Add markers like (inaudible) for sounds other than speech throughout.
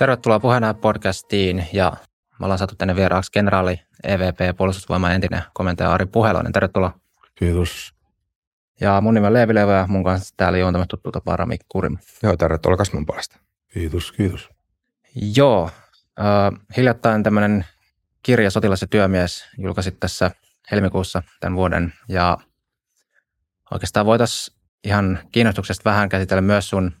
Tervetuloa puheenjohtaja podcastiin ja me ollaan saatu tänne vieraaksi kenraali EVP puolustusvoiman entinen komentaja Ari Puheloinen. Tervetuloa. Kiitos. Ja mun nimi on Leevi Levä ja mun kanssa täällä on tämä tuttu tapa Rami Kurim. Joo, tervetuloa kasvun puolesta. Kiitos, kiitos. Joo, äh, hiljattain tämmöinen kirja Sotilas ja työmies julkaisit tässä helmikuussa tämän vuoden ja oikeastaan voitaisiin ihan kiinnostuksesta vähän käsitellä myös sun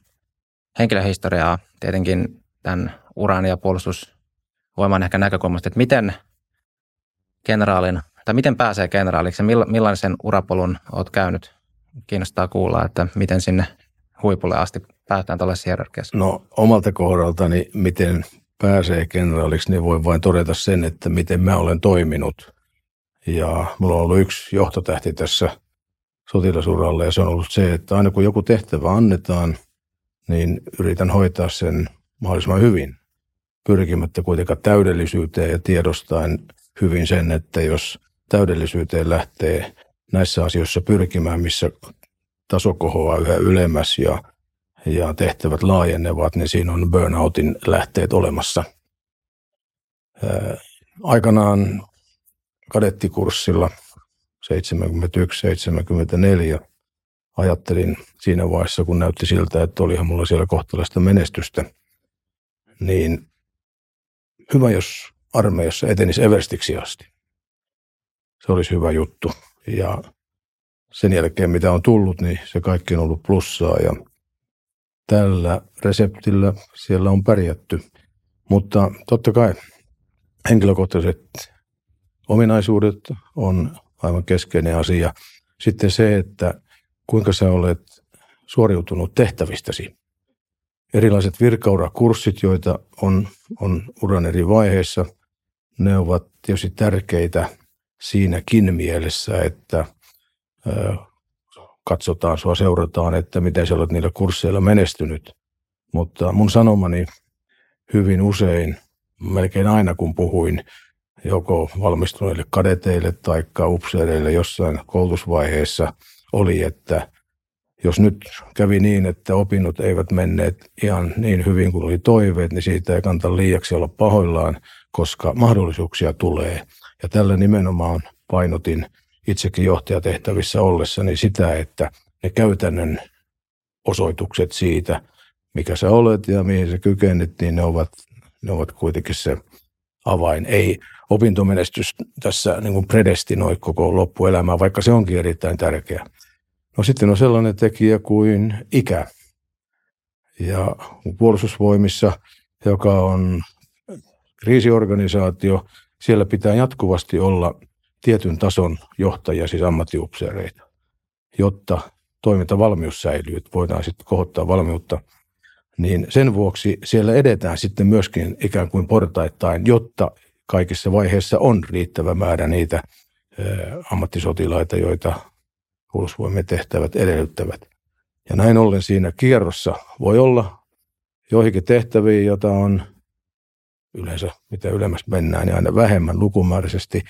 henkilöhistoriaa, tietenkin tämän uran ja puolustusvoiman ehkä näkökulmasta, että miten kenraalin, tai miten pääsee kenraaliksi ja millaisen urapolun olet käynyt? Kiinnostaa kuulla, että miten sinne huipulle asti päästään tällaisessa hierarkiassa. No omalta kohdaltani, miten pääsee kenraaliksi, niin voi vain todeta sen, että miten mä olen toiminut. Ja mulla on ollut yksi johtotähti tässä sotilasuralla ja se on ollut se, että aina kun joku tehtävä annetaan, niin yritän hoitaa sen mahdollisimman hyvin, pyrkimättä kuitenkaan täydellisyyteen ja tiedostaen hyvin sen, että jos täydellisyyteen lähtee näissä asioissa pyrkimään, missä taso kohoaa yhä ylemmäs ja, ja tehtävät laajenevat, niin siinä on burnoutin lähteet olemassa. Aikanaan kadettikurssilla 71-74 ajattelin siinä vaiheessa, kun näytti siltä, että olihan mulla siellä kohtalaista menestystä, niin hyvä, jos armeijassa etenisi Everstiksi asti. Se olisi hyvä juttu. Ja sen jälkeen, mitä on tullut, niin se kaikki on ollut plussaa ja tällä reseptillä siellä on pärjätty. Mutta totta kai henkilökohtaiset ominaisuudet on aivan keskeinen asia. Sitten se, että kuinka sä olet suoriutunut tehtävistäsi. Erilaiset virkaurakurssit, joita on, on uran eri vaiheissa, ne ovat tietysti tärkeitä siinäkin mielessä, että ö, katsotaan sua, seurataan, että miten sä olet niillä kursseilla menestynyt. Mutta mun sanomani hyvin usein, melkein aina kun puhuin joko valmistuneille kadeteille tai upseereille jossain koulutusvaiheessa, oli, että jos nyt kävi niin, että opinnot eivät menneet ihan niin hyvin kuin oli toiveet, niin siitä ei kannata liiaksi olla pahoillaan, koska mahdollisuuksia tulee. Ja tällä nimenomaan painotin itsekin johtajatehtävissä ollessani sitä, että ne käytännön osoitukset siitä, mikä sä olet ja mihin sä kykenet, niin ne ovat, ne ovat kuitenkin se avain. Ei opintomenestys tässä niin kuin predestinoi koko loppuelämää, vaikka se onkin erittäin tärkeä. No sitten on sellainen tekijä kuin ikä. Ja puolustusvoimissa, joka on kriisiorganisaatio, siellä pitää jatkuvasti olla tietyn tason johtajia, siis ammattiupseereita, jotta toimintavalmius säilyy, että voidaan sitten kohottaa valmiutta. Niin sen vuoksi siellä edetään sitten myöskin ikään kuin portaittain, jotta kaikissa vaiheissa on riittävä määrä niitä ammattisotilaita, joita puolustusvoimien tehtävät edellyttävät. Ja näin ollen siinä kierrossa voi olla joihinkin tehtäviin, joita on yleensä, mitä ylemmäs mennään, niin aina vähemmän lukumääräisesti.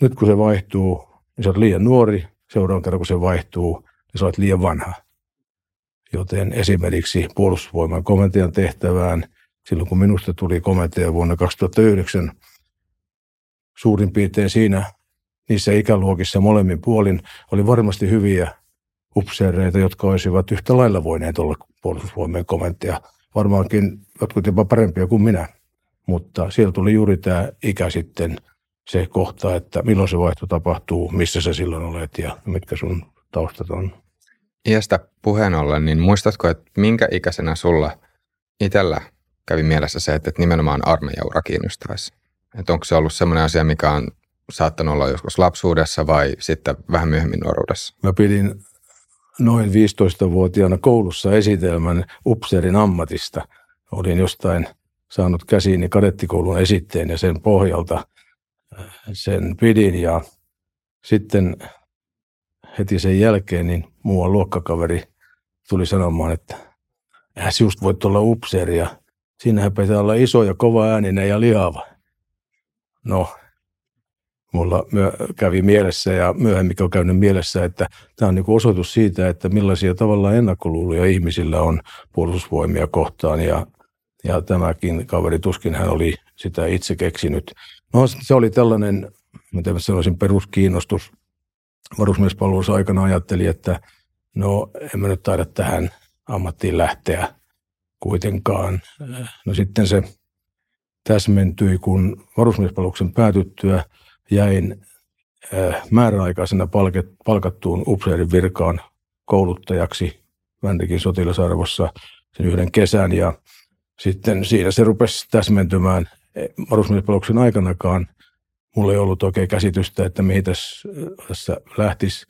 Nyt kun se vaihtuu, niin sä oot liian nuori. Seuraavan kerran kun se vaihtuu, niin sä oot liian vanha. Joten esimerkiksi puolustusvoiman komentajan tehtävään, silloin kun minusta tuli komentaja vuonna 2009, suurin piirtein siinä niissä ikäluokissa molemmin puolin oli varmasti hyviä upseereita, jotka olisivat yhtä lailla voineet olla puolustusvoimien komentaja. Varmaankin jotkut jopa parempia kuin minä, mutta siellä tuli juuri tämä ikä sitten se kohta, että milloin se vaihto tapahtuu, missä sä silloin olet ja mitkä sun taustat on. Iästä puheen ollen, niin muistatko, että minkä ikäisenä sulla itsellä kävi mielessä se, että nimenomaan armeijaura kiinnostaisi? Että onko se ollut sellainen asia, mikä on saattanut olla joskus lapsuudessa vai sitten vähän myöhemmin nuoruudessa? Mä pidin noin 15-vuotiaana koulussa esitelmän upseerin ammatista. Olin jostain saanut käsiini kadettikoulun esitteen ja sen pohjalta äh, sen pidin ja sitten heti sen jälkeen niin muuan luokkakaveri tuli sanomaan, että eihän just voit olla upseeri ja siinähän pitää olla iso ja kova ääninen ja lihava. No, mulla kävi mielessä ja myöhemmin on käynyt mielessä, että tämä on niin osoitus siitä, että millaisia tavallaan ennakkoluuloja ihmisillä on puolustusvoimia kohtaan ja, ja tämäkin kaveri tuskin hän oli sitä itse keksinyt. No se oli tällainen, miten sanoisin, peruskiinnostus. Varusmiespalvelus aikana ajatteli, että no en mä nyt taida tähän ammattiin lähteä kuitenkaan. No sitten se täsmentyi, kun varusmiespalveluksen päätyttyä jäin äh, määräaikaisena palkattuun upseerin virkaan kouluttajaksi Vänrikin sotilasarvossa sen yhden kesän ja sitten siinä se rupesi täsmentymään varusmiespalveluksen aikanakaan. Mulla ei ollut oikein käsitystä, että mihin tässä, tässä lähtisi.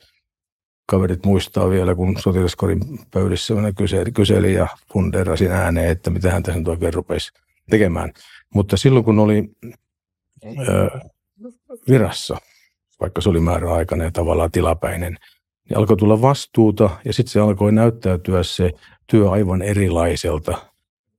Kaverit muistaa vielä, kun sotilaskorin pöydissä kyseli, kyseli ja funderasin ääneen, että mitä hän tässä nyt oikein rupesi tekemään. Mutta silloin, kun oli ö, virassa, vaikka se oli määräaikainen ja tavallaan tilapäinen, niin alkoi tulla vastuuta ja sitten se alkoi näyttäytyä se työ aivan erilaiselta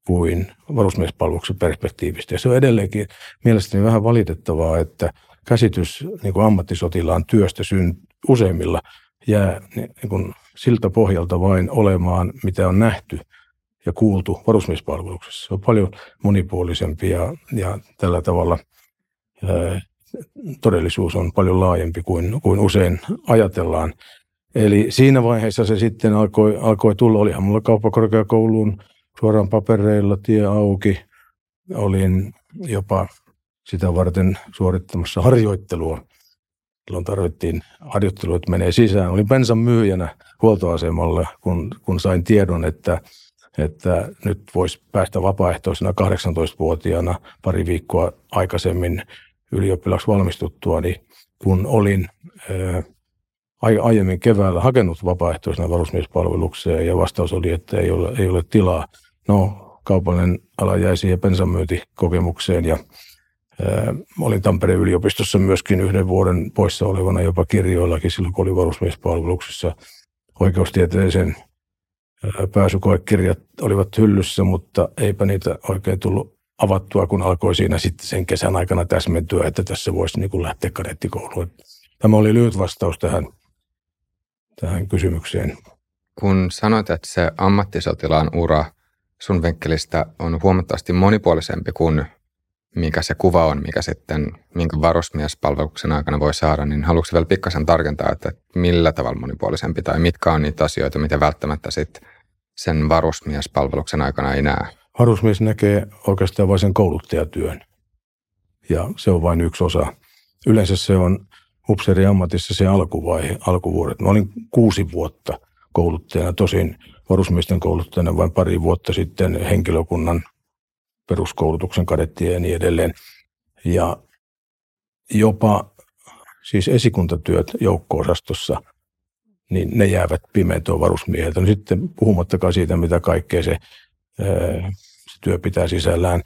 kuin varusmiespalveluksen perspektiivistä. Ja se on edelleenkin mielestäni vähän valitettavaa, että käsitys niin kuin ammattisotilaan työstä syn, useimmilla jää niin kuin siltä pohjalta vain olemaan, mitä on nähty ja kuultu varusmiespalveluksessa. Se on paljon monipuolisempi ja, ja tällä tavalla ää, todellisuus on paljon laajempi kuin, kuin usein ajatellaan. Eli siinä vaiheessa se sitten alkoi, alkoi tulla. Olihan mulla kauppakorkeakouluun suoraan papereilla tie auki. Olin jopa sitä varten suorittamassa harjoittelua. Silloin tarvittiin harjoittelua, että menee sisään. Olin bensan myyjänä huoltoasemalla, kun, kun sain tiedon, että, että nyt voisi päästä vapaaehtoisena 18-vuotiaana pari viikkoa aikaisemmin ylioppilaksi valmistuttua, niin kun olin ää, aiemmin keväällä hakenut vapaaehtoisena varusmiespalvelukseen ja vastaus oli, että ei ole, ei ole tilaa. No, kaupallinen ala jäi siihen bensamyyntikokemukseen ja ää, olin Tampereen yliopistossa myöskin yhden vuoden poissa olevana jopa kirjoillakin silloin, kun oli varusmiespalveluksessa oikeustieteellisen pääsykoekirjat olivat hyllyssä, mutta eipä niitä oikein tullut avattua, kun alkoi siinä sitten sen kesän aikana täsmentyä, että tässä voisi niin kuin lähteä kadettikouluun. Tämä oli lyhyt vastaus tähän tähän kysymykseen. Kun sanoit, että se ammattisotilaan ura sun venkkelistä on huomattavasti monipuolisempi kuin mikä se kuva on, mikä sitten, minkä varusmiespalveluksen aikana voi saada, niin haluatko vielä pikkasen tarkentaa, että millä tavalla monipuolisempi tai mitkä on niitä asioita, mitä välttämättä sitten sen varusmiespalveluksen aikana ei näe? Varusmies näkee oikeastaan vain sen kouluttajatyön ja se on vain yksi osa. Yleensä se on ammatissa se alkuvaihe, alkuvuodet. Mä olin kuusi vuotta kouluttajana, tosin varusmiesten kouluttajana vain pari vuotta sitten henkilökunnan peruskoulutuksen kadettia ja niin edelleen. Ja jopa siis esikuntatyöt joukko-osastossa, niin ne jäävät pimentoon varusmieheltä. No sitten puhumattakaan siitä, mitä kaikkea se, työ pitää sisällään.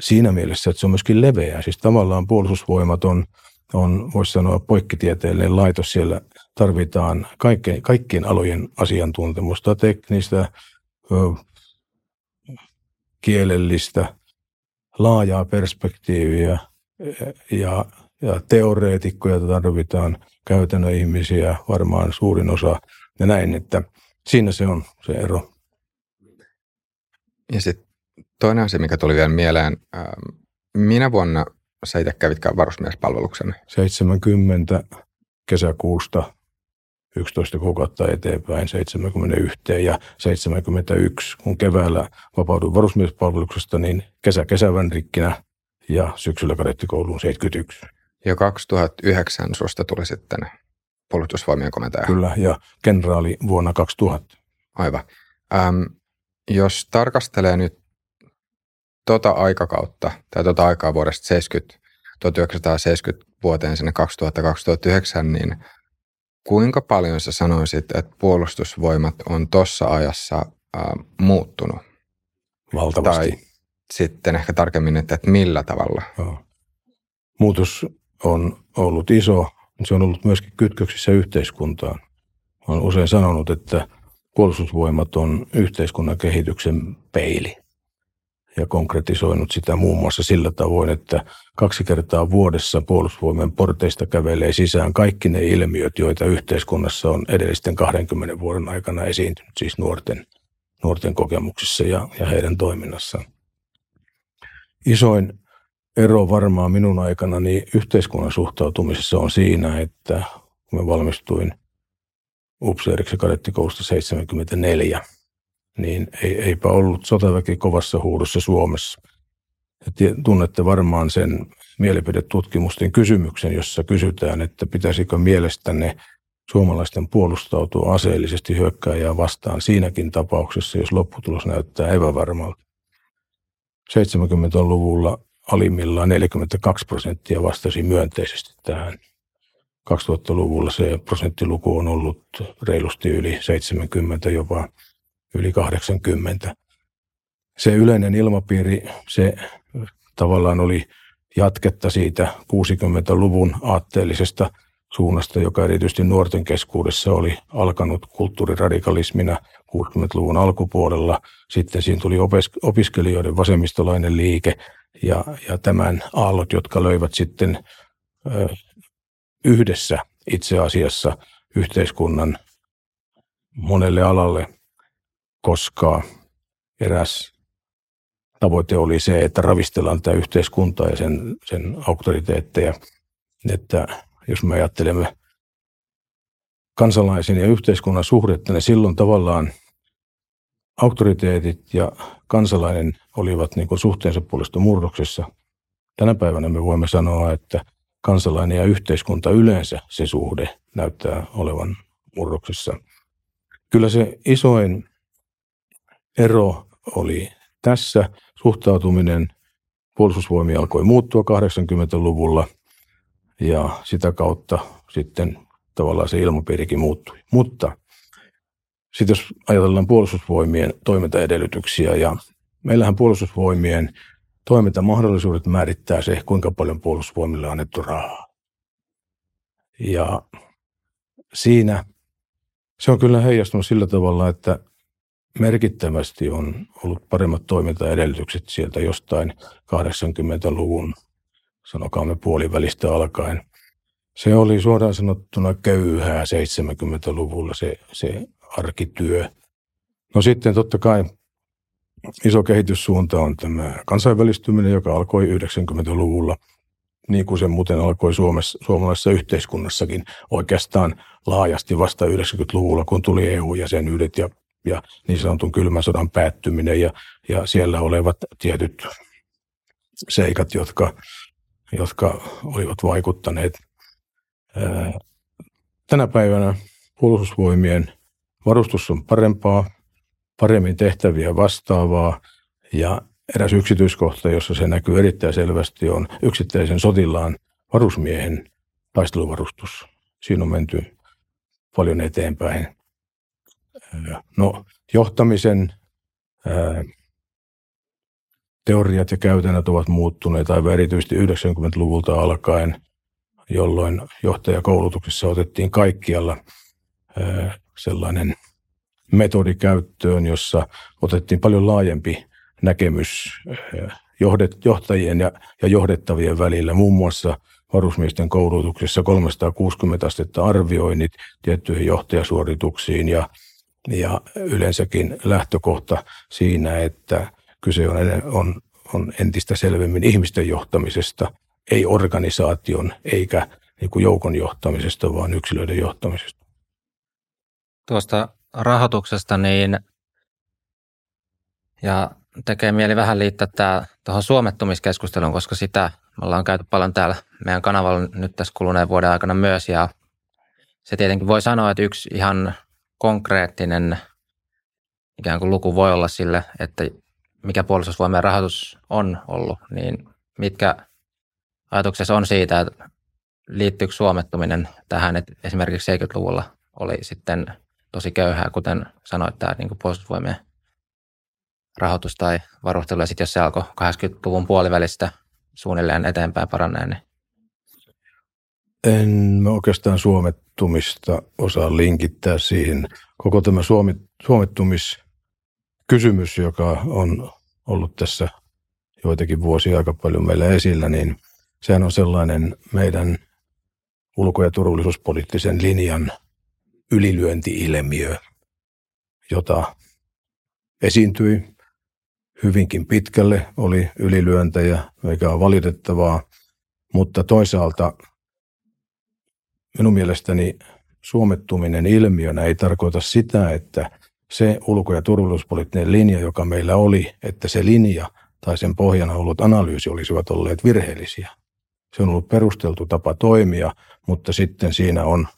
Siinä mielessä, että se on myöskin leveä. Siis tavallaan puolustusvoimat on – on, voisi sanoa, poikkitieteellinen laitos. Siellä tarvitaan kaikkien, kaikkien alojen asiantuntemusta, teknistä, kielellistä, laajaa perspektiiviä ja, ja teoreetikkoja tarvitaan, käytännön ihmisiä varmaan suurin osa ja näin, että siinä se on se ero. Ja sitten toinen asia, mikä tuli vielä mieleen, minä vuonna sä itse kävitkään varusmiespalveluksen? 70 kesäkuusta 11 kuukautta eteenpäin 71 ja 71, kun keväällä vapauduin varusmiespalveluksesta, niin kesä kesävän rikkinä ja syksyllä kadettikouluun 71. Ja 2009 susta tuli sitten puolustusvoimien komentaja. Kyllä, ja kenraali vuonna 2000. Aivan. Ähm, jos tarkastelee nyt tota aikakautta, tai tota aikaa vuodesta 70, 1970 vuoteen sinne 2000-2009, niin kuinka paljon sä sanoisit, että puolustusvoimat on tuossa ajassa äh, muuttunut? Valtavasti. Tai sitten ehkä tarkemmin, että, että millä tavalla? Joo. Muutos on ollut iso, se on ollut myöskin kytköksissä yhteiskuntaan. Olen usein sanonut, että puolustusvoimat on yhteiskunnan kehityksen peili ja konkretisoinut sitä muun muassa sillä tavoin, että kaksi kertaa vuodessa puolustusvoimien porteista kävelee sisään kaikki ne ilmiöt, joita yhteiskunnassa on edellisten 20 vuoden aikana esiintynyt, siis nuorten, nuorten kokemuksissa ja, ja heidän toiminnassaan. isoin ero varmaan minun aikana niin yhteiskunnan suhtautumisessa on siinä, että kun mä valmistuin upseeriksi kadettikoulusta 74, niin ei, eipä ollut sotaväki kovassa huudossa Suomessa. Ja tunnette varmaan sen mielipidetutkimusten kysymyksen, jossa kysytään, että pitäisikö mielestänne suomalaisten puolustautua aseellisesti hyökkääjää vastaan siinäkin tapauksessa, jos lopputulos näyttää epävarmalta. 70-luvulla alimmillaan 42 prosenttia vastasi myönteisesti tähän. 2000-luvulla se prosenttiluku on ollut reilusti yli 70, jopa yli 80. Se yleinen ilmapiiri, se tavallaan oli jatketta siitä 60-luvun aatteellisesta suunnasta, joka erityisesti nuorten keskuudessa oli alkanut kulttuuriradikalismina 60-luvun alkupuolella. Sitten siinä tuli opiskelijoiden vasemmistolainen liike ja, ja tämän aallot, jotka löivät sitten ö, yhdessä itse asiassa yhteiskunnan monelle alalle, koska eräs tavoite oli se, että ravistellaan tätä yhteiskuntaa ja sen, sen auktoriteetteja, että jos me ajattelemme kansalaisen ja yhteiskunnan suhdetta, niin silloin tavallaan auktoriteetit ja kansalainen olivat niin suhteensa puolesta murroksessa. Tänä päivänä me voimme sanoa, että kansalainen ja yhteiskunta yleensä se suhde näyttää olevan murroksessa. Kyllä se isoin ero oli tässä. Suhtautuminen puolustusvoimia alkoi muuttua 80-luvulla – ja sitä kautta sitten tavallaan se ilmapiirikin muuttui. Mutta sitten jos ajatellaan puolustusvoimien toimintaedellytyksiä ja meillähän puolustusvoimien toimintamahdollisuudet määrittää se, kuinka paljon puolustusvoimille on annettu rahaa. Ja siinä se on kyllä heijastunut sillä tavalla, että merkittävästi on ollut paremmat toimintaedellytykset sieltä jostain 80-luvun sanokaamme puolivälistä alkaen. Se oli suoraan sanottuna köyhää 70-luvulla se, se arkityö. No sitten totta kai iso kehityssuunta on tämä kansainvälistyminen, joka alkoi 90-luvulla, niin kuin se muuten alkoi Suomessa, suomalaisessa yhteiskunnassakin oikeastaan laajasti vasta 90-luvulla, kun tuli EU-jäsenyydet ja, ja niin sanotun kylmän sodan päättyminen ja, ja siellä olevat tietyt seikat, jotka jotka olivat vaikuttaneet. Tänä päivänä puolustusvoimien varustus on parempaa, paremmin tehtäviä vastaavaa ja eräs yksityiskohta, jossa se näkyy erittäin selvästi, on yksittäisen sotilaan varusmiehen taisteluvarustus. Siinä on menty paljon eteenpäin. No, johtamisen teoriat ja käytännöt ovat muuttuneet aivan erityisesti 90-luvulta alkaen, jolloin johtajakoulutuksessa otettiin kaikkialla sellainen metodi käyttöön, jossa otettiin paljon laajempi näkemys johtajien ja, ja johdettavien välillä, muun muassa varusmiesten koulutuksessa 360 astetta arvioinnit tiettyihin johtajasuorituksiin ja, ja yleensäkin lähtökohta siinä, että Kyse on, on, on entistä selvemmin ihmisten johtamisesta, ei organisaation eikä niin kuin joukon johtamisesta, vaan yksilöiden johtamisesta. Tuosta rahoituksesta niin, ja tekee mieli vähän liittää tämä tuohon suomettumiskeskusteluun, koska sitä me ollaan käyty paljon täällä meidän kanavalla nyt tässä kuluneen vuoden aikana myös. Ja se tietenkin voi sanoa, että yksi ihan konkreettinen ikään kuin luku voi olla sille, että mikä puolustusvoimien rahoitus on ollut, niin mitkä ajatuksessa on siitä, että liittyykö suomettuminen tähän, että esimerkiksi 70-luvulla oli sitten tosi köyhää, kuten sanoit, tämä niin puolustusvoimien rahoitus tai varustelu, ja sitten jos se alkoi 80-luvun puolivälistä suunnilleen eteenpäin paranee, niin en mä oikeastaan suomettumista osaa linkittää siihen. Koko tämä suomi, suomettumis kysymys, joka on ollut tässä joitakin vuosia aika paljon meillä esillä, niin sehän on sellainen meidän ulko- ja turvallisuuspoliittisen linjan ylilyöntiilmiö, jota esiintyi hyvinkin pitkälle, oli ylilyöntejä, mikä on valitettavaa, mutta toisaalta minun mielestäni suomettuminen ilmiönä ei tarkoita sitä, että se ulko- ja turvallisuuspoliittinen linja, joka meillä oli, että se linja tai sen pohjana ollut analyysi olisivat olleet virheellisiä. Se on ollut perusteltu tapa toimia, mutta sitten siinä on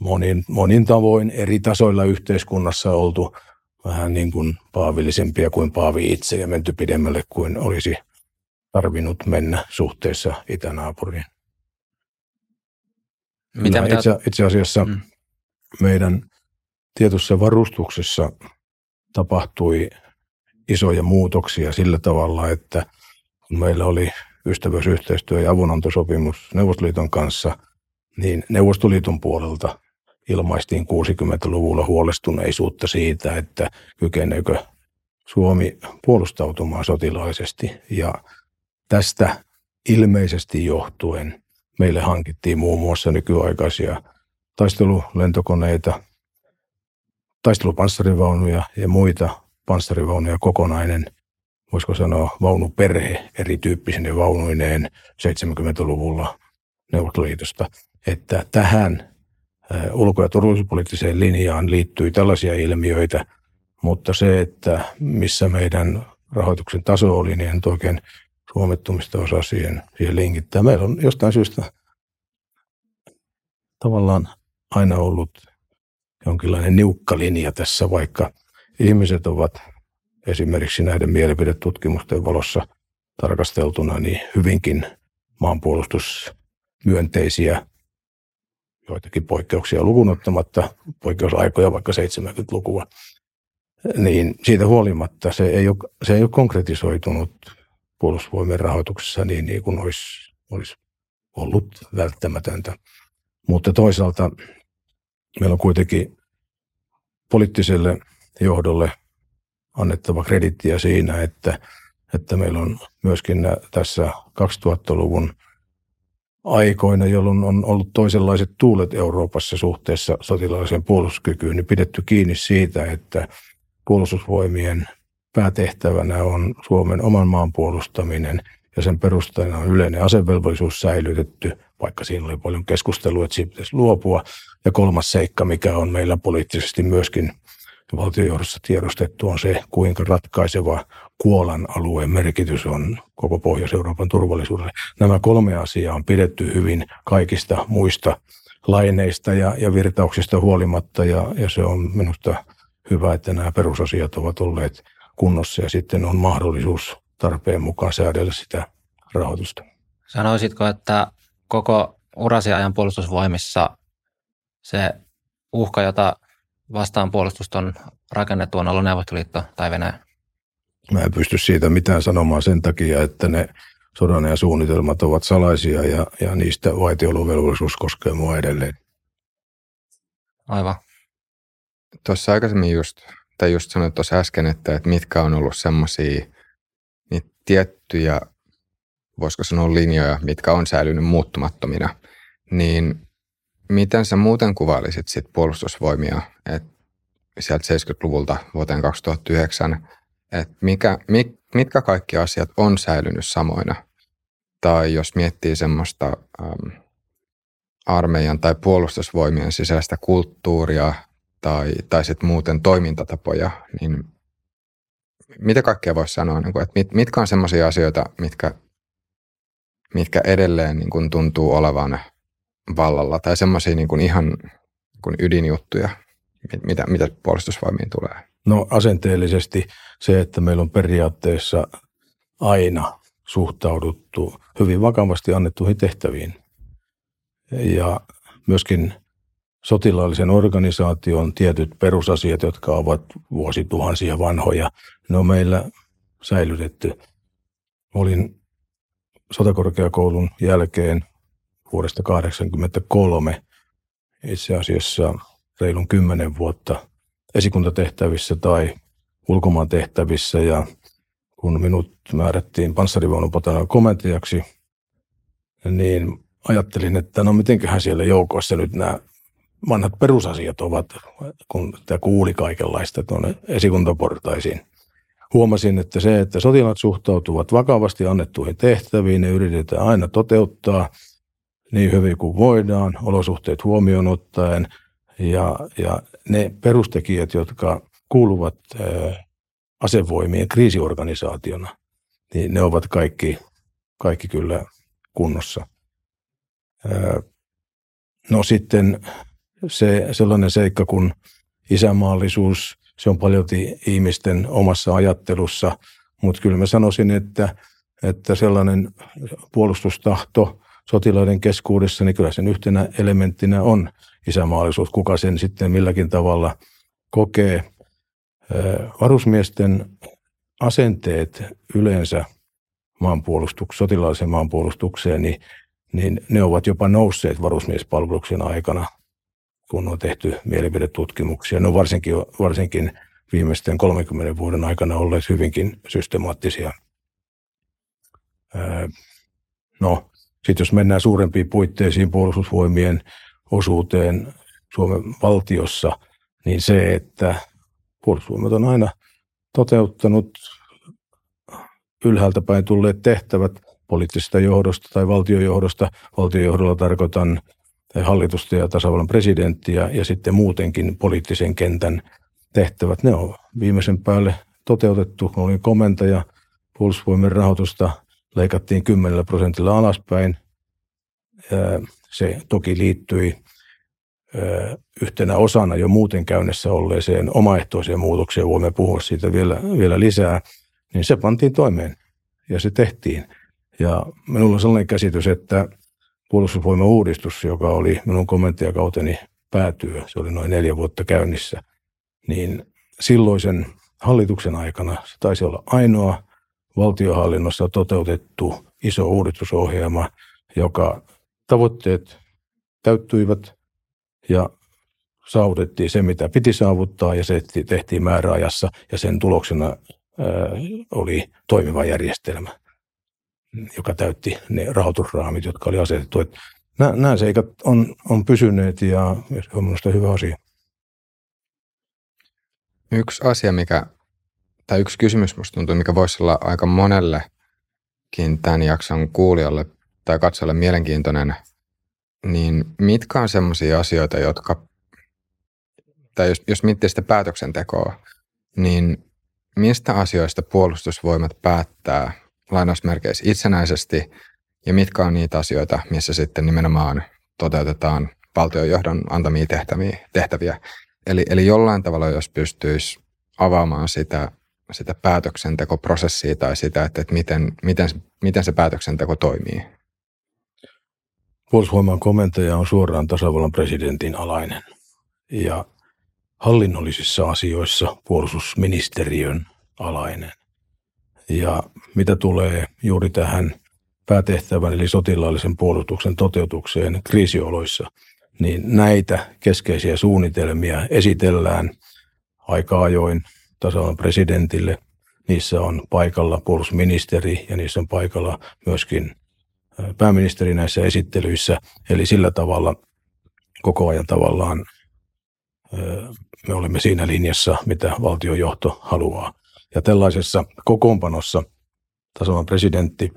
monin, monin tavoin eri tasoilla yhteiskunnassa oltu vähän niin kuin paavillisempia kuin Paavi itse ja menty pidemmälle kuin olisi tarvinnut mennä suhteessa itänaapuriin. Mitä, mitä... Itse, itse asiassa mm. meidän tietyssä varustuksessa tapahtui isoja muutoksia sillä tavalla, että kun meillä oli ystävyysyhteistyö- ja avunantosopimus Neuvostoliiton kanssa, niin Neuvostoliiton puolelta ilmaistiin 60-luvulla huolestuneisuutta siitä, että kykeneekö Suomi puolustautumaan sotilaallisesti. Ja tästä ilmeisesti johtuen meille hankittiin muun muassa nykyaikaisia taistelulentokoneita, taistelupanssarivaunuja ja muita panssarivaunuja kokonainen, voisiko sanoa vaunuperhe erityyppisine vaunuineen 70-luvulla Neuvostoliitosta, että tähän ulko- ja turvallisuuspoliittiseen linjaan liittyy tällaisia ilmiöitä, mutta se, että missä meidän rahoituksen taso oli, niin en oikein suomettumista osaa siihen, siihen linkittää. Meillä on jostain syystä tavallaan aina ollut jonkinlainen niukka linja tässä, vaikka ihmiset ovat esimerkiksi näiden mielipidetutkimusten valossa tarkasteltuna niin hyvinkin maanpuolustusmyönteisiä joitakin poikkeuksia lukunottamatta, poikkeusaikoja vaikka 70-lukua, niin siitä huolimatta se ei ole, se ei ole konkretisoitunut puolustusvoimien rahoituksessa niin, niin kuin olisi, olisi ollut välttämätöntä. Mutta toisaalta meillä on kuitenkin poliittiselle johdolle annettava kredittiä siinä, että, että meillä on myöskin tässä 2000-luvun aikoina, jolloin on ollut toisenlaiset tuulet Euroopassa suhteessa sotilaalliseen puolustuskykyyn, niin pidetty kiinni siitä, että puolustusvoimien päätehtävänä on Suomen oman maan puolustaminen ja sen perustajana on yleinen asevelvollisuus säilytetty, vaikka siinä oli paljon keskustelua, että siitä pitäisi luopua. Ja kolmas seikka, mikä on meillä poliittisesti myöskin valtiojohdossa tiedostettu, on se, kuinka ratkaiseva Kuolan alueen merkitys on koko Pohjois-Euroopan turvallisuudelle. Nämä kolme asiaa on pidetty hyvin kaikista muista laineista ja, ja virtauksista huolimatta, ja, ja se on minusta hyvä, että nämä perusasiat ovat olleet kunnossa ja sitten on mahdollisuus tarpeen mukaan säädellä sitä rahoitusta. Sanoisitko, että koko urasi ajan puolustusvoimissa se uhka, jota vastaan puolustusta on rakennettu, on ollut Neuvostoliitto tai Venäjä? Mä en pysty siitä mitään sanomaan sen takia, että ne sodan ja suunnitelmat ovat salaisia ja, ja niistä vaitiolovelvollisuus koskee mua edelleen. Aivan. Tuossa aikaisemmin just, tai just sanoit tuossa äsken, että, että mitkä on ollut semmoisia niin tiettyjä, voisiko sanoa linjoja, mitkä on säilynyt muuttumattomina, niin miten sä muuten kuvailisit sit puolustusvoimia, että sieltä 70-luvulta vuoteen 2009, että mikä, mit, mitkä kaikki asiat on säilynyt samoina? Tai jos miettii semmoista ähm, armeijan tai puolustusvoimien sisäistä kulttuuria tai, tai sitten muuten toimintatapoja, niin mitä kaikkea voisi sanoa, niin kuin, että mit, mitkä on semmoisia asioita, mitkä, mitkä edelleen niin kuin tuntuu olevan vallalla tai semmoisia niin kuin ihan niin kuin ydinjuttuja, mitä, mitä puolustusvoimiin tulee? No asenteellisesti se, että meillä on periaatteessa aina suhtauduttu hyvin vakavasti annettuihin tehtäviin. Ja myöskin sotilaallisen organisaation tietyt perusasiat, jotka ovat vuosituhansia vanhoja, ne on meillä säilytetty. Olin sotakorkeakoulun jälkeen vuodesta 1983 itse asiassa reilun kymmenen vuotta esikuntatehtävissä tai ulkomaan tehtävissä ja kun minut määrättiin panssarivaunupotanan komentajaksi, niin ajattelin, että no mitenköhän siellä joukoissa nyt nämä vanhat perusasiat ovat, kun tämä kuuli kaikenlaista tuonne esikuntaportaisiin. huomasin, että se, että sotilaat suhtautuvat vakavasti annettuihin tehtäviin, ne yritetään aina toteuttaa niin hyvin kuin voidaan, olosuhteet huomioon ottaen, ja, ja ne perustekijät, jotka kuuluvat ää, asevoimien kriisiorganisaationa, niin ne ovat kaikki, kaikki kyllä kunnossa. Ää, no sitten se sellainen seikka kuin isämaallisuus, se on paljon ihmisten omassa ajattelussa, mutta kyllä mä sanoisin, että, että sellainen puolustustahto sotilaiden keskuudessa, niin kyllä sen yhtenä elementtinä on isämaallisuus, kuka sen sitten milläkin tavalla kokee. Varusmiesten asenteet yleensä maanpuolustuk- sotilaallisen maanpuolustukseen, niin, niin ne ovat jopa nousseet varusmiespalveluksen aikana kun on tehty mielipidetutkimuksia. Ne on varsinkin, varsinkin viimeisten 30 vuoden aikana olleet hyvinkin systemaattisia. No, sitten jos mennään suurempiin puitteisiin puolustusvoimien osuuteen Suomen valtiossa, niin se, että puolustusvoimat on aina toteuttanut ylhäältä päin tulleet tehtävät poliittisesta johdosta tai valtiojohdosta. Valtiojohdolla tarkoitan hallitusta ja tasavallan presidenttiä ja sitten muutenkin poliittisen kentän tehtävät. Ne on viimeisen päälle toteutettu. Olin komentaja, puolustusvoimien rahoitusta leikattiin 10 prosentilla alaspäin. Se toki liittyi yhtenä osana jo muuten käynnissä olleeseen omaehtoiseen muutokseen, voimme puhua siitä vielä, vielä lisää, niin se pantiin toimeen ja se tehtiin. Ja minulla on sellainen käsitys, että puolustusvoimauudistus, joka oli minun kommenttijakauteni päätyö, se oli noin neljä vuotta käynnissä, niin silloisen hallituksen aikana se taisi olla ainoa valtiohallinnossa toteutettu iso uudistusohjelma, joka tavoitteet täyttyivät ja saavutettiin se, mitä piti saavuttaa ja se tehtiin määräajassa ja sen tuloksena ää, oli toimiva järjestelmä joka täytti ne rahoitusraamit, jotka oli asetettu. Että nämä, nämä seikat on, on pysyneet ja se on minusta hyvä asia. Yksi asia, mikä, tai yksi kysymys musta tuntuu, mikä voisi olla aika monellekin tämän jakson kuulijalle tai katsojalle mielenkiintoinen, niin mitkä on sellaisia asioita, jotka, tai jos, jos miettii sitä päätöksentekoa, niin mistä asioista puolustusvoimat päättää lainausmerkeissä itsenäisesti ja mitkä on niitä asioita, missä sitten nimenomaan toteutetaan valtionjohdon antamia tehtäviä. tehtäviä. Eli, eli jollain tavalla, jos pystyisi avaamaan sitä, sitä päätöksentekoprosessia tai sitä, että, että miten, miten, miten se päätöksenteko toimii. Puolustusvoiman komentaja on suoraan tasavallan presidentin alainen ja hallinnollisissa asioissa puolustusministeriön alainen. Ja mitä tulee juuri tähän päätehtävän eli sotilaallisen puolustuksen toteutukseen kriisioloissa, niin näitä keskeisiä suunnitelmia esitellään aika ajoin tasavallan presidentille. Niissä on paikalla puolustusministeri ja niissä on paikalla myöskin pääministeri näissä esittelyissä. Eli sillä tavalla koko ajan tavallaan me olemme siinä linjassa, mitä valtiojohto haluaa. Ja tällaisessa kokoonpanossa tasavallan presidentti,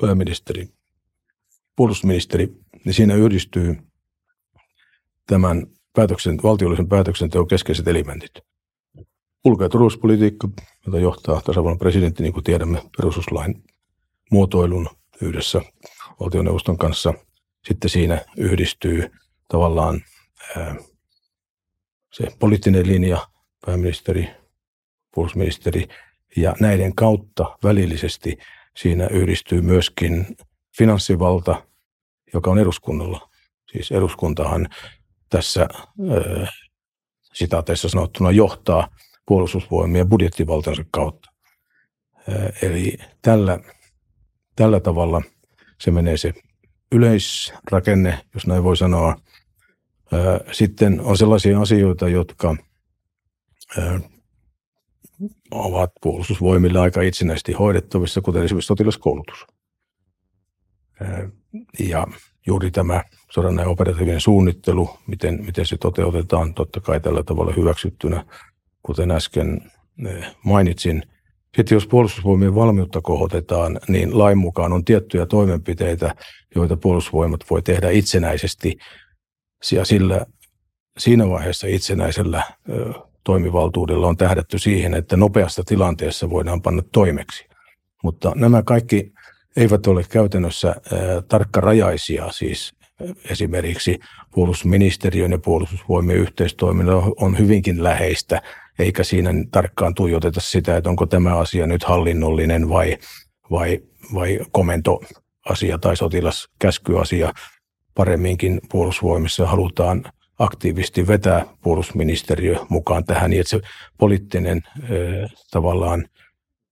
pääministeri, puolustusministeri, niin siinä yhdistyy tämän päätöksen, valtiollisen päätöksenteon keskeiset elementit. Ulko- ja turvallisuuspolitiikka, jota johtaa tasavallan presidentti, niin kuin tiedämme, perustuslain muotoilun yhdessä valtioneuvoston kanssa. Sitten siinä yhdistyy tavallaan ää, se poliittinen linja, pääministeri, puolustusministeri, ja näiden kautta välillisesti siinä yhdistyy myöskin finanssivalta, joka on eduskunnalla. Siis eduskuntahan tässä sitaateissa sanottuna johtaa puolustusvoimien budjettivaltansa kautta. Eli tällä, tällä tavalla se menee se yleisrakenne, jos näin voi sanoa. Sitten on sellaisia asioita, jotka ovat puolustusvoimille aika itsenäisesti hoidettavissa, kuten esimerkiksi sotilaskoulutus. Ja juuri tämä sodan operatiivinen suunnittelu, miten, miten se toteutetaan, totta kai tällä tavalla hyväksyttynä, kuten äsken mainitsin, Sitten jos puolustusvoimien valmiutta kohotetaan, niin lain mukaan on tiettyjä toimenpiteitä, joita puolustusvoimat voi tehdä itsenäisesti. Ja sillä, siinä vaiheessa itsenäisellä toimivaltuudella on tähdätty siihen, että nopeassa tilanteessa voidaan panna toimeksi. Mutta nämä kaikki eivät ole käytännössä tarkkarajaisia, siis esimerkiksi puolustusministeriön ja puolustusvoimien yhteistoiminta on hyvinkin läheistä, eikä siinä tarkkaan tuijoteta sitä, että onko tämä asia nyt hallinnollinen vai, vai, vai komentoasia tai sotilaskäskyasia. Paremminkin puolustusvoimissa halutaan aktiivisesti vetää puolustusministeriö mukaan tähän, niin että se poliittinen tavallaan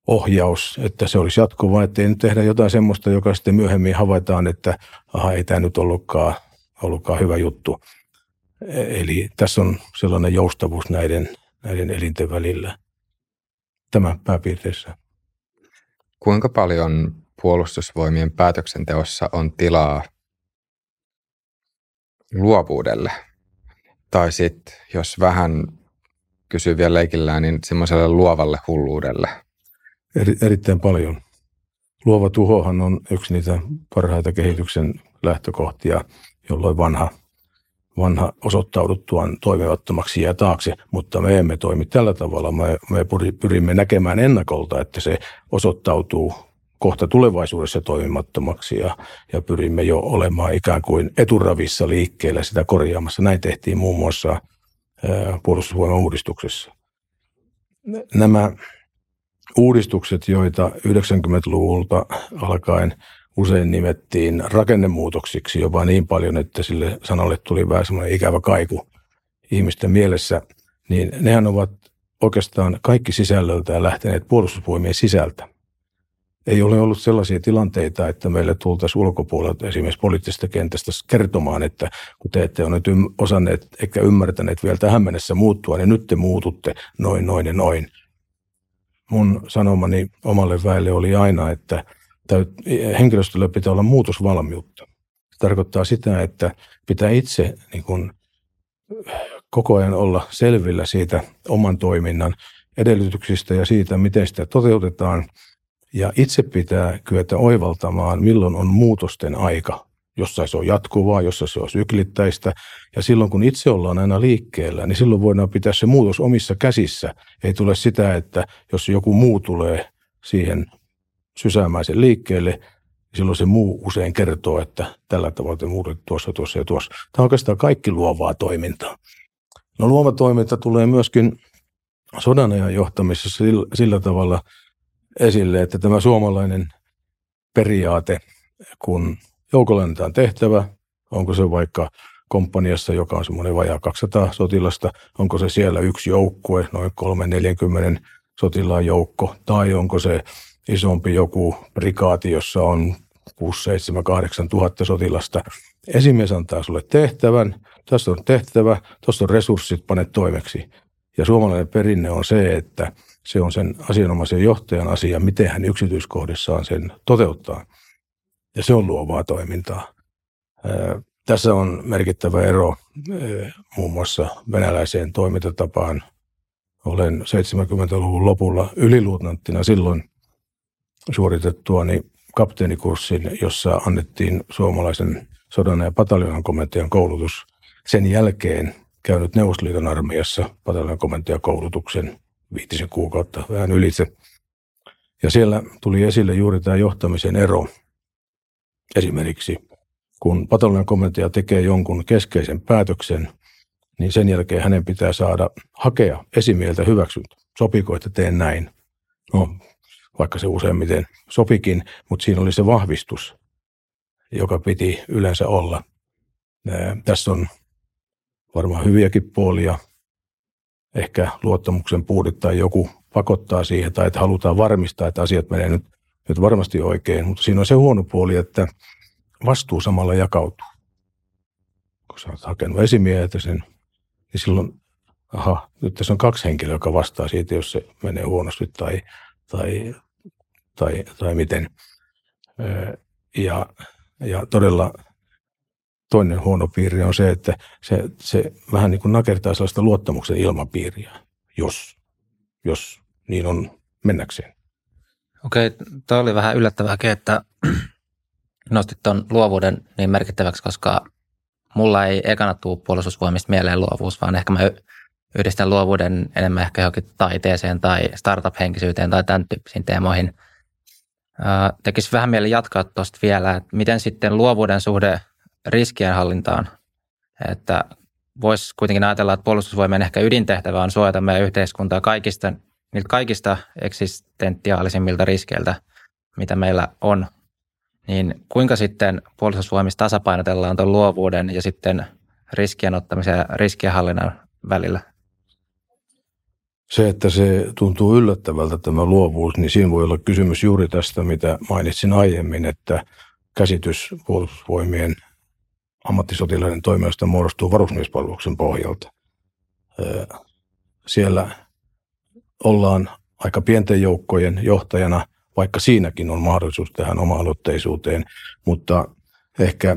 ohjaus, että se olisi jatkuvaa, että ei nyt tehdä jotain semmoista, joka sitten myöhemmin havaitaan, että aha, ei tämä nyt ollutkaan, ollutkaan hyvä juttu. E, eli tässä on sellainen joustavuus näiden, näiden elinten välillä. Tämä pääpiirteissä. Kuinka paljon puolustusvoimien päätöksenteossa on tilaa luovuudelle? Tai sitten, jos vähän kysyy vielä leikillään, niin semmoiselle luovalle hulluudelle – eri, erittäin paljon. Luova tuhohan on yksi niitä parhaita kehityksen lähtökohtia, jolloin vanha, vanha osoittauduttuaan toimivattomaksi jää taakse, mutta me emme toimi tällä tavalla. Me, me pyrimme näkemään ennakolta, että se osoittautuu kohta tulevaisuudessa toimimattomaksi ja, ja pyrimme jo olemaan ikään kuin eturavissa liikkeellä sitä korjaamassa. Näin tehtiin muun muassa puolustusvoiman uudistuksessa. Nämä uudistukset, joita 90-luvulta alkaen usein nimettiin rakennemuutoksiksi jopa niin paljon, että sille sanalle tuli vähän semmoinen ikävä kaiku ihmisten mielessä, niin nehän ovat oikeastaan kaikki sisällöltään lähteneet puolustusvoimien sisältä. Ei ole ollut sellaisia tilanteita, että meille tultaisiin ulkopuolelta esimerkiksi poliittisesta kentästä kertomaan, että kun te ette ole nyt osanneet eikä ymmärtäneet vielä tähän mennessä muuttua, niin nyt te muututte noin, noin ja noin mun sanomani omalle väelle oli aina, että henkilöstöllä pitää olla muutosvalmiutta. Se tarkoittaa sitä, että pitää itse niin kuin, koko ajan olla selvillä siitä oman toiminnan edellytyksistä ja siitä, miten sitä toteutetaan. Ja itse pitää kyetä oivaltamaan, milloin on muutosten aika jossa se on jatkuvaa, jossa se on syklittäistä. Ja silloin kun itse ollaan aina liikkeellä, niin silloin voidaan pitää se muutos omissa käsissä. Ei tule sitä, että jos joku muu tulee siihen sysäämään liikkeelle, niin silloin se muu usein kertoo, että tällä tavalla te muutet tuossa, tuossa ja tuossa. Tämä on oikeastaan kaikki luovaa toimintaa. No luova toiminta tulee myöskin sodan ajan johtamisessa sillä, sillä tavalla esille, että tämä suomalainen periaate, kun joukolla annetaan tehtävä, onko se vaikka komppaniassa, joka on semmoinen vajaa 200 sotilasta, onko se siellä yksi joukkue, noin 340 sotilaan joukko, tai onko se isompi joku prikaati, jossa on 6, 7, 8 tuhatta sotilasta. Esimies antaa sulle tehtävän, tässä on tehtävä, tuossa on resurssit, pane toimeksi. Ja suomalainen perinne on se, että se on sen asianomaisen johtajan asia, miten hän yksityiskohdissaan sen toteuttaa ja se on luovaa toimintaa. Tässä on merkittävä ero muun muassa venäläiseen toimintatapaan. Olen 70-luvun lopulla yliluutnanttina silloin suoritettuani kapteenikurssin, jossa annettiin suomalaisen sodan ja pataljonan komentajan koulutus. Sen jälkeen käynyt Neuvostoliiton armeijassa pataljonan komentajakoulutuksen viitisen kuukautta vähän ylitse. Ja siellä tuli esille juuri tämä johtamisen ero – Esimerkiksi kun pataljoonan komentaja tekee jonkun keskeisen päätöksen, niin sen jälkeen hänen pitää saada hakea esimieltä hyväksyntä. Sopiko, että teen näin? No, vaikka se useimmiten sopikin, mutta siinä oli se vahvistus, joka piti yleensä olla. Tässä on varmaan hyviäkin puolia. Ehkä luottamuksen puute tai joku pakottaa siihen tai että halutaan varmistaa, että asiat menee nyt nyt varmasti oikein, mutta siinä on se huono puoli, että vastuu samalla jakautuu. Kun sä oot hakenut esimieheltä sen, niin silloin, aha, nyt tässä on kaksi henkilöä, joka vastaa siitä, jos se menee huonosti tai, tai, tai, tai miten. Ja, ja todella toinen huono piirre on se, että se, se vähän niin kuin nakertaa sellaista luottamuksen ilmapiiriä, jos, jos niin on mennäkseen. Okei, tuo oli vähän yllättävääkin, että (clears throat) nostit tuon luovuuden niin merkittäväksi, koska mulla ei ekana tule puolustusvoimista mieleen luovuus, vaan ehkä mä yhdistän luovuuden enemmän ehkä johonkin taiteeseen tai startup-henkisyyteen tai tämän tyyppisiin teemoihin. Tekisi vähän mieli jatkaa tuosta vielä, että miten sitten luovuuden suhde riskienhallintaan, että voisi kuitenkin ajatella, että puolustusvoimien ehkä ydintehtävä on suojata meidän yhteiskuntaa kaikista, niiltä kaikista eksistentiaalisimmilta riskeiltä, mitä meillä on. Niin kuinka sitten puolustusvoimissa tasapainotellaan tuon luovuuden ja sitten riskien ottamisen ja riskienhallinnan välillä? Se, että se tuntuu yllättävältä tämä luovuus, niin siinä voi olla kysymys juuri tästä, mitä mainitsin aiemmin, että käsitys puolustusvoimien ammattisotilaiden toiminnasta muodostuu varusmiespalveluksen pohjalta. Siellä ollaan aika pienten joukkojen johtajana, vaikka siinäkin on mahdollisuus tähän oma-aloitteisuuteen, mutta ehkä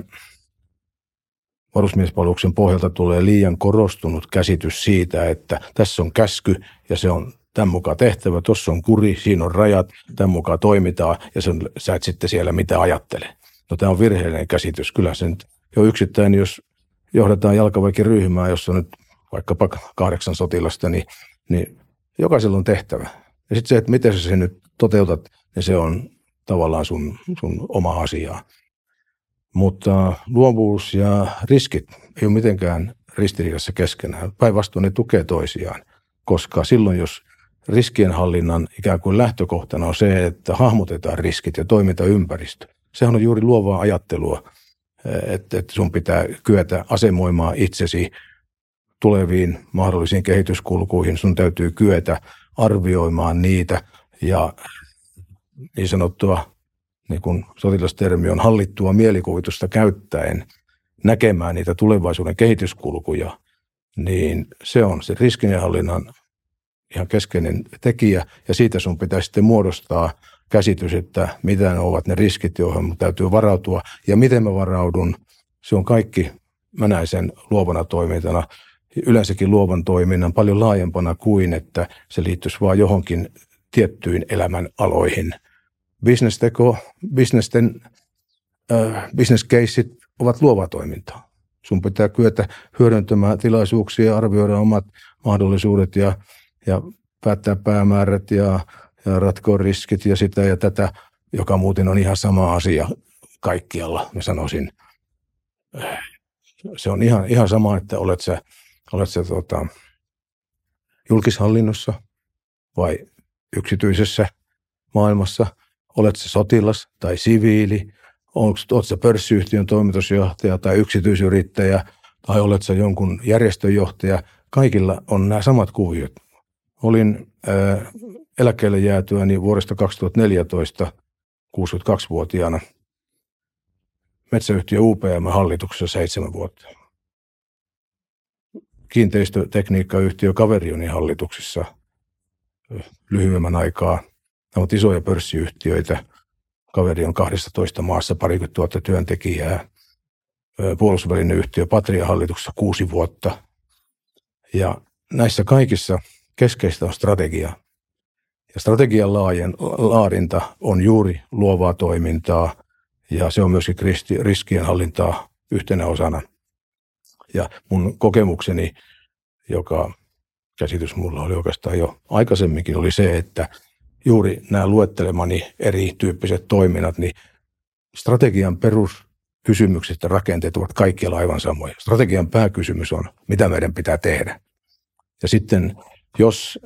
varusmiespalveluksen pohjalta tulee liian korostunut käsitys siitä, että tässä on käsky ja se on tämän mukaan tehtävä, tuossa on kuri, siinä on rajat, tämän mukaan toimitaan ja sen, sä et sitten siellä mitä ajattele. No tämä on virheellinen käsitys. Kyllä sen jo yksittäin, jos johdetaan jalkaväkiryhmää, jossa nyt vaikkapa kahdeksan sotilasta, niin, niin jokaisella on tehtävä. Ja sitten se, että miten sä sen nyt toteutat, niin se on tavallaan sun, sun oma asiaa. Mutta luovuus ja riskit ei ole mitenkään ristiriidassa keskenään. Päinvastoin ne tukee toisiaan, koska silloin jos riskienhallinnan ikään kuin lähtökohtana on se, että hahmotetaan riskit ja toimintaympäristö. Sehän on juuri luovaa ajattelua, että, että sun pitää kyetä asemoimaan itsesi tuleviin mahdollisiin kehityskulkuihin. Sun täytyy kyetä arvioimaan niitä ja niin sanottua niin kuin sotilastermi on hallittua mielikuvitusta käyttäen näkemään niitä tulevaisuuden kehityskulkuja, niin se on se riskinhallinnan ihan keskeinen tekijä ja siitä sun pitää sitten muodostaa käsitys, että mitä ne ovat ne riskit, joihin mun täytyy varautua ja miten mä varaudun. Se on kaikki, mä näen sen luovana toimintana, yleensäkin luovan toiminnan paljon laajempana kuin, että se liittyisi vain johonkin tiettyyn elämän aloihin – bisnesteko, bisnesten, äh, business ovat luovaa toimintaa. Sun pitää kyetä hyödyntämään tilaisuuksia arvioida omat mahdollisuudet ja, ja päättää päämäärät ja, ja ratkoa riskit ja sitä ja tätä, joka muuten on ihan sama asia kaikkialla, mä sanoisin. Se on ihan, ihan sama, että olet sä, olet sä tota, julkishallinnossa vai yksityisessä maailmassa – olet se sotilas tai siviili, olet se pörssiyhtiön toimitusjohtaja tai yksityisyrittäjä tai olet se jonkun järjestöjohtaja, kaikilla on nämä samat kuviot. Olin äh, eläkkeelle jäätyäni vuodesta 2014 62-vuotiaana metsäyhtiö UPM hallituksessa seitsemän vuotta. Kiinteistötekniikkayhtiö Kaverioni hallituksissa lyhyemmän aikaa ne ovat isoja pörssiyhtiöitä. Kaveri on 12 maassa parikymmentä tuhatta työntekijää. Puolustusvälinen yhtiö Patria hallituksessa kuusi vuotta. Ja näissä kaikissa keskeistä on strategia. Ja strategian laajen, laadinta on juuri luovaa toimintaa ja se on myöskin riskien hallintaa yhtenä osana. Ja mun kokemukseni, joka käsitys mulla oli oikeastaan jo aikaisemminkin, oli se, että – juuri nämä luettelemani erityyppiset toiminnat, niin strategian peruskysymykset ja rakenteet ovat kaikkialla aivan samoja. Strategian pääkysymys on, mitä meidän pitää tehdä. Ja sitten, jos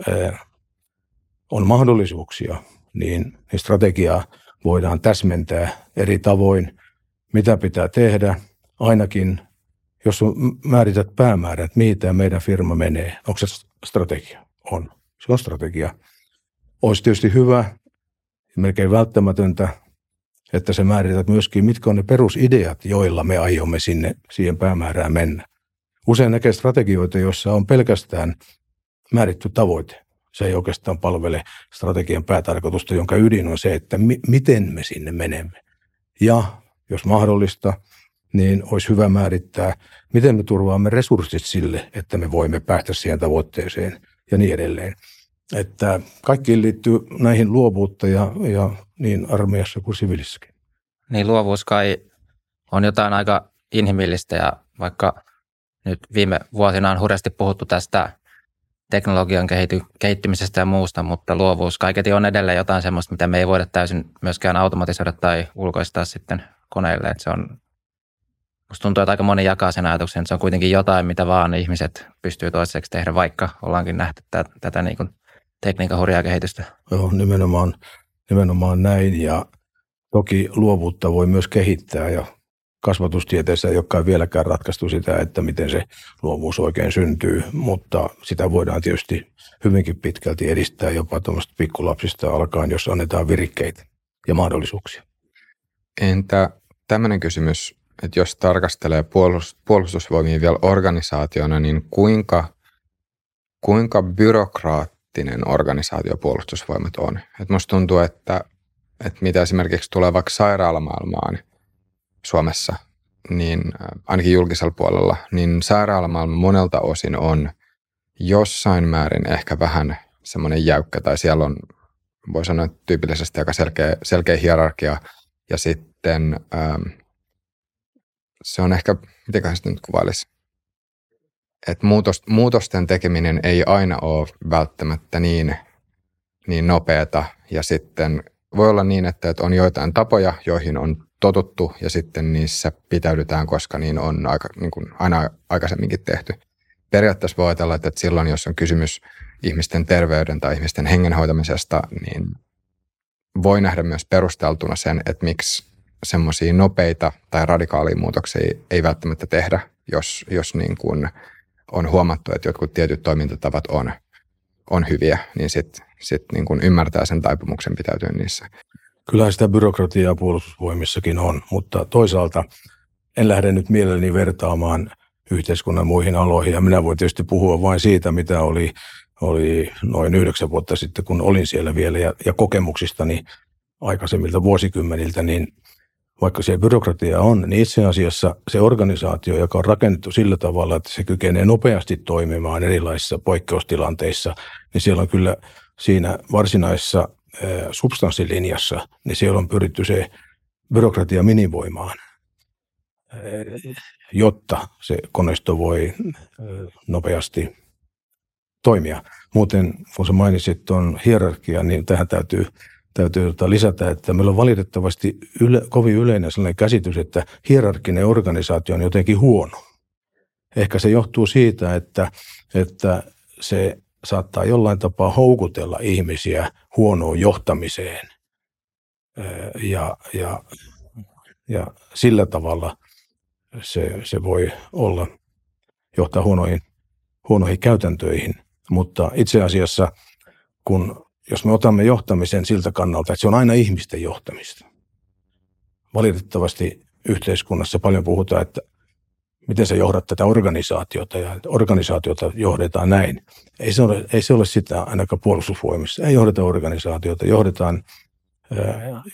on mahdollisuuksia, niin, niin strategiaa voidaan täsmentää eri tavoin, mitä pitää tehdä, ainakin jos määrität päämäärät, mihin tämä meidän firma menee. Onko se strategia? On. Se on strategia. Olisi tietysti hyvä ja melkein välttämätöntä, että se määrität myöskin, mitkä on ne perusideat, joilla me aiomme sinne siihen päämäärään mennä. Usein näkee strategioita, joissa on pelkästään määritty tavoite. Se ei oikeastaan palvele strategian päätarkoitusta, jonka ydin on se, että mi- miten me sinne menemme. Ja jos mahdollista, niin olisi hyvä määrittää, miten me turvaamme resurssit sille, että me voimme päästä siihen tavoitteeseen ja niin edelleen. että kaikkiin liittyy näihin luovuutta ja, ja niin armeijassa kuin sivilissäkin. Niin luovuus kai on jotain aika inhimillistä ja vaikka nyt viime vuosina on hurjasti puhuttu tästä teknologian kehity, kehittymisestä ja muusta, mutta luovuus kaiketi on edelleen jotain sellaista, mitä me ei voida täysin myöskään automatisoida tai ulkoistaa sitten koneille. Että se on, musta tuntuu, että aika moni jakaa sen ajatuksen, että se on kuitenkin jotain, mitä vaan ihmiset pystyy toiseksi tehdä, vaikka ollaankin nähty tätä, tätä niin kuin tekniikan hurjaa kehitystä. Joo, nimenomaan, nimenomaan näin ja toki luovuutta voi myös kehittää ja kasvatustieteessä ei olekaan vieläkään ratkaistu sitä, että miten se luovuus oikein syntyy, mutta sitä voidaan tietysti hyvinkin pitkälti edistää jopa tuommoista pikkulapsista alkaen, jos annetaan virikkeitä ja mahdollisuuksia. Entä tämmöinen kysymys, että jos tarkastelee puolustusvoimia vielä organisaationa, niin kuinka, kuinka byrokraattinen organisaatio puolustusvoimat on? Et musta tuntuu, että, että mitä esimerkiksi tulee vaikka sairaalamaailmaan – Suomessa, niin äh, ainakin julkisella puolella, niin sairaalamaailma monelta osin on jossain määrin ehkä vähän semmoinen jäykkä, tai siellä on, voi sanoa, tyypillisesti aika selkeä, selkeä hierarkia, ja sitten ähm, se on ehkä, miten se nyt kuvailisi, että muutos, muutosten tekeminen ei aina ole välttämättä niin, niin nopeata, ja sitten voi olla niin, että, että on joitain tapoja, joihin on totuttu ja sitten niissä pitäydytään, koska niin on aika, niin kuin aina aikaisemminkin tehty. Periaatteessa voi ajatella, että silloin, jos on kysymys ihmisten terveyden tai ihmisten hengenhoitamisesta, niin voi nähdä myös perusteltuna sen, että miksi semmoisia nopeita tai radikaalia muutoksia ei välttämättä tehdä, jos, jos niin kuin on huomattu, että jotkut tietyt toimintatavat on, on hyviä, niin sitten sit niin ymmärtää sen taipumuksen pitäytyä niissä. Kyllä sitä byrokratiaa puolustusvoimissakin on, mutta toisaalta en lähde nyt mielelläni vertaamaan yhteiskunnan muihin aloihin. Ja minä voin tietysti puhua vain siitä, mitä oli, oli noin yhdeksän vuotta sitten, kun olin siellä vielä ja, ja kokemuksistani aikaisemmilta vuosikymmeniltä, niin vaikka se byrokratia on, niin itse asiassa se organisaatio, joka on rakennettu sillä tavalla, että se kykenee nopeasti toimimaan erilaisissa poikkeustilanteissa, niin siellä on kyllä siinä varsinaisessa substanssilinjassa, niin siellä on pyritty se byrokratia minimoimaan, jotta se koneisto voi nopeasti toimia. Muuten, kun sä mainitsit tuon hierarkian, niin tähän täytyy, täytyy tota lisätä, että meillä on valitettavasti yle, kovin yleinen sellainen käsitys, että hierarkinen organisaatio on jotenkin huono. Ehkä se johtuu siitä, että, että se saattaa jollain tapaa houkutella ihmisiä huonoon johtamiseen. Ja, ja, ja sillä tavalla se, se voi olla johtaa huonoihin, huonoihin käytäntöihin. Mutta itse asiassa, kun, jos me otamme johtamisen siltä kannalta, että se on aina ihmisten johtamista. Valitettavasti yhteiskunnassa paljon puhutaan, että miten sä johdat tätä organisaatiota ja organisaatiota johdetaan näin. Ei se ole, ei se ole sitä ainakaan puolustusvoimissa. Ei johdeta organisaatiota, johdetaan,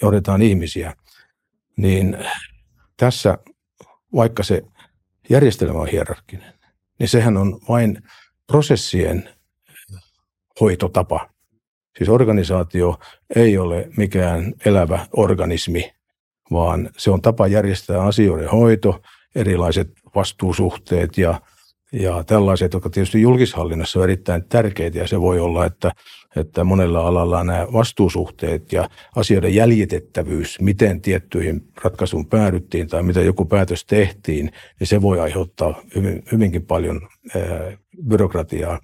johdetaan ihmisiä. Niin tässä, vaikka se järjestelmä on hierarkkinen, niin sehän on vain prosessien hoitotapa. Siis organisaatio ei ole mikään elävä organismi, vaan se on tapa järjestää asioiden hoito, erilaiset vastuusuhteet ja, ja tällaiset, jotka tietysti julkishallinnassa on erittäin tärkeitä ja se voi olla, että, että monella alalla nämä vastuusuhteet ja asioiden jäljitettävyys, miten tiettyihin ratkaisuun päädyttiin tai miten joku päätös tehtiin, niin se voi aiheuttaa hyvin, hyvinkin paljon ää, byrokratiaa.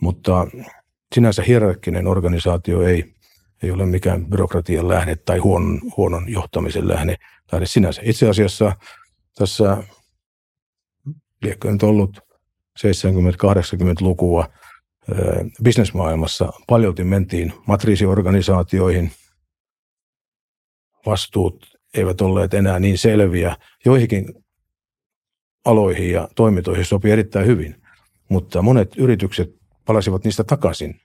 Mutta sinänsä hierarkkinen organisaatio ei, ei ole mikään byrokratian lähde tai huonon, huonon johtamisen lähde, lähde sinänsä. Itse asiassa tässä liekö nyt ollut 70-80-lukua bisnesmaailmassa paljolti mentiin matriisiorganisaatioihin. Vastuut eivät olleet enää niin selviä. Joihinkin aloihin ja toimintoihin sopii erittäin hyvin, mutta monet yritykset palasivat niistä takaisin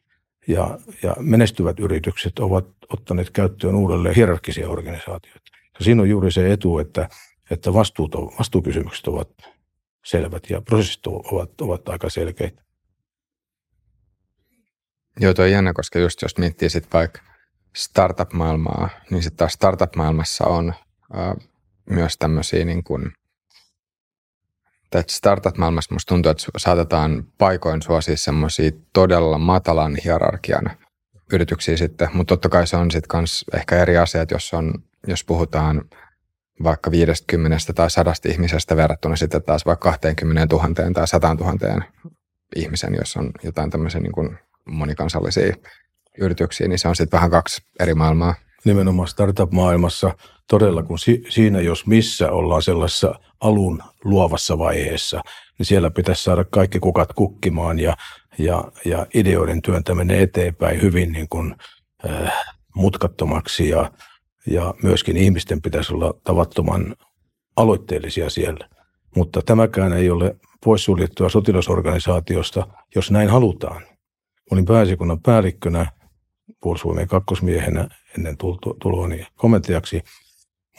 ja, ja menestyvät yritykset ovat ottaneet käyttöön uudelleen hierarkkisia organisaatioita. Ja siinä on juuri se etu, että, että vastuut, vastuukysymykset ovat selvät ja prosessit ovat, ovat aika selkeitä. Joo, toi jännä, koska just jos miettii sitten vaikka startup-maailmaa, niin sitten taas startup-maailmassa on äh, myös tämmöisiä niin kuin, että startup-maailmassa musta tuntuu, että saatetaan paikoin suosia semmoisia todella matalan hierarkian yrityksiä sitten, mutta totta kai se on sitten kans ehkä eri asiat, jos, on, jos puhutaan vaikka 50 tai 100 ihmisestä verrattuna sitten taas vaikka 20 000 tai 100 000 ihmisen, jos on jotain tämmöisiä niin kuin monikansallisia yrityksiä, niin se on sitten vähän kaksi eri maailmaa. Nimenomaan startup-maailmassa todella, kun si- siinä jos missä ollaan sellaisessa alun luovassa vaiheessa, niin siellä pitäisi saada kaikki kukat kukkimaan ja, ja, ja ideoiden työntäminen eteenpäin hyvin niin kuin, äh, mutkattomaksi ja, ja myöskin ihmisten pitäisi olla tavattoman aloitteellisia siellä. Mutta tämäkään ei ole poissuljettua sotilasorganisaatiosta, jos näin halutaan. Olin pääsikunnan päällikkönä puolustusvoimien kakkosmiehenä ennen tuloani komentajaksi.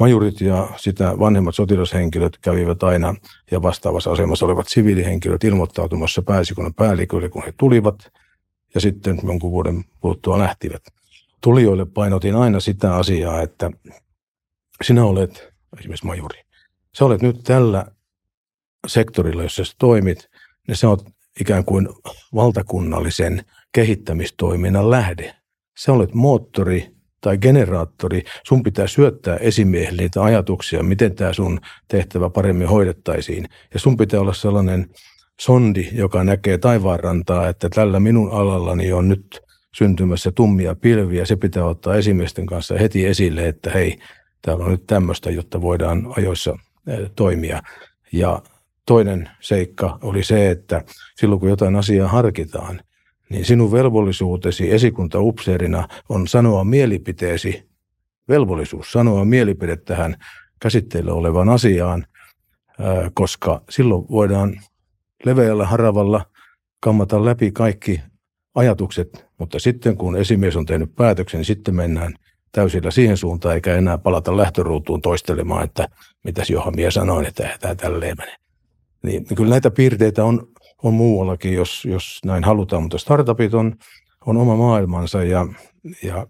Majurit ja sitä vanhemmat sotilashenkilöt kävivät aina ja vastaavassa asemassa olevat siviilihenkilöt ilmoittautumassa pääsikunnan päällikölle, kun he tulivat ja sitten jonkun vuoden kuluttua lähtivät. Tulijoille painotin aina sitä asiaa, että sinä olet esimerkiksi majuri. Sä olet nyt tällä sektorilla, jossa sä toimit, niin sä olet ikään kuin valtakunnallisen kehittämistoiminnan lähde. Sä olet moottori tai generaattori. Sun pitää syöttää esimiehille niitä ajatuksia, miten tämä sun tehtävä paremmin hoidettaisiin. Ja sun pitää olla sellainen sondi, joka näkee taivaanrantaa, että tällä minun alallani on nyt syntymässä tummia pilviä. Se pitää ottaa esimiesten kanssa heti esille, että hei, täällä on nyt tämmöistä, jotta voidaan ajoissa toimia. Ja toinen seikka oli se, että silloin kun jotain asiaa harkitaan, niin sinun velvollisuutesi esikuntaupseerina on sanoa mielipiteesi, velvollisuus sanoa mielipide tähän käsitteillä olevaan asiaan, koska silloin voidaan leveällä haravalla kammata läpi kaikki ajatukset, mutta sitten kun esimies on tehnyt päätöksen, niin sitten mennään täysillä siihen suuntaan, eikä enää palata lähtöruutuun toistelemaan, että mitäs Johan Mie sanoi, että tämä tälleen menee. Niin, niin kyllä näitä piirteitä on, on muuallakin, jos, jos näin halutaan, mutta startupit on, on oma maailmansa ja, ja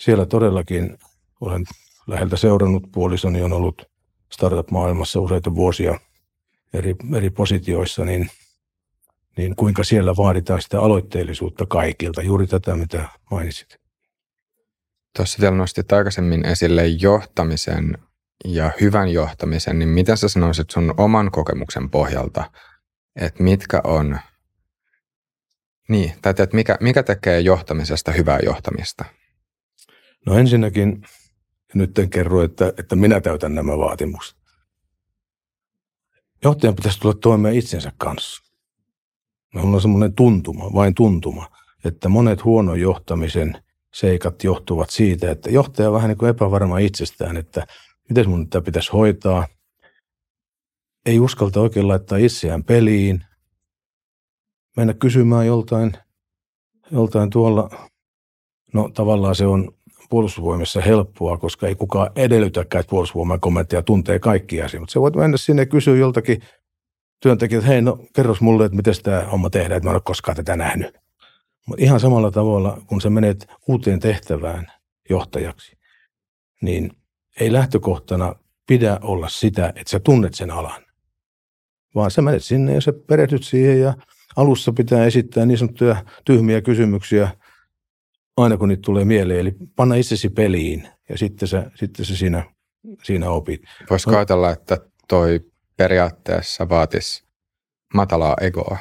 siellä todellakin olen läheltä seurannut, puolisoni on ollut startup-maailmassa useita vuosia eri, eri positioissa, niin, niin kuinka siellä vaaditaan sitä aloitteellisuutta kaikilta, juuri tätä, mitä mainitsit. Tuossa vielä nostit aikaisemmin esille johtamisen ja hyvän johtamisen, niin miten sä sanoisit sun oman kokemuksen pohjalta, että mitkä on, niin, tai että mikä, mikä tekee johtamisesta hyvää johtamista? No ensinnäkin, nyt en kerro, että, että minä täytän nämä vaatimukset. Johtajan pitäisi tulla toimeen itsensä kanssa. Meillä on semmoinen tuntuma, vain tuntuma, että monet huonon johtamisen seikat johtuvat siitä, että johtaja on vähän niin kuin epävarma itsestään, että miten mun tämä pitäisi hoitaa. Ei uskalta oikein laittaa itseään peliin. Mennä kysymään joltain, joltain tuolla. No tavallaan se on puolustusvoimissa helppoa, koska ei kukaan edellytäkään, että puolustusvoiman komentaja tuntee kaikki asiat. Mutta se voit mennä sinne kysyä joltakin työntekijältä, että hei, no kerros mulle, että miten tämä homma tehdään, että mä en ole koskaan tätä nähnyt. Mutta ihan samalla tavalla, kun sä menet uuteen tehtävään johtajaksi, niin ei lähtökohtana pidä olla sitä, että sä tunnet sen alan. Vaan sä menet sinne ja sä perehdyt siihen ja alussa pitää esittää niin sanottuja tyhmiä kysymyksiä aina kun niitä tulee mieleen. Eli panna itsesi peliin ja sitten sä, sitten sä siinä, siinä opit. Voisiko no, ajatella, että toi periaatteessa vaatisi matalaa egoa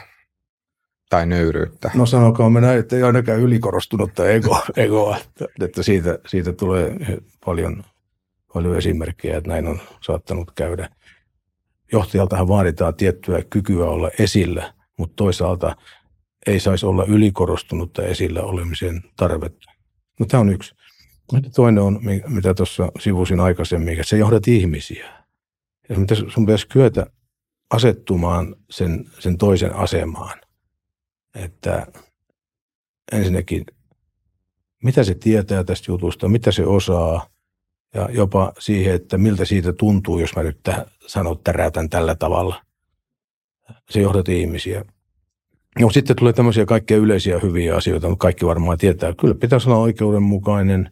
tai nöyryyttä? No sanokaa me näin, että ei ainakaan ylikorostunutta ego, (laughs) egoa, että, että siitä, siitä tulee paljon paljon esimerkkejä, että näin on saattanut käydä. Johtajaltahan vaaditaan tiettyä kykyä olla esillä, mutta toisaalta ei saisi olla ylikorostunutta esillä olemisen tarvetta. No tämä on yksi. Toinen on, mitä tuossa sivusin aikaisemmin, että sä johdat ihmisiä. Ja sun pitäisi kyetä asettumaan sen, sen toisen asemaan. Että ensinnäkin, mitä se tietää tästä jutusta, mitä se osaa – ja jopa siihen, että miltä siitä tuntuu, jos mä nyt täh, sanon täräytän tällä tavalla. Se johdat ihmisiä. No sitten tulee tämmöisiä kaikkia yleisiä hyviä asioita, mutta kaikki varmaan tietää. Kyllä pitäisi olla oikeudenmukainen.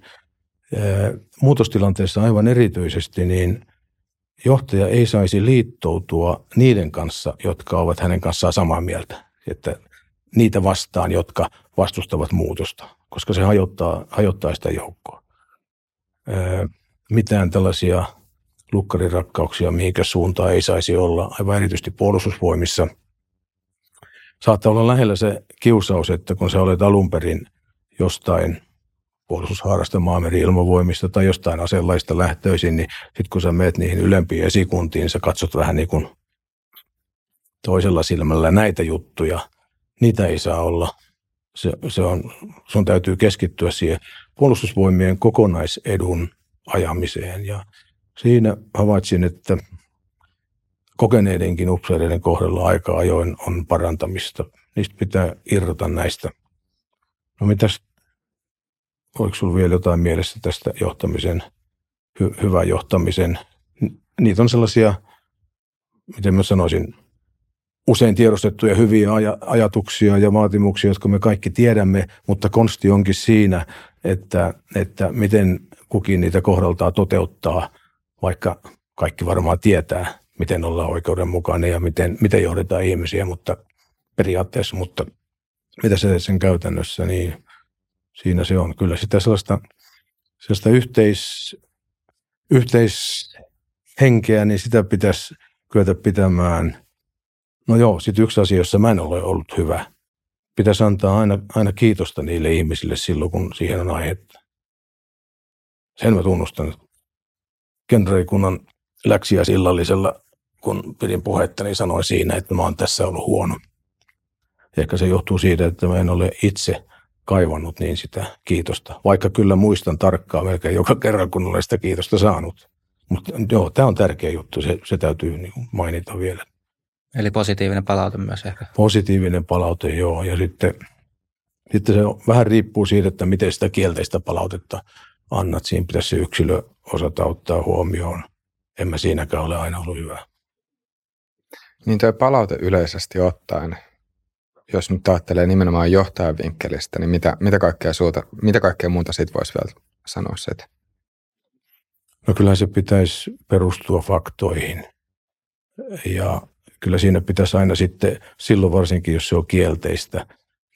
Muutostilanteessa aivan erityisesti, niin johtaja ei saisi liittoutua niiden kanssa, jotka ovat hänen kanssaan samaa mieltä. Että niitä vastaan, jotka vastustavat muutosta, koska se hajottaa, hajottaa sitä joukkoa. Mitään tällaisia lukkarirakkauksia, mihinkä suuntaan ei saisi olla, aivan erityisesti puolustusvoimissa. Saattaa olla lähellä se kiusaus, että kun sä olet alun perin jostain puolustushaarasta maameri ilmavoimista tai jostain aseenlaista lähtöisin, niin sitten kun sä meet niihin ylempiin esikuntiin, sä katsot vähän niin kuin toisella silmällä näitä juttuja. Niitä ei saa olla. Se, se on, sun täytyy keskittyä siihen puolustusvoimien kokonaisedun ajamiseen ja Siinä havaitsin, että kokeneidenkin upseereiden kohdalla aika ajoin on parantamista. Niistä pitää irrota näistä. No mitäs, oliko sinulla vielä jotain mielessä tästä johtamisen, hy, hyvän johtamisen? Niitä on sellaisia, miten mä sanoisin, usein tiedostettuja hyviä aj- ajatuksia ja vaatimuksia, jotka me kaikki tiedämme, mutta konsti onkin siinä, että, että miten kukin niitä kohdaltaan toteuttaa – vaikka kaikki varmaan tietää, miten ollaan oikeudenmukainen ja miten, miten johdetaan ihmisiä, mutta periaatteessa, mutta mitä se sen käytännössä, niin siinä se on. Kyllä sitä sellaista, sellaista yhteis, yhteishenkeä, niin sitä pitäisi kyetä pitämään. No joo, sitten yksi asia, jossa mä en ole ollut hyvä. Pitäisi antaa aina, aina kiitosta niille ihmisille silloin, kun siihen on aihetta. Sen mä tunnustan, kenraalikunnan läksiäisillallisella, kun pidin puhetta, niin sanoin siinä, että mä oon tässä ollut huono. Ehkä se johtuu siitä, että mä en ole itse kaivannut niin sitä kiitosta, vaikka kyllä muistan tarkkaan melkein joka kerran, kun olen sitä kiitosta saanut. Mutta joo, tämä on tärkeä juttu, se, se täytyy niin mainita vielä. Eli positiivinen palaute myös ehkä. Positiivinen palaute, joo. Ja sitten, sitten se vähän riippuu siitä, että miten sitä kielteistä palautetta annat. Siinä pitäisi se yksilö osata ottaa huomioon. En mä siinäkään ole aina ollut hyvä. Niin tuo palaute yleisesti ottaen, jos nyt ajattelee nimenomaan johtajan vinkkelistä, niin mitä, mitä, kaikkea, suuta, mitä kaikkea muuta siitä voisi vielä sanoa että No kyllä se pitäisi perustua faktoihin. Ja kyllä siinä pitäisi aina sitten, silloin varsinkin jos se on kielteistä,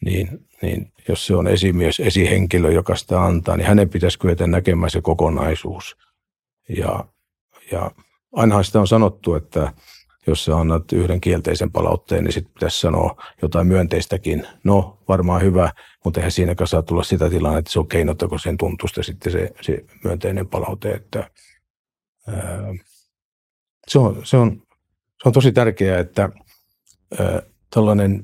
niin, niin jos se on esimies, esihenkilö, joka sitä antaa, niin hänen pitäisi kyetä näkemään se kokonaisuus. Ja, ja ainahan sitä on sanottu, että jos sä annat yhden kielteisen palautteen, niin sitten pitäisi sanoa jotain myönteistäkin. No, varmaan hyvä, mutta eihän siinäkään saa tulla sitä tilannetta, että se on keinottako sen tuntusta sitten se, se myönteinen palaute. Että, ää, se, on, se, on, se on tosi tärkeää, että ää, tällainen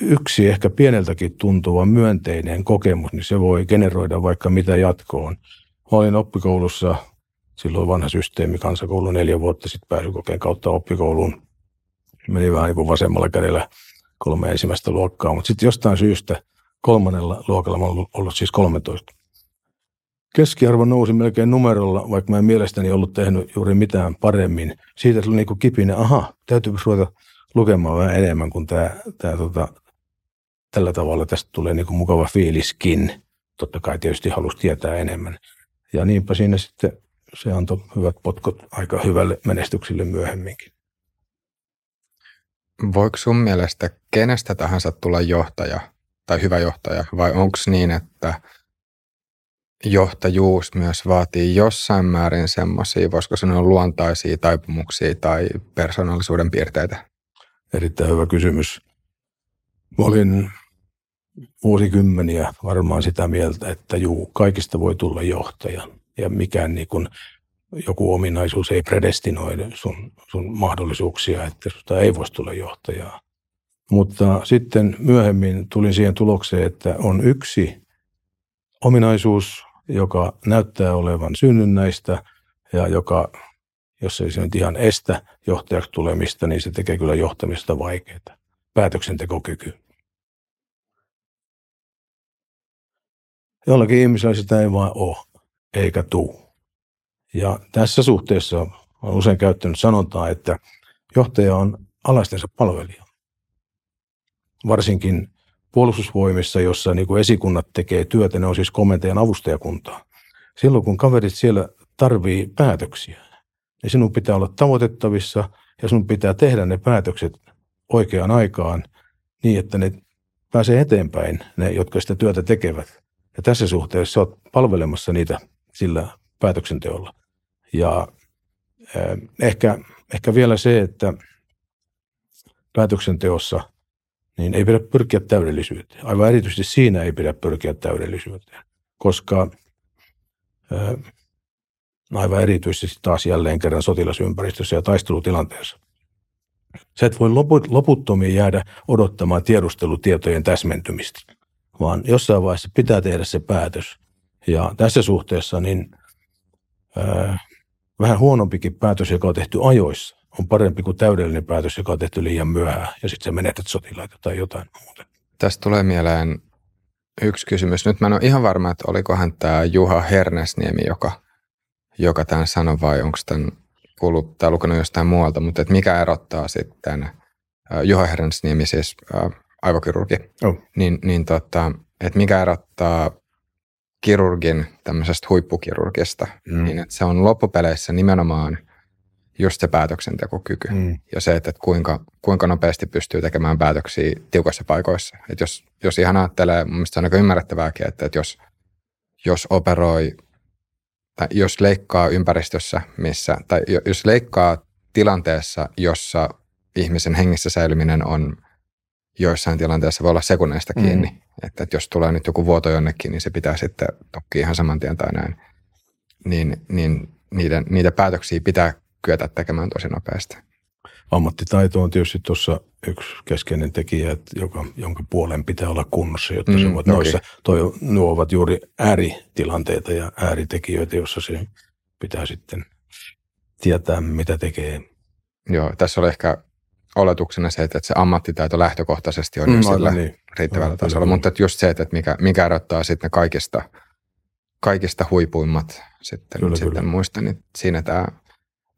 yksi ehkä pieneltäkin tuntuva myönteinen kokemus, niin se voi generoida vaikka mitä jatkoon. Mä olin oppikoulussa, silloin vanha systeemi, kansakoulu neljä vuotta sitten pääsykokeen kautta oppikouluun. Meni vähän niin kuin vasemmalla kädellä kolme ensimmäistä luokkaa, mutta sitten jostain syystä kolmannella luokalla mä olen ollut siis 13. Keskiarvo nousi melkein numerolla, vaikka mä en mielestäni ollut tehnyt juuri mitään paremmin. Siitä tuli niin kuin kipinen, aha, täytyy ruveta lukemaan vähän enemmän, kun tämä, tämä tota, tällä tavalla tästä tulee niin kuin mukava fiiliskin. Totta kai tietysti halusi tietää enemmän. Ja niinpä siinä sitten se antoi hyvät potkut aika hyvälle menestykselle myöhemminkin. Voiko sun mielestä kenestä tahansa tulla johtaja tai hyvä johtaja, vai onko niin, että johtajuus myös vaatii jossain määrin semmoisia, voisiko sanoa luontaisia taipumuksia tai persoonallisuuden piirteitä? Erittäin hyvä kysymys. Mä olin vuosikymmeniä varmaan sitä mieltä, että juu, kaikista voi tulla johtaja. Ja mikään niin kuin, joku ominaisuus ei predestinoi sun, sun mahdollisuuksia, että susta ei voisi tulla johtajaa. Mutta sitten myöhemmin tulin siihen tulokseen, että on yksi ominaisuus, joka näyttää olevan synnynnäistä ja joka, jos ei se nyt ihan estä johtajaksi tulemista, niin se tekee kyllä johtamista vaikeaa. Päätöksentekokyky. Jollakin ihmisellä sitä ei vaan ole, eikä tuu. Ja tässä suhteessa olen usein käyttänyt sanontaa, että johtaja on alaistensa palvelija. varsinkin puolustusvoimissa, jossa niin kuin esikunnat tekee työtä, ne on siis komentajan avustajakuntaa. Silloin kun kaverit siellä tarvii päätöksiä, niin sinun pitää olla tavoitettavissa ja sinun pitää tehdä ne päätökset oikeaan aikaan niin, että ne pääsee eteenpäin, ne, jotka sitä työtä tekevät. Ja tässä suhteessa olet palvelemassa niitä sillä päätöksenteolla. Ja eh, ehkä, ehkä vielä se, että päätöksenteossa niin ei pidä pyrkiä täydellisyyteen. Aivan erityisesti siinä ei pidä pyrkiä täydellisyyteen, koska eh, aivan erityisesti taas jälleen kerran sotilasympäristössä ja taistelutilanteessa. Sä et voi loputtomiin jäädä odottamaan tiedustelutietojen täsmentymistä, vaan jossain vaiheessa pitää tehdä se päätös. Ja tässä suhteessa niin ää, vähän huonompikin päätös, joka on tehty ajoissa, on parempi kuin täydellinen päätös, joka on tehty liian myöhään ja sitten sä menetät sotilaita tai jotain muuta. Tästä tulee mieleen yksi kysymys. Nyt mä en ole ihan varma, että olikohan tämä Juha Hernesniemi, joka, joka tämän sanoi vai onko tämän kuullut tai lukenut jostain muualta, mutta että mikä erottaa sitten Juha Herensniemi, siis aivokirurgi, oh. niin, niin tota, että mikä erottaa kirurgin tämmöisestä huippukirurgista, mm. niin että se on loppupeleissä nimenomaan just se päätöksentekokyky mm. ja se, että, kuinka, kuinka nopeasti pystyy tekemään päätöksiä tiukassa paikoissa. Että jos, jos ihan ajattelee, mun mielestä se on aika ymmärrettävääkin, että, että jos, jos operoi tai jos leikkaa ympäristössä, missä, tai jos leikkaa tilanteessa, jossa ihmisen hengissä säilyminen on joissain tilanteissa voi olla sekunneista mm. kiinni. Mm. Että, että jos tulee nyt joku vuoto jonnekin, niin se pitää sitten tokki ihan saman tien tai näin. Niin, niin niiden, niitä päätöksiä pitää kyetä tekemään tosi nopeasti. Ammattitaito on tietysti tuossa yksi keskeinen tekijä, että joka, jonka puolen pitää olla kunnossa, jotta mm, se voit noissa, toi, nuo ovat juuri ääritilanteita ja ääritekijöitä, joissa se pitää sitten tietää, mitä tekee. Joo, tässä oli ehkä oletuksena se, että se ammattitaito lähtökohtaisesti on mm, sillä niin. riittävällä tasolla, mutta että just se, että mikä, mikä erottaa sitten kaikista, kaikista huipuimmat sitten, kyllä, sitten kyllä. muista, niin siinä tämä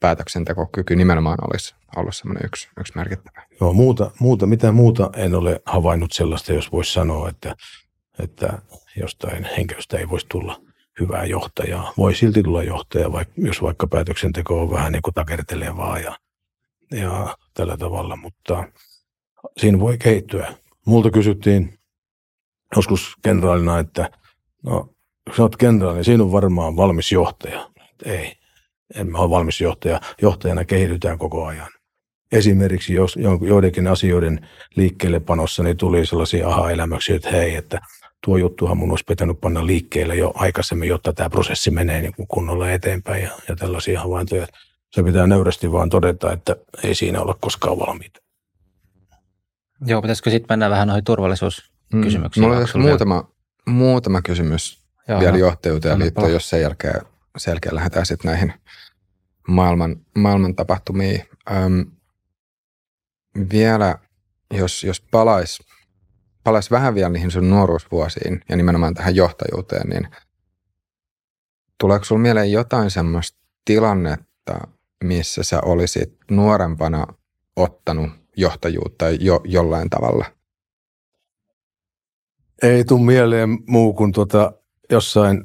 päätöksentekokyky nimenomaan olisi ollut semmoinen yksi, yksi merkittävä. Joo, muuta, muuta, mitä muuta en ole havainnut sellaista, jos voisi sanoa, että, että jostain henkilöstä ei voisi tulla hyvää johtajaa. Voi silti tulla johtaja, vaikka, jos vaikka päätöksenteko on vähän niin kuin takertelevaa ja, ja tällä tavalla, mutta siinä voi kehittyä. Multa kysyttiin joskus kenraalina, että no, kun sä oot kenraali, niin siinä on varmaan valmis johtaja. Ei, emme ole valmis johtaja. Johtajana kehitytään koko ajan. Esimerkiksi jos joidenkin asioiden liikkeelle panossa niin tuli sellaisia aha-elämyksiä, että hei, että tuo juttuhan mun olisi pitänyt panna liikkeelle jo aikaisemmin, jotta tämä prosessi menee niin kuin kunnolla eteenpäin ja, ja tällaisia havaintoja. Se pitää nöyrästi vaan todeta, että ei siinä olla koskaan valmiita. Joo, pitäisikö sitten mennä vähän noihin turvallisuuskysymyksiin? Mm, mulla olisi muutama, muutama kysymys Joo, vielä johtajuuteen liittyen, jos sen jälkeen selkeä lähdetään sitten näihin maailman, maailman tapahtumiin. Öm, vielä, jos, jos palais, palais vähän vielä niihin sun nuoruusvuosiin ja nimenomaan tähän johtajuuteen, niin tuleeko sinulla mieleen jotain semmoista tilannetta, missä sä olisit nuorempana ottanut johtajuutta jo, jollain tavalla? Ei tule mieleen muu kuin tuota, jossain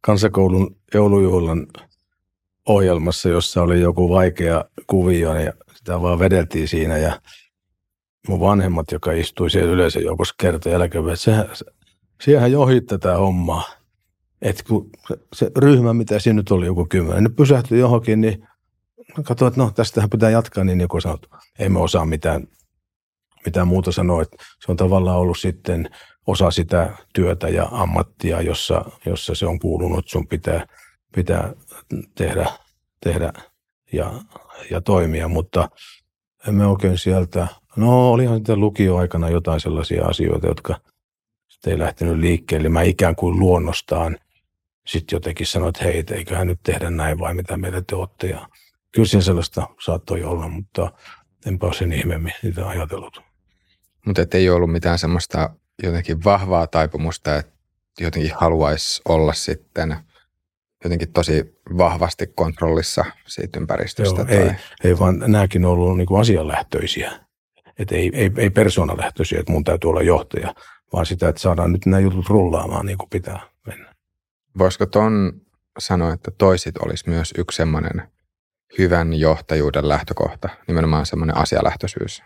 kansakoulun joulujuhlan ohjelmassa, jossa oli joku vaikea kuvio ja sitä vaan vedeltiin siinä ja mun vanhemmat, joka istui siellä yleisön joukossa kertoi jälkeen, että sehän, siihen johit tätä hommaa. Että kun se ryhmä, mitä siinä nyt oli joku kymmenen, ne pysähtyi johonkin, niin katsoin, että no tästähän pitää jatkaa, niin joku sanoi, että ei me osaa mitään, mitään muuta sanoa. Että se on tavallaan ollut sitten osa sitä työtä ja ammattia, jossa, jossa se on kuulunut, sun pitää, pitää tehdä, tehdä ja, ja toimia, mutta emme oikein sieltä, no olihan sitten lukioaikana jotain sellaisia asioita, jotka sitten ei lähtenyt liikkeelle. Mä ikään kuin luonnostaan sitten jotenkin sanoin, että hei, eiköhän nyt tehdä näin vai mitä meitä te olette. Ja kyllä siinä sellaista saattoi olla, mutta enpä ole sen ihmeemmin sitä ajatellut. Mutta ei ollut mitään semmoista jotenkin vahvaa taipumusta, että jotenkin haluaisi olla sitten jotenkin tosi vahvasti kontrollissa siitä ympäristöstä. Joo, tai... ei, ei, vaan nämäkin on ollut niin asianlähtöisiä. Että ei, ei, ei persoonalähtöisiä, että mun täytyy olla johtaja, vaan sitä, että saadaan nyt nämä jutut rullaamaan niin kuin pitää. Voisiko ton sanoa, että toisit olisi myös yksi semmoinen hyvän johtajuuden lähtökohta, nimenomaan semmoinen asialähtöisyys?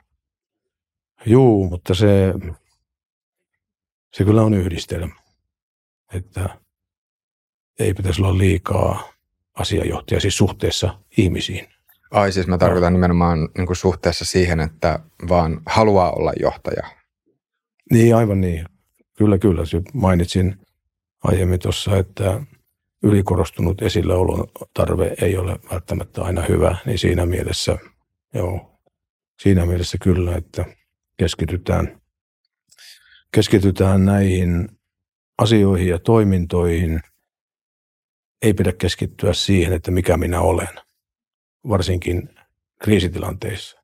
Juu, mutta se, se kyllä on yhdistelmä. Että ei pitäisi olla liikaa asiajohtaja siis suhteessa ihmisiin. Ai siis mä tarkoitan nimenomaan niin kuin suhteessa siihen, että vaan haluaa olla johtaja. Niin, aivan niin. Kyllä, kyllä. Mainitsin aiemmin tuossa, että ylikorostunut esilläolon tarve ei ole välttämättä aina hyvä, niin siinä mielessä, joo, siinä mielessä kyllä, että keskitytään, keskitytään näihin asioihin ja toimintoihin. Ei pidä keskittyä siihen, että mikä minä olen, varsinkin kriisitilanteissa.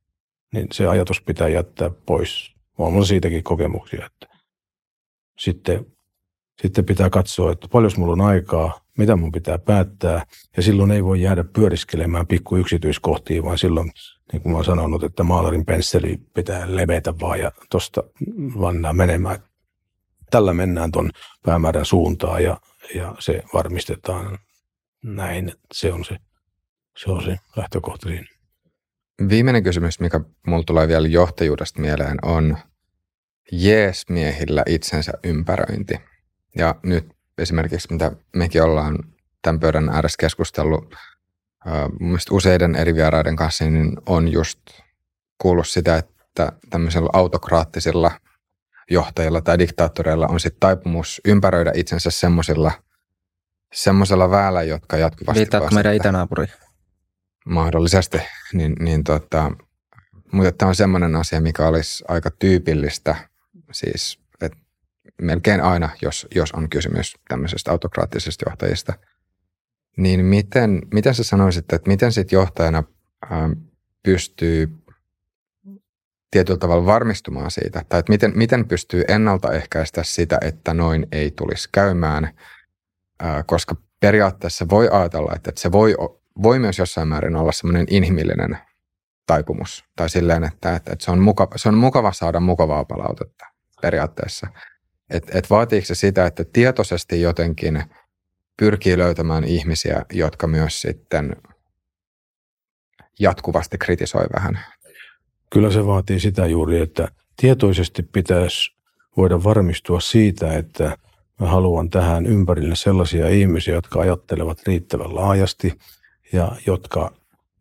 Niin se ajatus pitää jättää pois. On siitäkin kokemuksia, että sitten, sitten pitää katsoa, että paljon mulla on aikaa, mitä mun pitää päättää. Ja silloin ei voi jäädä pyöriskelemään pikku yksityiskohtiin, vaan silloin, niin kuin mä oon sanonut, että maalarin pensseli pitää levetä vaan ja tuosta vannaa menemään. Tällä mennään tuon päämäärän suuntaan ja, ja se varmistetaan näin, se on se, se, on se lähtökohta siinä. Viimeinen kysymys, mikä mulla tulee vielä johtajuudesta mieleen, on jees-miehillä itsensä ympäröinti. Ja nyt esimerkiksi, mitä mekin ollaan tämän pöydän ääressä keskustellut uh, useiden eri vieraiden kanssa, niin on just kuullut sitä, että tämmöisellä autokraattisilla johtajilla tai diktaattoreilla on sitten taipumus ympäröidä itsensä semmoisilla semmoisella väellä, jotka jatkuvasti... Viittaatko meidän itänaapuri? Mahdollisesti. Niin, niin tota, mutta tämä on semmoinen asia, mikä olisi aika tyypillistä, siis melkein aina, jos, jos on kysymys tämmöisestä autokraattisesta johtajista, niin miten, miten sä sanoisit, että miten sitten johtajana ää, pystyy tietyllä tavalla varmistumaan siitä, tai että miten, miten pystyy ennaltaehkäistä sitä, että noin ei tulisi käymään, ää, koska periaatteessa voi ajatella, että, että se voi, voi myös jossain määrin olla semmoinen inhimillinen taipumus, tai silleen, että, että, että se, on mukava, se on mukava saada mukavaa palautetta periaatteessa. Et, et vaatiiko se sitä, että tietoisesti jotenkin pyrkii löytämään ihmisiä, jotka myös sitten jatkuvasti kritisoi vähän Kyllä se vaatii sitä juuri, että tietoisesti pitäisi voida varmistua siitä, että mä haluan tähän ympärille sellaisia ihmisiä, jotka ajattelevat riittävän laajasti ja jotka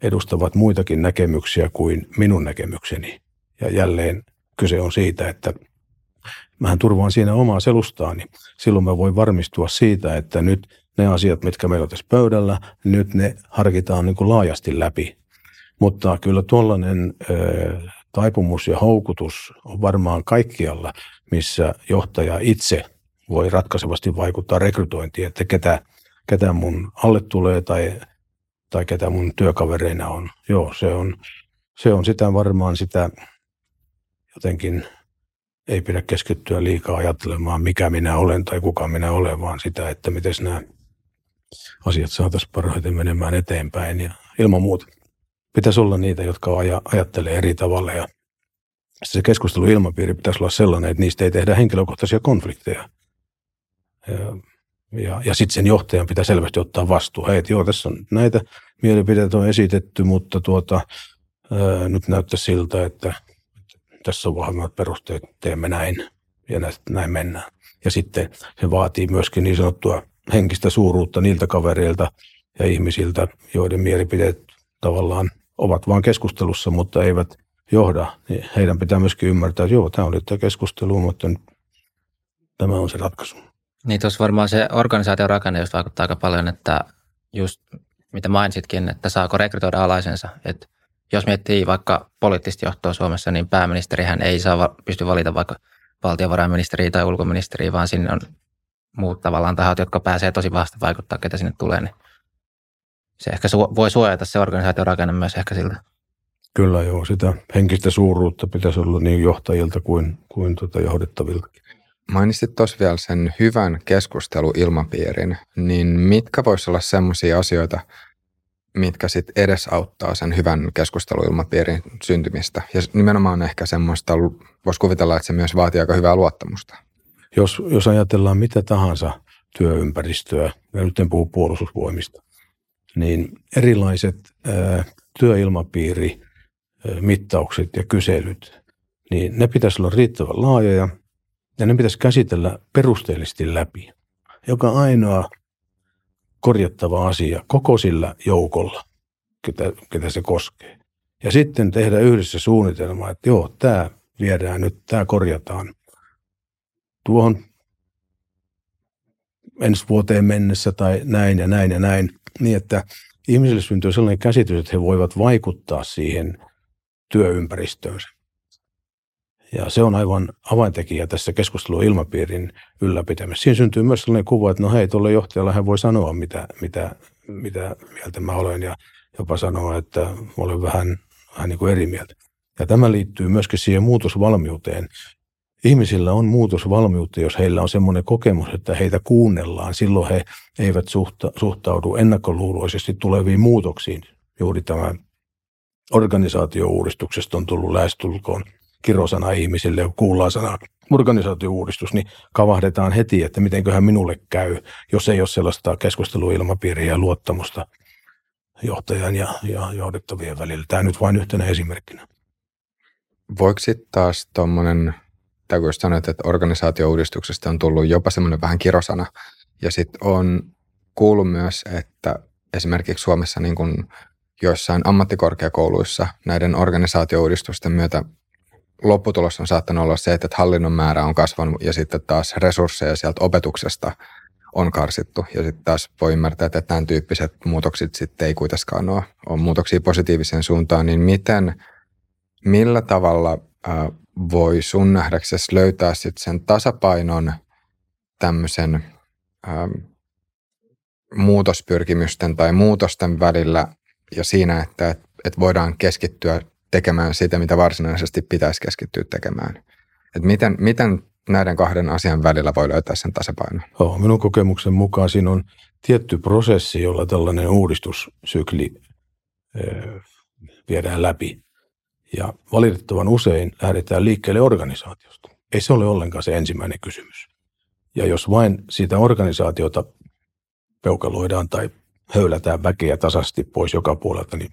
edustavat muitakin näkemyksiä kuin minun näkemykseni. Ja jälleen kyse on siitä, että mähän turvaan siinä omaa selustaani. Silloin mä voin varmistua siitä, että nyt ne asiat, mitkä meillä on tässä pöydällä, nyt ne harkitaan niin kuin laajasti läpi mutta kyllä tuollainen taipumus ja houkutus on varmaan kaikkialla, missä johtaja itse voi ratkaisevasti vaikuttaa rekrytointiin, että ketä, ketä mun alle tulee tai, tai ketä mun työkavereina on. Joo, se on, se on sitä varmaan sitä jotenkin ei pidä keskittyä liikaa ajattelemaan, mikä minä olen tai kuka minä olen, vaan sitä, että miten nämä asiat saataisiin parhaiten menemään eteenpäin ja ilman muuta pitäisi olla niitä, jotka ajattelee eri tavalla ja se keskusteluilmapiiri pitäisi olla sellainen, että niistä ei tehdä henkilökohtaisia konflikteja. Ja, ja, ja sitten sen johtajan pitää selvästi ottaa vastuu. Hei, joo, tässä on näitä mielipiteitä on esitetty, mutta tuota, ää, nyt näyttää siltä, että tässä on vahvemmat perusteet, teemme näin ja näin, mennään. Ja sitten se vaatii myöskin niin sanottua henkistä suuruutta niiltä kavereilta ja ihmisiltä, joiden mielipiteet tavallaan ovat vain keskustelussa, mutta eivät johda, niin heidän pitää myöskin ymmärtää, että joo, tämä oli tämä keskustelu, mutta tämä on se ratkaisu. Niin tuossa varmaan se organisaation rakenne just vaikuttaa aika paljon, että just mitä mainitsitkin, että saako rekrytoida alaisensa. Että jos miettii vaikka poliittista johtoa Suomessa, niin pääministerihän ei saa pysty valita vaikka valtiovarainministeriä tai ulkoministeriä, vaan sinne on muut tavallaan tahot, jotka pääsee tosi vahvasti vaikuttaa, ketä sinne tulee. Niin se ehkä su- voi suojata se organisaation rakenne myös ehkä siltä. Kyllä joo, sitä henkistä suuruutta pitäisi olla niin johtajilta kuin, kuin tuota johdettavilta. Mainitsit tuossa vielä sen hyvän keskusteluilmapiirin, niin mitkä voisi olla sellaisia asioita, mitkä sitten edesauttaa sen hyvän keskusteluilmapiirin syntymistä. Ja nimenomaan ehkä semmoista, voisi kuvitella, että se myös vaatii aika hyvää luottamusta. Jos, jos ajatellaan mitä tahansa työympäristöä, ja nyt en puhu puolustusvoimista, niin erilaiset ää, työilmapiiri, ää, mittaukset ja kyselyt, niin ne pitäisi olla riittävän laajoja ja ne pitäisi käsitellä perusteellisesti läpi. Joka ainoa korjattava asia koko sillä joukolla, ketä, ketä se koskee. Ja sitten tehdä yhdessä suunnitelma, että joo, tämä viedään nyt, tämä korjataan tuohon ensi vuoteen mennessä tai näin ja näin ja näin, niin että ihmisille syntyy sellainen käsitys, että he voivat vaikuttaa siihen työympäristöönsä. Ja se on aivan avaintekijä tässä keskustelun ilmapiirin ylläpitämisessä. Siinä syntyy myös sellainen kuva, että no hei, tuolle johtajalla hän voi sanoa, mitä, mitä, mitä mieltä mä olen ja jopa sanoa, että olen vähän, vähän niin kuin eri mieltä. Ja tämä liittyy myöskin siihen muutosvalmiuteen. Ihmisillä on muutosvalmiutta, jos heillä on semmoinen kokemus, että heitä kuunnellaan. Silloin he eivät suhta, suhtaudu ennakkoluuloisesti tuleviin muutoksiin. Juuri tämä organisaatiouudistuksesta on tullut lähestulkoon kirosana ihmisille, kun kuullaan sana organisaatiouudistus, niin kavahdetaan heti, että mitenköhän minulle käy, jos ei ole sellaista keskusteluilmapiiriä ja luottamusta johtajan ja, ja johdettavien välillä. Tämä nyt vain yhtenä esimerkkinä. Voiko sitten taas tuommoinen, tai kun sanoit, että organisaatiouudistuksesta on tullut jopa semmoinen vähän kirosana, ja sitten on kuullut myös, että esimerkiksi Suomessa niin kun joissain ammattikorkeakouluissa näiden organisaatiouudistusten myötä lopputulos on saattanut olla se, että hallinnon määrä on kasvanut ja sitten taas resursseja sieltä opetuksesta on karsittu. Ja sitten taas voi ymmärtää, että tämän tyyppiset muutokset sitten ei kuitenkaan ole, on muutoksia positiiviseen suuntaan, niin miten, millä tavalla äh, voi sun nähdäksesi löytää sitten sen tasapainon tämmöisen äh, muutospyrkimysten tai muutosten välillä ja siinä, että, että voidaan keskittyä tekemään sitä, mitä varsinaisesti pitäisi keskittyä tekemään. Et miten, miten näiden kahden asian välillä voi löytää sen tasapainon? Oh, minun kokemuksen mukaan siinä on tietty prosessi, jolla tällainen uudistussykli eh, viedään läpi. Ja valitettavan usein lähdetään liikkeelle organisaatiosta. Ei se ole ollenkaan se ensimmäinen kysymys. Ja jos vain siitä organisaatiota peukaloidaan tai höylätään väkeä tasasti pois joka puolelta, niin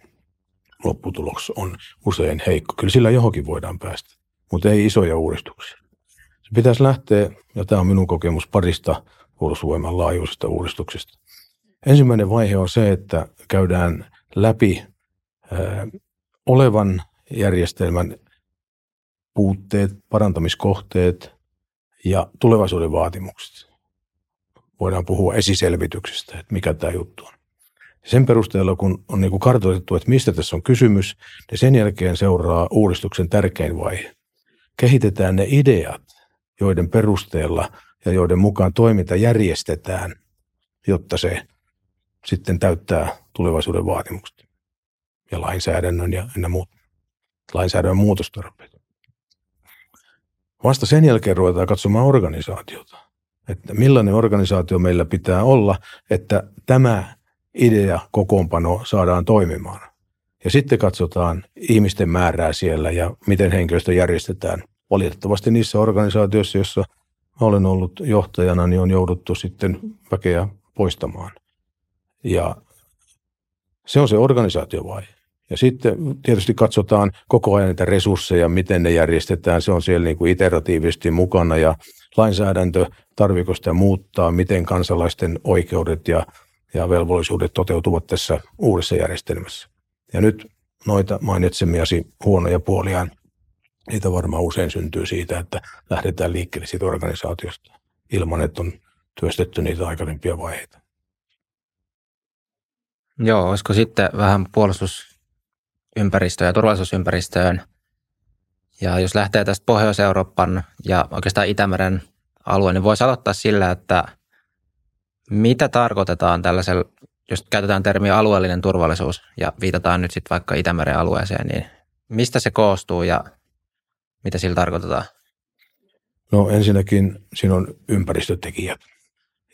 lopputulos on usein heikko. Kyllä sillä johonkin voidaan päästä, mutta ei isoja uudistuksia. Se pitäisi lähteä, ja tämä on minun kokemus parista puolustusvoiman laajuisesta uudistuksesta. Ensimmäinen vaihe on se, että käydään läpi ää, olevan järjestelmän puutteet, parantamiskohteet ja tulevaisuuden vaatimukset. Voidaan puhua esiselvityksestä, että mikä tämä juttu on. Sen perusteella, kun on niin kartoitettu, että mistä tässä on kysymys, niin sen jälkeen seuraa uudistuksen tärkein vaihe. Kehitetään ne ideat, joiden perusteella ja joiden mukaan toiminta järjestetään, jotta se sitten täyttää tulevaisuuden vaatimukset ja lainsäädännön ja ennen muut, lainsäädännön muutostarpeet. Vasta sen jälkeen ruvetaan katsomaan organisaatiota. Että millainen organisaatio meillä pitää olla, että tämä idea, kokoonpano saadaan toimimaan. Ja sitten katsotaan ihmisten määrää siellä ja miten henkilöstö järjestetään. Valitettavasti niissä organisaatioissa, joissa olen ollut johtajana, niin on jouduttu sitten väkeä poistamaan. Ja se on se organisaatiovaihe. Ja sitten tietysti katsotaan koko ajan niitä resursseja, miten ne järjestetään. Se on siellä niin kuin iteratiivisesti mukana ja lainsäädäntö, tarviko sitä muuttaa, miten kansalaisten oikeudet ja ja velvollisuudet toteutuvat tässä uudessa järjestelmässä. Ja nyt noita mainitsemiasi huonoja puolia, niitä varmaan usein syntyy siitä, että lähdetään liikkeelle siitä organisaatiosta ilman, että on työstetty niitä aikaisempia vaiheita. Joo, olisiko sitten vähän puolustusympäristöön ja turvallisuusympäristöön. Ja jos lähtee tästä Pohjois-Euroopan ja oikeastaan Itämeren alueen, niin voisi aloittaa sillä, että mitä tarkoitetaan tällaisella, jos käytetään termiä alueellinen turvallisuus ja viitataan nyt sitten vaikka Itämeren alueeseen, niin mistä se koostuu ja mitä sillä tarkoitetaan? No ensinnäkin siinä on ympäristötekijät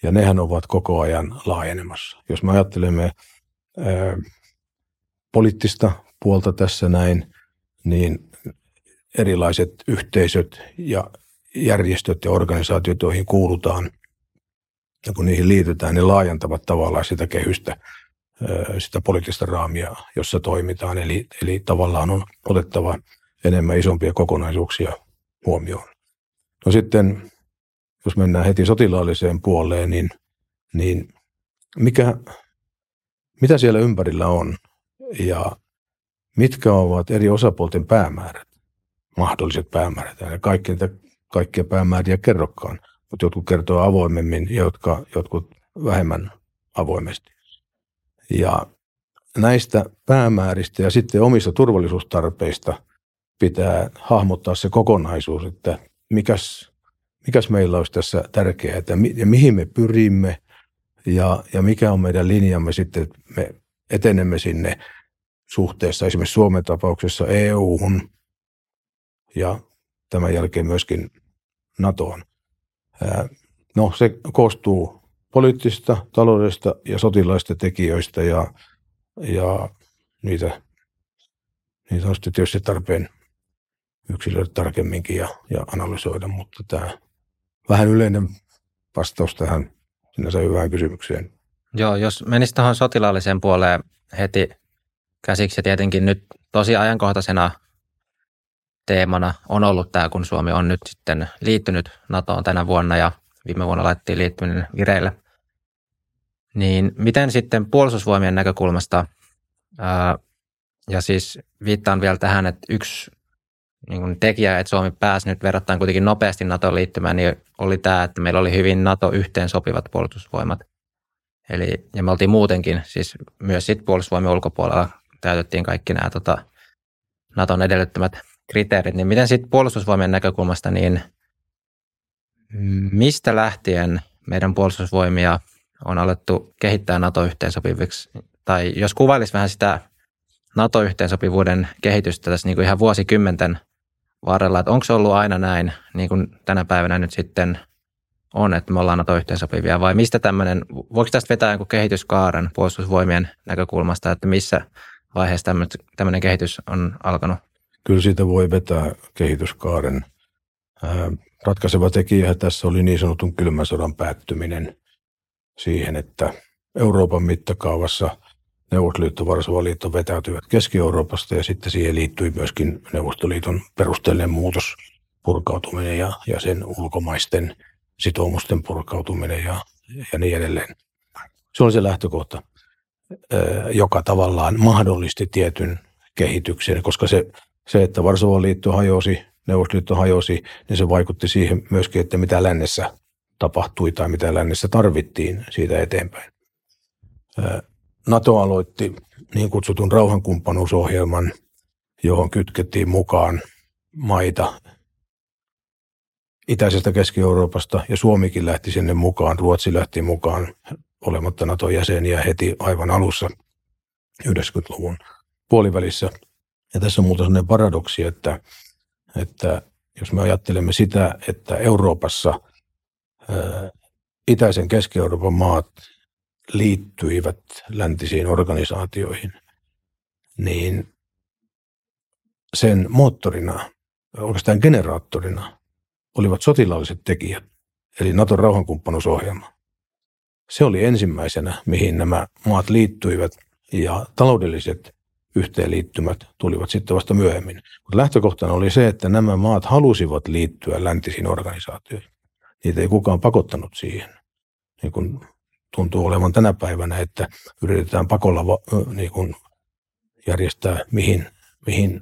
ja nehän ovat koko ajan laajenemassa. Jos me ajattelemme ää, poliittista puolta tässä näin, niin erilaiset yhteisöt ja järjestöt ja organisaatiot, joihin kuulutaan, ja kun niihin liitytään, niin laajentavat tavallaan sitä kehystä, sitä poliittista raamia, jossa toimitaan. Eli, eli tavallaan on otettava enemmän isompia kokonaisuuksia huomioon. No sitten, jos mennään heti sotilaalliseen puoleen, niin, niin mikä, mitä siellä ympärillä on ja mitkä ovat eri osapuolten päämäärät, mahdolliset päämäärät. Ja kaikki kaikkia päämääriä kerrokaan, mutta jotkut kertoo avoimemmin jotka, jotkut vähemmän avoimesti. Ja näistä päämääristä ja sitten omista turvallisuustarpeista pitää hahmottaa se kokonaisuus, että mikäs, mikäs meillä olisi tässä tärkeää että mi, ja mihin me pyrimme ja, ja mikä on meidän linjamme sitten, että me etenemme sinne suhteessa esimerkiksi Suomen tapauksessa EU-hun ja tämän jälkeen myöskin NATOon. No se koostuu poliittisista, taloudellisista ja sotilaista tekijöistä ja, ja niitä, niitä on sitten tietysti tarpeen yksilöidä tarkemminkin ja, ja analysoida, mutta tämä vähän yleinen vastaus tähän sinänsä hyvään kysymykseen. Joo, jos menisi tuohon sotilaalliseen puoleen heti käsiksi ja tietenkin nyt tosi ajankohtaisena teemana on ollut tämä, kun Suomi on nyt sitten liittynyt NATOon tänä vuonna ja viime vuonna laitettiin liittyminen vireille. Niin miten sitten puolustusvoimien näkökulmasta, ää, ja siis viittaan vielä tähän, että yksi niin kuin tekijä, että Suomi pääsi nyt verrattain kuitenkin nopeasti NATOon liittymään, niin oli tämä, että meillä oli hyvin NATO-yhteen sopivat puolustusvoimat. Eli, ja me oltiin muutenkin, siis myös sitten puolustusvoimien ulkopuolella täytettiin kaikki nämä tota, NATOn edellyttämät kriteerit, niin miten sitten puolustusvoimien näkökulmasta, niin mistä lähtien meidän puolustusvoimia on alettu kehittää NATO-yhteensopiviksi, tai jos kuvailisi vähän sitä NATO-yhteensopivuuden kehitystä tässä niin kuin ihan vuosikymmenten varrella, että onko se ollut aina näin, niin kuin tänä päivänä nyt sitten on, että me ollaan NATO-yhteensopivia, vai mistä tämmöinen, voiko tästä vetää jonkun kehityskaaren puolustusvoimien näkökulmasta, että missä vaiheessa tämmöinen kehitys on alkanut? Kyllä siitä voi vetää kehityskaaren. Ratkaiseva tekijä tässä oli niin sanotun kylmän sodan päättyminen siihen, että Euroopan mittakaavassa Neuvostoliitto, Varsova liitto vetäytyivät Keski-Euroopasta ja sitten siihen liittyi myöskin Neuvostoliiton perusteellinen muutos, purkautuminen ja, ja sen ulkomaisten sitoumusten purkautuminen ja, ja niin edelleen. Se oli se lähtökohta, joka tavallaan mahdollisti tietyn kehityksen, koska se se, että Varsovan liitto hajosi, Neuvostoliitto hajosi, niin se vaikutti siihen myöskin, että mitä lännessä tapahtui tai mitä lännessä tarvittiin siitä eteenpäin. NATO aloitti niin kutsutun rauhankumppanuusohjelman, johon kytkettiin mukaan maita itäisestä Keski-Euroopasta ja Suomikin lähti sinne mukaan, Ruotsi lähti mukaan olematta NATO-jäseniä heti aivan alussa 90-luvun puolivälissä – ja tässä on muuten sellainen paradoksi, että, että jos me ajattelemme sitä, että Euroopassa ää, itäisen Keski-Euroopan maat liittyivät läntisiin organisaatioihin, niin sen moottorina, oikeastaan generaattorina, olivat sotilaalliset tekijät, eli Naton rauhankumppanuusohjelma. Se oli ensimmäisenä, mihin nämä maat liittyivät, ja taloudelliset yhteenliittymät tulivat sitten vasta myöhemmin. Mutta lähtökohtana oli se, että nämä maat halusivat liittyä läntisiin organisaatioihin. Niitä ei kukaan pakottanut siihen. Niin kuin tuntuu olevan tänä päivänä, että yritetään pakolla va- niin kuin järjestää, mihin, mihin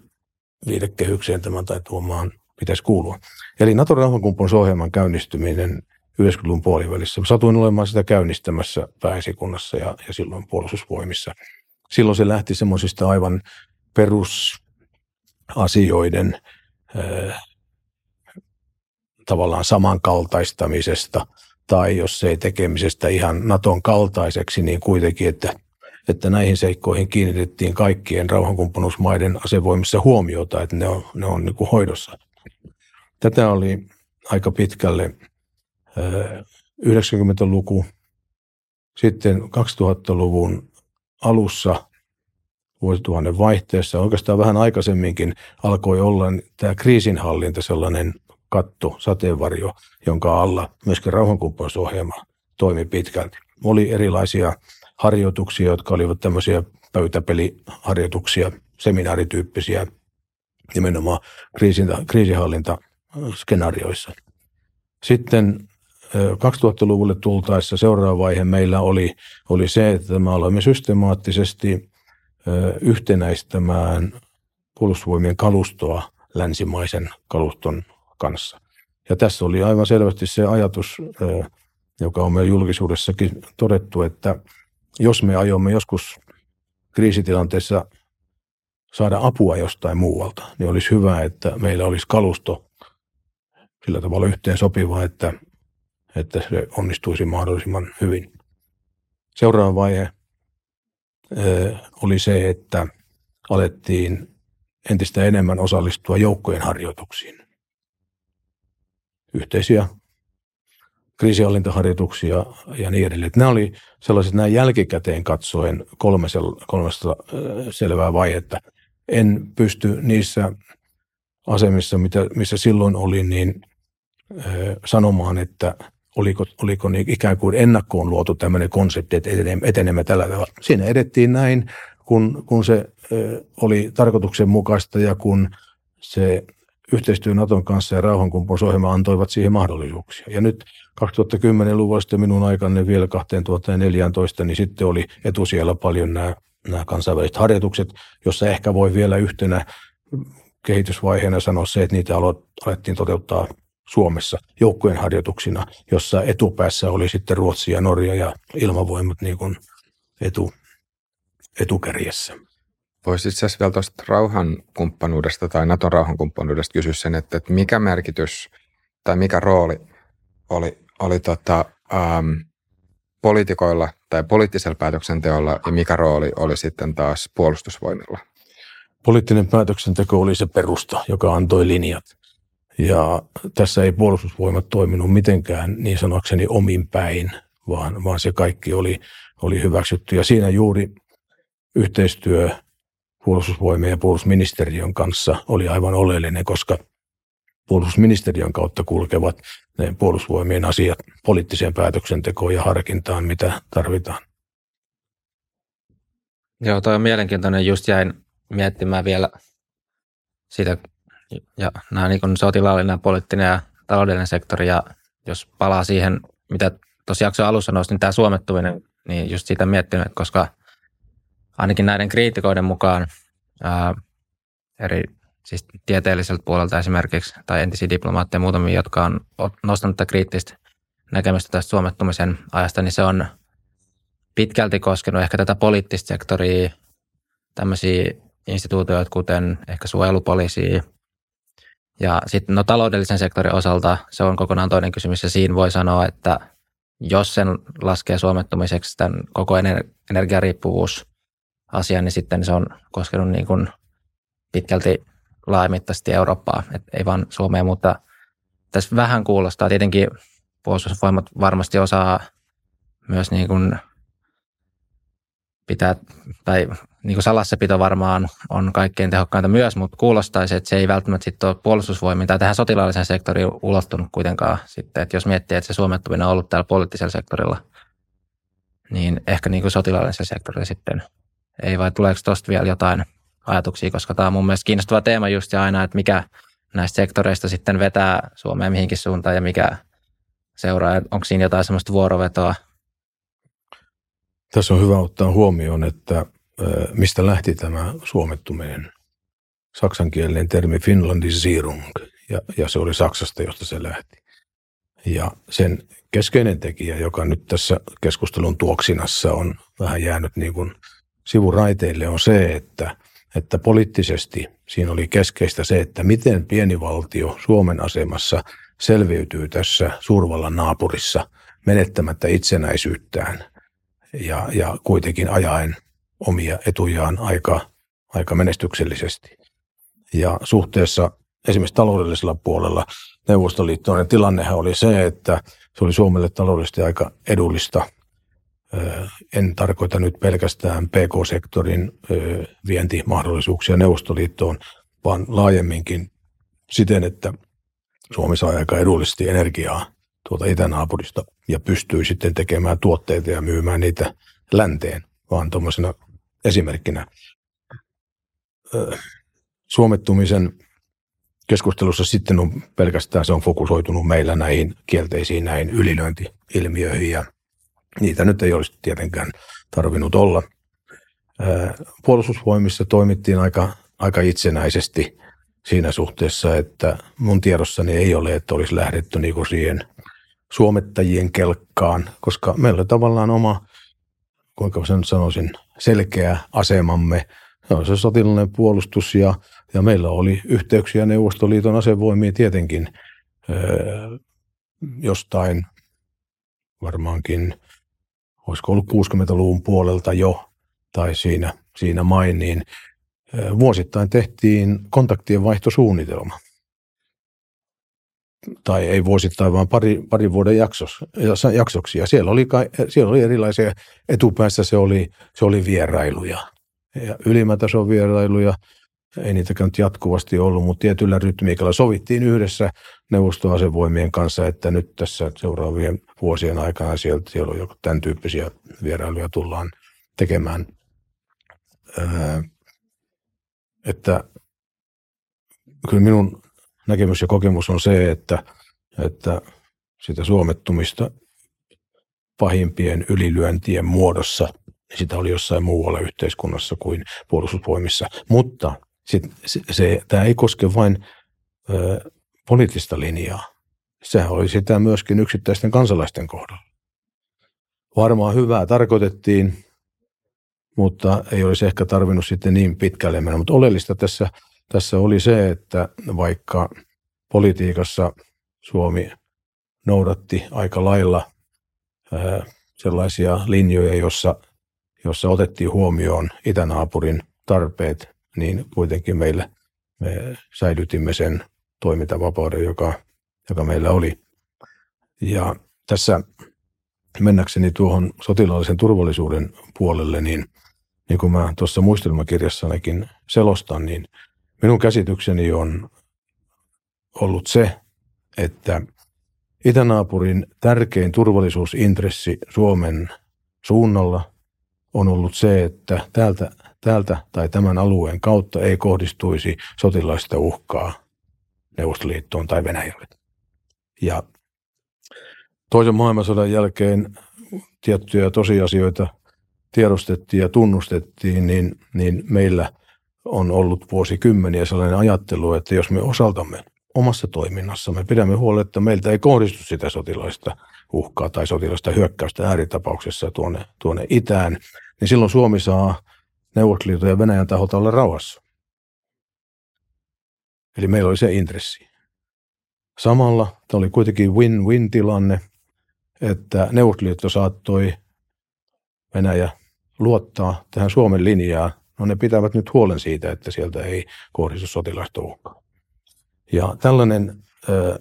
viitekehykseen tämän tai tuomaan pitäisi kuulua. Eli Naton rauhankumppanuusohjelman käynnistyminen 90-luvun puolivälissä. Satuin olemaan sitä käynnistämässä pääesikunnassa ja, ja silloin puolustusvoimissa – silloin se lähti semmoisista aivan perusasioiden äh, tavallaan samankaltaistamisesta tai jos ei tekemisestä ihan Naton kaltaiseksi, niin kuitenkin, että, että näihin seikkoihin kiinnitettiin kaikkien rauhankumppanuusmaiden asevoimissa huomiota, että ne on, ne on niin kuin hoidossa. Tätä oli aika pitkälle 90-luku. Sitten 2000-luvun alussa vuosituhannen vaihteessa. Oikeastaan vähän aikaisemminkin alkoi olla tämä kriisinhallinta sellainen katto, sateenvarjo, jonka alla myöskin rauhankumppanuusohjelma toimi pitkälti. Oli erilaisia harjoituksia, jotka olivat tämmöisiä pöytäpeliharjoituksia, seminaarityyppisiä, nimenomaan kriisinhallintaskenaarioissa. Sitten 2000-luvulle tultaessa seuraava vaihe meillä oli, oli se, että me aloimme systemaattisesti yhtenäistämään puolustusvoimien kalustoa länsimaisen kaluston kanssa. Ja tässä oli aivan selvästi se ajatus, joka on meidän julkisuudessakin todettu, että jos me aiomme joskus kriisitilanteessa saada apua jostain muualta, niin olisi hyvä, että meillä olisi kalusto sillä tavalla yhteen sopiva, että, että se onnistuisi mahdollisimman hyvin. Seuraava vaihe oli se, että alettiin entistä enemmän osallistua joukkojen harjoituksiin. Yhteisiä kriisihallintaharjoituksia ja niin edelleen. Nämä oli sellaiset näin jälkikäteen katsoen kolme, kolmesta selvää vaihetta. En pysty niissä asemissa, missä silloin olin, niin sanomaan, että oliko, oliko niin ikään kuin ennakkoon luotu tämmöinen konsepti, että etenemme tällä tavalla. Siinä edettiin näin, kun, kun se oli tarkoituksenmukaista ja kun se yhteistyö Naton kanssa ja rauhankumppanuusohjelma antoivat siihen mahdollisuuksia. Ja nyt 2010-luvulla sitten minun aikanne vielä 2014, niin sitten oli etusijalla paljon nämä, nämä kansainväliset harjoitukset, jossa ehkä voi vielä yhtenä kehitysvaiheena sanoa se, että niitä alettiin toteuttaa Suomessa joukkojen harjoituksina, jossa etupäässä oli sitten Ruotsi ja Norja ja ilmavoimat niin kuin etu, etukärjessä. Voisi itse asiassa vielä tuosta rauhankumppanuudesta tai Naton rauhankumppanuudesta kysyä sen, että, että mikä merkitys tai mikä rooli oli, oli tota, ähm, poliitikoilla tai poliittisella päätöksenteolla ja mikä rooli oli sitten taas puolustusvoimilla? Poliittinen päätöksenteko oli se perusta, joka antoi linjat. Ja tässä ei puolustusvoimat toiminut mitenkään niin sanokseni omin päin, vaan, vaan se kaikki oli, oli hyväksytty. Ja siinä juuri yhteistyö puolustusvoimien ja puolustusministeriön kanssa oli aivan oleellinen, koska puolustusministeriön kautta kulkevat ne puolustusvoimien asiat poliittiseen päätöksentekoon ja harkintaan, mitä tarvitaan. Joo, toi on mielenkiintoinen. Just jäin miettimään vielä sitä, ja nämä niin sotilaallinen, poliittinen ja taloudellinen sektori, ja jos palaa siihen, mitä tuossa jakson alussa nousi, niin tämä suomettuminen, niin just siitä miettinyt, koska ainakin näiden kriitikoiden mukaan ää, eri siis tieteelliseltä puolelta esimerkiksi, tai entisiä diplomaatteja muutamia, jotka on nostanut tätä kriittistä näkemystä tästä suomettumisen ajasta, niin se on pitkälti koskenut ehkä tätä poliittista sektoria, tämmöisiä instituutioita, kuten ehkä suojelupoliisia. Ja sitten no taloudellisen sektorin osalta se on kokonaan toinen kysymys, ja siinä voi sanoa, että jos sen laskee suomettumiseksi tämän koko energiariippuvuus asia, niin sitten se on koskenut niin kuin pitkälti laajamittaisesti Eurooppaa, et ei vaan Suomea, mutta tässä vähän kuulostaa. Tietenkin puolustusvoimat varmasti osaa myös niin kuin pitää, tai niin kuin salassapito varmaan on kaikkein tehokkainta myös, mutta kuulostaisi, että se ei välttämättä sitten ole puolustusvoimiin tai tähän sotilaallisen sektoriin ulottunut kuitenkaan sitten. Että jos miettii, että se suomettuminen on ollut täällä poliittisella sektorilla, niin ehkä niin kuin sotilaallisen sektorilla sitten ei vai tuleeko tuosta vielä jotain ajatuksia, koska tämä on mun mielestä kiinnostava teema just ja aina, että mikä näistä sektoreista sitten vetää Suomeen mihinkin suuntaan ja mikä seuraa. Onko siinä jotain sellaista vuorovetoa? Tässä on hyvä ottaa huomioon, että mistä lähti tämä suomettuminen. Saksankielinen termi Finlandisierung, ja, ja se oli Saksasta, josta se lähti. Ja sen keskeinen tekijä, joka nyt tässä keskustelun tuoksinassa on vähän jäänyt niin kuin sivuraiteille, on se, että – että poliittisesti siinä oli keskeistä se, että miten pieni valtio Suomen asemassa selviytyy tässä suurvallan naapurissa menettämättä itsenäisyyttään ja, ja kuitenkin ajaen omia etujaan aika, aika menestyksellisesti. Ja suhteessa esimerkiksi taloudellisella puolella Neuvostoliittoinen tilannehan oli se, että se oli Suomelle taloudellisesti aika edullista En tarkoita nyt pelkästään PK-sektorin vientimahdollisuuksia Neuvostoliittoon, vaan laajemminkin siten, että Suomi saa aika edullisesti energiaa tuolta itänaapurista ja pystyy sitten tekemään tuotteita ja myymään niitä länteen, vaan tuommoisena esimerkkinä. Suomettumisen keskustelussa sitten on pelkästään se on fokusoitunut meillä näihin kielteisiin näihin ylilöintiilmiöihin ja niitä nyt ei olisi tietenkään tarvinnut olla. Puolustusvoimissa toimittiin aika, aika itsenäisesti siinä suhteessa, että mun tiedossani ei ole, että olisi lähdetty niinku siihen suomettajien kelkkaan, koska meillä on tavallaan oma, kuinka sen sanoisin, selkeä asemamme. Se on se sotilainen puolustus ja, ja meillä oli yhteyksiä Neuvostoliiton asevoimiin tietenkin öö, jostain varmaankin, olisiko ollut 60-luvun puolelta jo, tai siinä, siinä main, niin vuosittain tehtiin kontaktien vaihtosuunnitelma. Tai ei vuosittain, vaan pari, pari vuoden jaksos, jaksoksi. Ja siellä oli, siellä oli erilaisia, etupäässä se oli, se oli vierailuja. Ja ylimätason vierailuja, ei niitäkään nyt jatkuvasti ollut, mutta tietyllä rytmiikalla sovittiin yhdessä neuvostoasevoimien kanssa, että nyt tässä seuraavien vuosien aikana sieltä, siellä on joku tämän tyyppisiä vierailuja tullaan tekemään että kyllä minun näkemys ja kokemus on se, että, että sitä suomettumista pahimpien ylilyöntien muodossa, niin sitä oli jossain muualla yhteiskunnassa kuin puolustusvoimissa. Mutta sit, se, se, tämä ei koske vain ö, poliittista linjaa. Sehän oli sitä myöskin yksittäisten kansalaisten kohdalla. Varmaan hyvää tarkoitettiin, mutta ei olisi ehkä tarvinnut sitten niin pitkälle mennä. Mutta oleellista tässä, tässä oli se, että vaikka politiikassa Suomi noudatti aika lailla ää, sellaisia linjoja, jossa, jossa otettiin huomioon itänaapurin tarpeet, niin kuitenkin meille me säilytimme sen toimintavapauden, joka, joka meillä oli. Ja tässä mennäkseni tuohon sotilaallisen turvallisuuden puolelle, niin niin kuin mä tuossa muistelmakirjassanikin selostan, niin minun käsitykseni on ollut se, että itänaapurin tärkein turvallisuusintressi Suomen suunnalla on ollut se, että täältä, täältä tai tämän alueen kautta ei kohdistuisi sotilaista uhkaa Neuvostoliittoon tai Venäjälle. Ja toisen maailmansodan jälkeen tiettyjä tosiasioita – tiedostettiin ja tunnustettiin, niin, niin meillä on ollut vuosikymmeniä sellainen ajattelu, että jos me osaltamme omassa toiminnassamme pidämme huolta, että meiltä ei kohdistu sitä sotilaista uhkaa tai sotilaista hyökkäystä ääritapauksessa tuonne, tuonne itään, niin silloin Suomi saa Neuvostoliiton ja Venäjän taholta olla rauhassa. Eli meillä oli se intressi. Samalla tämä oli kuitenkin win-win tilanne, että Neuvostoliitto saattoi Venäjä luottaa tähän Suomen linjaan, no ne pitävät nyt huolen siitä, että sieltä ei kohdistu sotilaista uhkaa. Ja tällainen ö,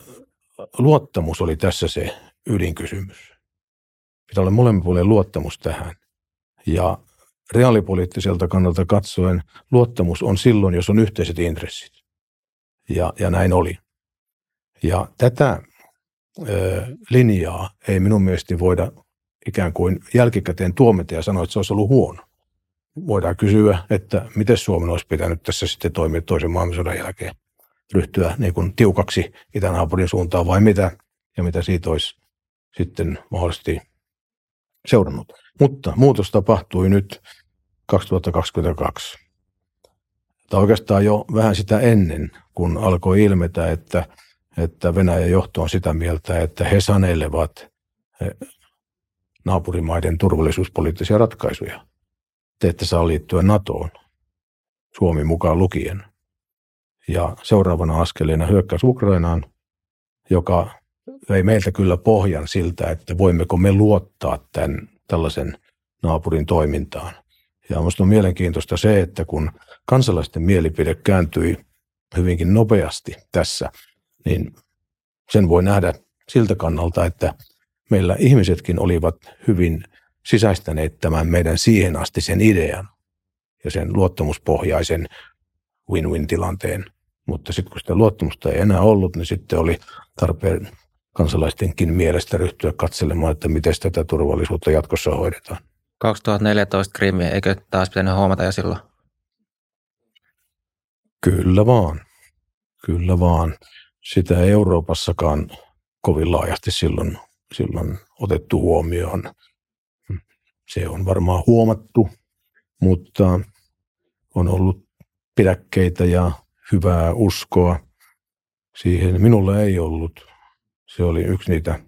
luottamus oli tässä se ydinkysymys. Pitää olla molemmin puolien luottamus tähän. Ja reaalipoliittiselta kannalta katsoen luottamus on silloin, jos on yhteiset intressit. Ja, ja näin oli. Ja tätä linjaa ei minun mielestä voida ikään kuin jälkikäteen tuomita ja sanoa, että se olisi ollut huono. Voidaan kysyä, että miten Suomen olisi pitänyt tässä sitten toimia toisen maailmansodan jälkeen, ryhtyä niin kuin tiukaksi itänaapurin suuntaan vai mitä, ja mitä siitä olisi sitten mahdollisesti seurannut. Mutta muutos tapahtui nyt 2022. Tai oikeastaan jo vähän sitä ennen, kun alkoi ilmetä, että, että Venäjän johto on sitä mieltä, että he sanelevat naapurimaiden turvallisuuspoliittisia ratkaisuja. Te ette saa liittyä NATOon, Suomi mukaan lukien. Ja seuraavana askeleena hyökkäys Ukrainaan, joka vei meiltä kyllä pohjan siltä, että voimmeko me luottaa tämän tällaisen naapurin toimintaan. Ja minusta on mielenkiintoista se, että kun kansalaisten mielipide kääntyi hyvinkin nopeasti tässä, niin sen voi nähdä siltä kannalta, että meillä ihmisetkin olivat hyvin sisäistäneet tämän meidän siihen asti sen idean ja sen luottamuspohjaisen win-win-tilanteen. Mutta sitten kun sitä luottamusta ei enää ollut, niin sitten oli tarpeen kansalaistenkin mielestä ryhtyä katselemaan, että miten tätä turvallisuutta jatkossa hoidetaan. 2014 Krimi, eikö taas pitänyt huomata jo silloin? Kyllä vaan. Kyllä vaan. Sitä ei Euroopassakaan kovin laajasti silloin, silloin otettu huomioon. Se on varmaan huomattu, mutta on ollut pidäkkeitä ja hyvää uskoa siihen. Minulla ei ollut. Se oli yksi niitä,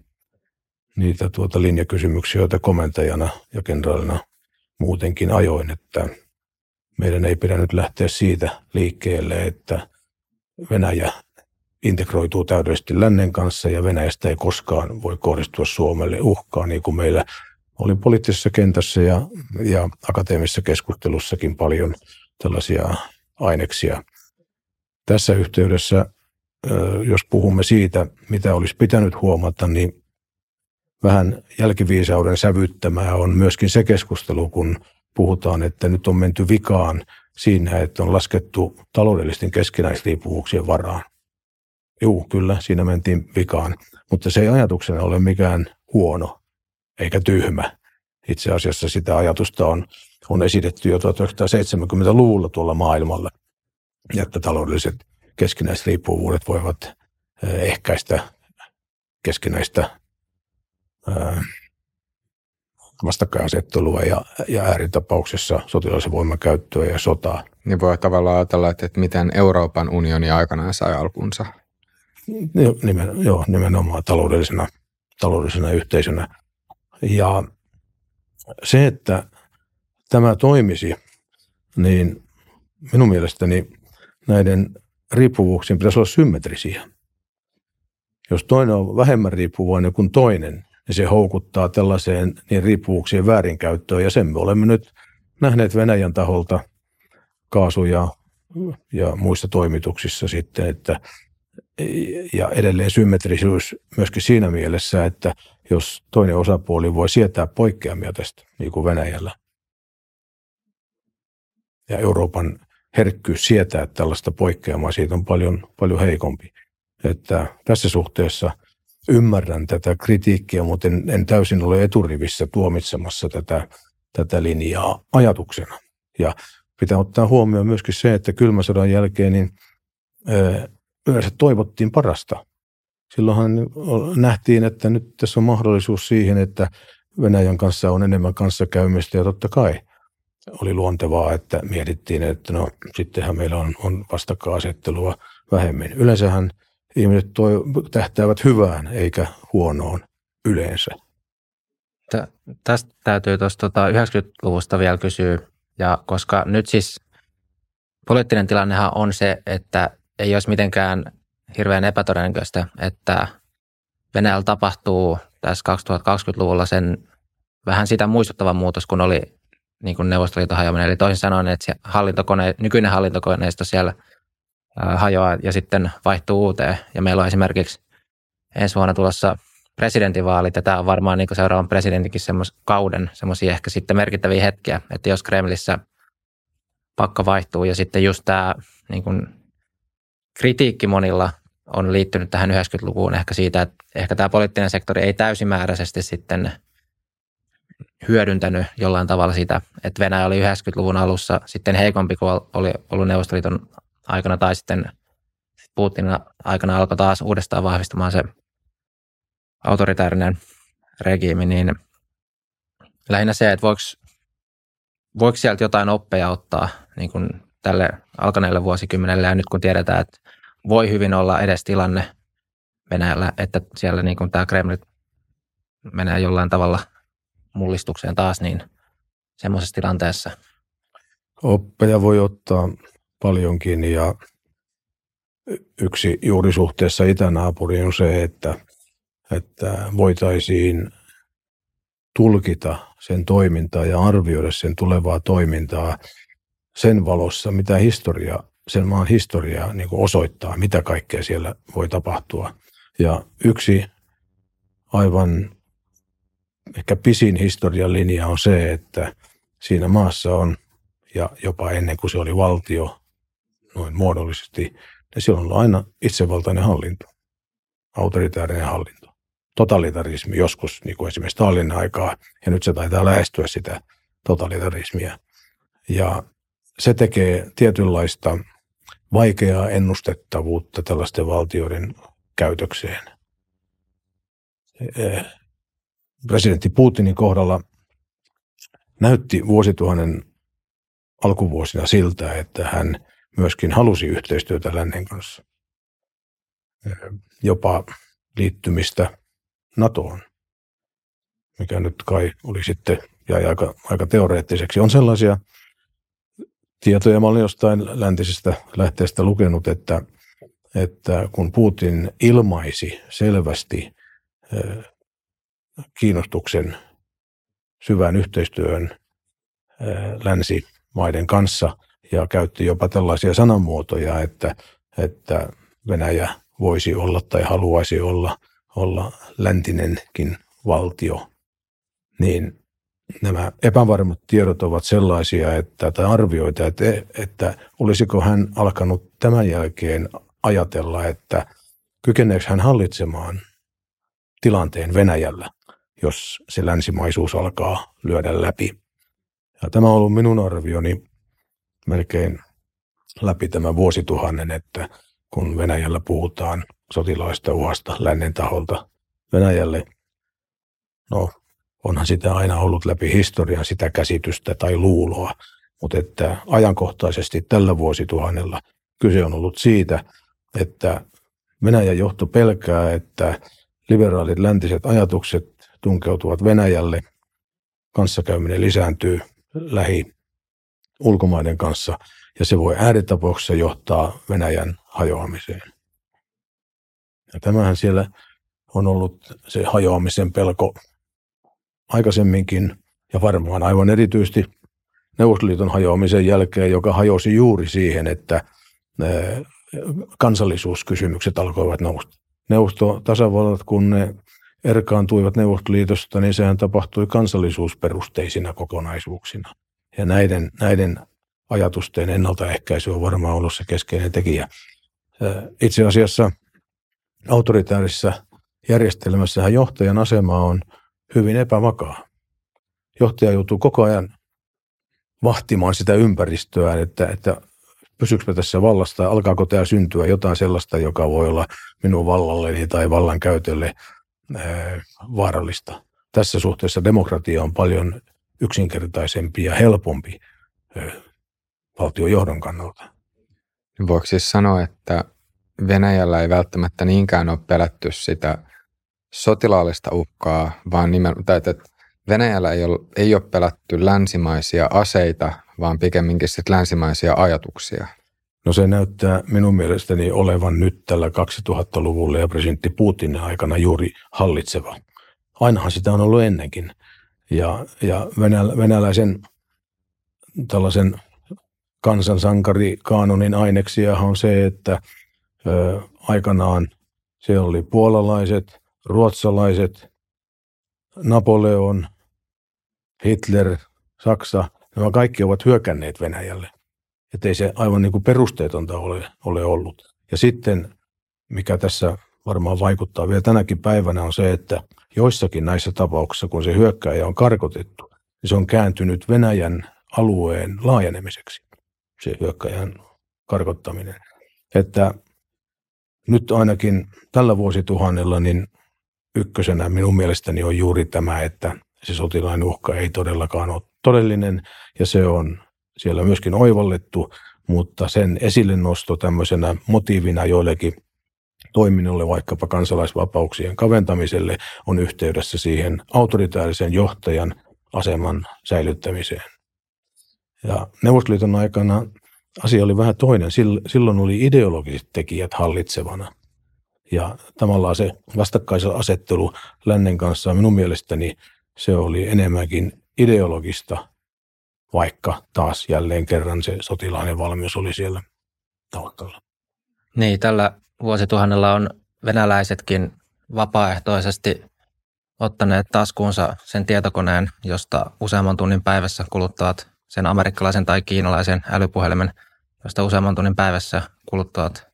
niitä tuota linjakysymyksiä, joita komentajana ja kenraalina muutenkin ajoin, että meidän ei pidä nyt lähteä siitä liikkeelle, että Venäjä integroituu täydellisesti lännen kanssa ja Venäjästä ei koskaan voi kohdistua Suomelle uhkaa, niin kuin meillä oli poliittisessa kentässä ja, ja akateemisessa keskustelussakin paljon tällaisia aineksia. Tässä yhteydessä, jos puhumme siitä, mitä olisi pitänyt huomata, niin vähän jälkiviisauden sävyttämää on myöskin se keskustelu, kun puhutaan, että nyt on menty vikaan siinä, että on laskettu taloudellisten keskinäisriippuvuuksien varaan. Joo, kyllä, siinä mentiin vikaan, mutta se ei ajatuksena ole mikään huono eikä tyhmä. Itse asiassa sitä ajatusta on, on esitetty jo 1970-luvulla tuolla maailmalla, että taloudelliset keskinäisriippuvuudet voivat eh, ehkäistä keskinäistä eh, vastakkainasettelua ja, ja ääritapauksessa sotilaisen voiman käyttöä ja sotaa. Niin voi tavallaan ajatella, että, että miten Euroopan unioni aikanaan sai alkunsa. Nimen, joo, nimenomaan taloudellisena, taloudellisena yhteisönä. Ja se, että tämä toimisi, niin minun mielestäni näiden riippuvuuksien pitäisi olla symmetrisiä. Jos toinen on vähemmän riippuvainen kuin toinen, niin se houkuttaa tällaiseen niin riippuvuuksien väärinkäyttöön. Ja sen me olemme nyt nähneet Venäjän taholta kaasu- ja, ja muissa toimituksissa sitten, että ja edelleen symmetrisyys myöskin siinä mielessä, että jos toinen osapuoli voi sietää poikkeamia tästä, niin kuin Venäjällä, ja Euroopan herkkyys sietää tällaista poikkeamaa, siitä on paljon, paljon heikompi. Että tässä suhteessa – ymmärrän tätä kritiikkiä, mutta en, en täysin ole eturivissä tuomitsemassa tätä, tätä linjaa ajatuksena. Ja pitää ottaa huomioon myöskin se, että kylmäsodan jälkeen niin, yleensä toivottiin parasta. Silloinhan nähtiin, että nyt tässä on mahdollisuus siihen, että Venäjän kanssa on enemmän kanssakäymistä ja totta kai oli luontevaa, että mietittiin, että no sittenhän meillä on, on vastakkainasettelua vähemmän. Yleensähän – ihmiset toi, tähtäävät hyvään eikä huonoon yleensä. Tästä täytyy tuosta tota 90-luvusta vielä kysyä, ja koska nyt siis poliittinen tilannehan on se, että ei olisi mitenkään hirveän epätodennäköistä, että Venäjällä tapahtuu tässä 2020-luvulla sen vähän sitä muistuttava muutos, kun oli niin kuin Neuvostoliiton hajoaminen. Eli toisin sanoen, että hallintokone, nykyinen hallintokoneisto siellä – hajoaa ja sitten vaihtuu uuteen. Ja meillä on esimerkiksi ensi vuonna tulossa presidentinvaalit, ja tämä on varmaan niin seuraavan presidentinkin semmos, kauden semmoisia ehkä sitten merkittäviä hetkiä, että jos Kremlissä pakka vaihtuu, ja sitten just tämä niin kuin, kritiikki monilla on liittynyt tähän 90-lukuun ehkä siitä, että ehkä tämä poliittinen sektori ei täysimääräisesti sitten hyödyntänyt jollain tavalla sitä, että Venäjä oli 90-luvun alussa sitten heikompi kuin oli ollut Neuvostoliiton aikana tai sitten Putinin aikana alkoi taas uudestaan vahvistumaan se autoritäärinen regiimi, niin lähinnä se, että voiko, voiko sieltä jotain oppeja ottaa niin kuin tälle alkaneelle vuosikymmenelle. Ja nyt kun tiedetään, että voi hyvin olla edes tilanne Venäjällä, että siellä niin kuin tämä Kreml menee jollain tavalla mullistukseen taas, niin semmoisessa tilanteessa. Oppeja voi ottaa paljonkin ja yksi juuri suhteessa itänaapuriin on se, että, että voitaisiin tulkita sen toimintaa ja arvioida sen tulevaa toimintaa sen valossa, mitä historia, sen maan historia niin osoittaa, mitä kaikkea siellä voi tapahtua. Ja yksi aivan ehkä pisin historian linja on se, että siinä maassa on, ja jopa ennen kuin se oli valtio, noin muodollisesti, niin silloin on aina itsevaltainen hallinto, autoritaarinen hallinto. Totalitarismi joskus, niin kuin esimerkiksi Stalin aikaa, ja nyt se taitaa lähestyä sitä totalitarismia. Ja se tekee tietynlaista vaikeaa ennustettavuutta tällaisten valtioiden käytökseen. Eh, presidentti Putinin kohdalla näytti vuosituhannen alkuvuosina siltä, että hän myöskin halusi yhteistyötä lännen kanssa. Eh, jopa liittymistä NATOon, mikä nyt kai oli sitten jäi aika, aika teoreettiseksi. On sellaisia tietoja, mä olin jostain läntisestä lähteestä lukenut, että, että kun Putin ilmaisi selvästi kiinnostuksen syvään yhteistyöhön länsimaiden kanssa ja käytti jopa tällaisia sanamuotoja, että, että Venäjä voisi olla tai haluaisi olla, olla läntinenkin valtio, niin nämä epävarmat tiedot ovat sellaisia, että, tai arvioita, että, että olisiko hän alkanut tämän jälkeen ajatella, että kykeneekö hän hallitsemaan tilanteen Venäjällä, jos se länsimaisuus alkaa lyödä läpi. Ja tämä on ollut minun arvioni melkein läpi tämän vuosituhannen, että kun Venäjällä puhutaan sotilaista uhasta lännen taholta Venäjälle, no onhan sitä aina ollut läpi historian sitä käsitystä tai luuloa, mutta että ajankohtaisesti tällä vuosituhannella kyse on ollut siitä, että Venäjän johto pelkää, että liberaalit läntiset ajatukset tunkeutuvat Venäjälle, kanssakäyminen lisääntyy lähi ulkomaiden kanssa ja se voi ääritapauksessa johtaa Venäjän hajoamiseen. Ja tämähän siellä on ollut se hajoamisen pelko aikaisemminkin ja varmaan aivan erityisesti Neuvostoliiton hajoamisen jälkeen, joka hajosi juuri siihen, että kansallisuuskysymykset alkoivat nousta. Neuvosto-tasavallat, kun ne erkaantuivat Neuvostoliitosta, niin sehän tapahtui kansallisuusperusteisina kokonaisuuksina. Ja näiden, näiden ajatusten ennaltaehkäisy on varmaan ollut se keskeinen tekijä. Itse asiassa autoritaarisessa järjestelmässähän johtajan asema on hyvin epävakaa. Johtaja joutuu koko ajan vahtimaan sitä ympäristöä, että, että pysyykö tässä vallasta, alkaako tämä syntyä jotain sellaista, joka voi olla minun vallalleni tai vallan käytölle vaarallista. Tässä suhteessa demokratia on paljon yksinkertaisempi ja helpompi valtiojohdon kannalta. Voiko siis sanoa, että Venäjällä ei välttämättä niinkään ole pelätty sitä sotilaallista uhkaa, vaan nimenomaan, että Venäjällä ei ole, ei ole pelätty länsimaisia aseita, vaan pikemminkin sit länsimaisia ajatuksia. No se näyttää minun mielestäni olevan nyt tällä 2000-luvulla ja presidentti Putinin aikana juuri hallitseva. Ainahan sitä on ollut ennenkin. Ja, ja venäl, venäläisen tällaisen kansansankari kaanonin aineksia on se, että ö, aikanaan se oli puolalaiset, ruotsalaiset, Napoleon, Hitler, Saksa, nämä kaikki ovat hyökänneet Venäjälle. Että ei se aivan niin kuin perusteetonta ole, ole ollut. Ja sitten, mikä tässä varmaan vaikuttaa vielä tänäkin päivänä, on se, että joissakin näissä tapauksissa, kun se hyökkäjä on karkotettu, niin se on kääntynyt Venäjän alueen laajenemiseksi, se hyökkäjän karkottaminen. Että nyt ainakin tällä vuosituhannella niin ykkösenä minun mielestäni on juuri tämä, että se sotilainen uhka ei todellakaan ole todellinen ja se on siellä myöskin oivallettu, mutta sen esille nosto tämmöisenä motiivina joillekin toiminnolle, vaikkapa kansalaisvapauksien kaventamiselle, on yhteydessä siihen autoritaarisen johtajan aseman säilyttämiseen. Ja Neuvostoliiton aikana asia oli vähän toinen. Silloin oli ideologiset tekijät hallitsevana. Ja tavallaan se asettelu lännen kanssa minun mielestäni se oli enemmänkin ideologista, vaikka taas jälleen kerran se sotilainen valmius oli siellä taustalla. Niin, tällä vuosituhannella on venäläisetkin vapaaehtoisesti ottaneet taskuunsa sen tietokoneen, josta useamman tunnin päivässä kuluttavat sen amerikkalaisen tai kiinalaisen älypuhelimen, josta useamman tunnin päivässä kuluttavat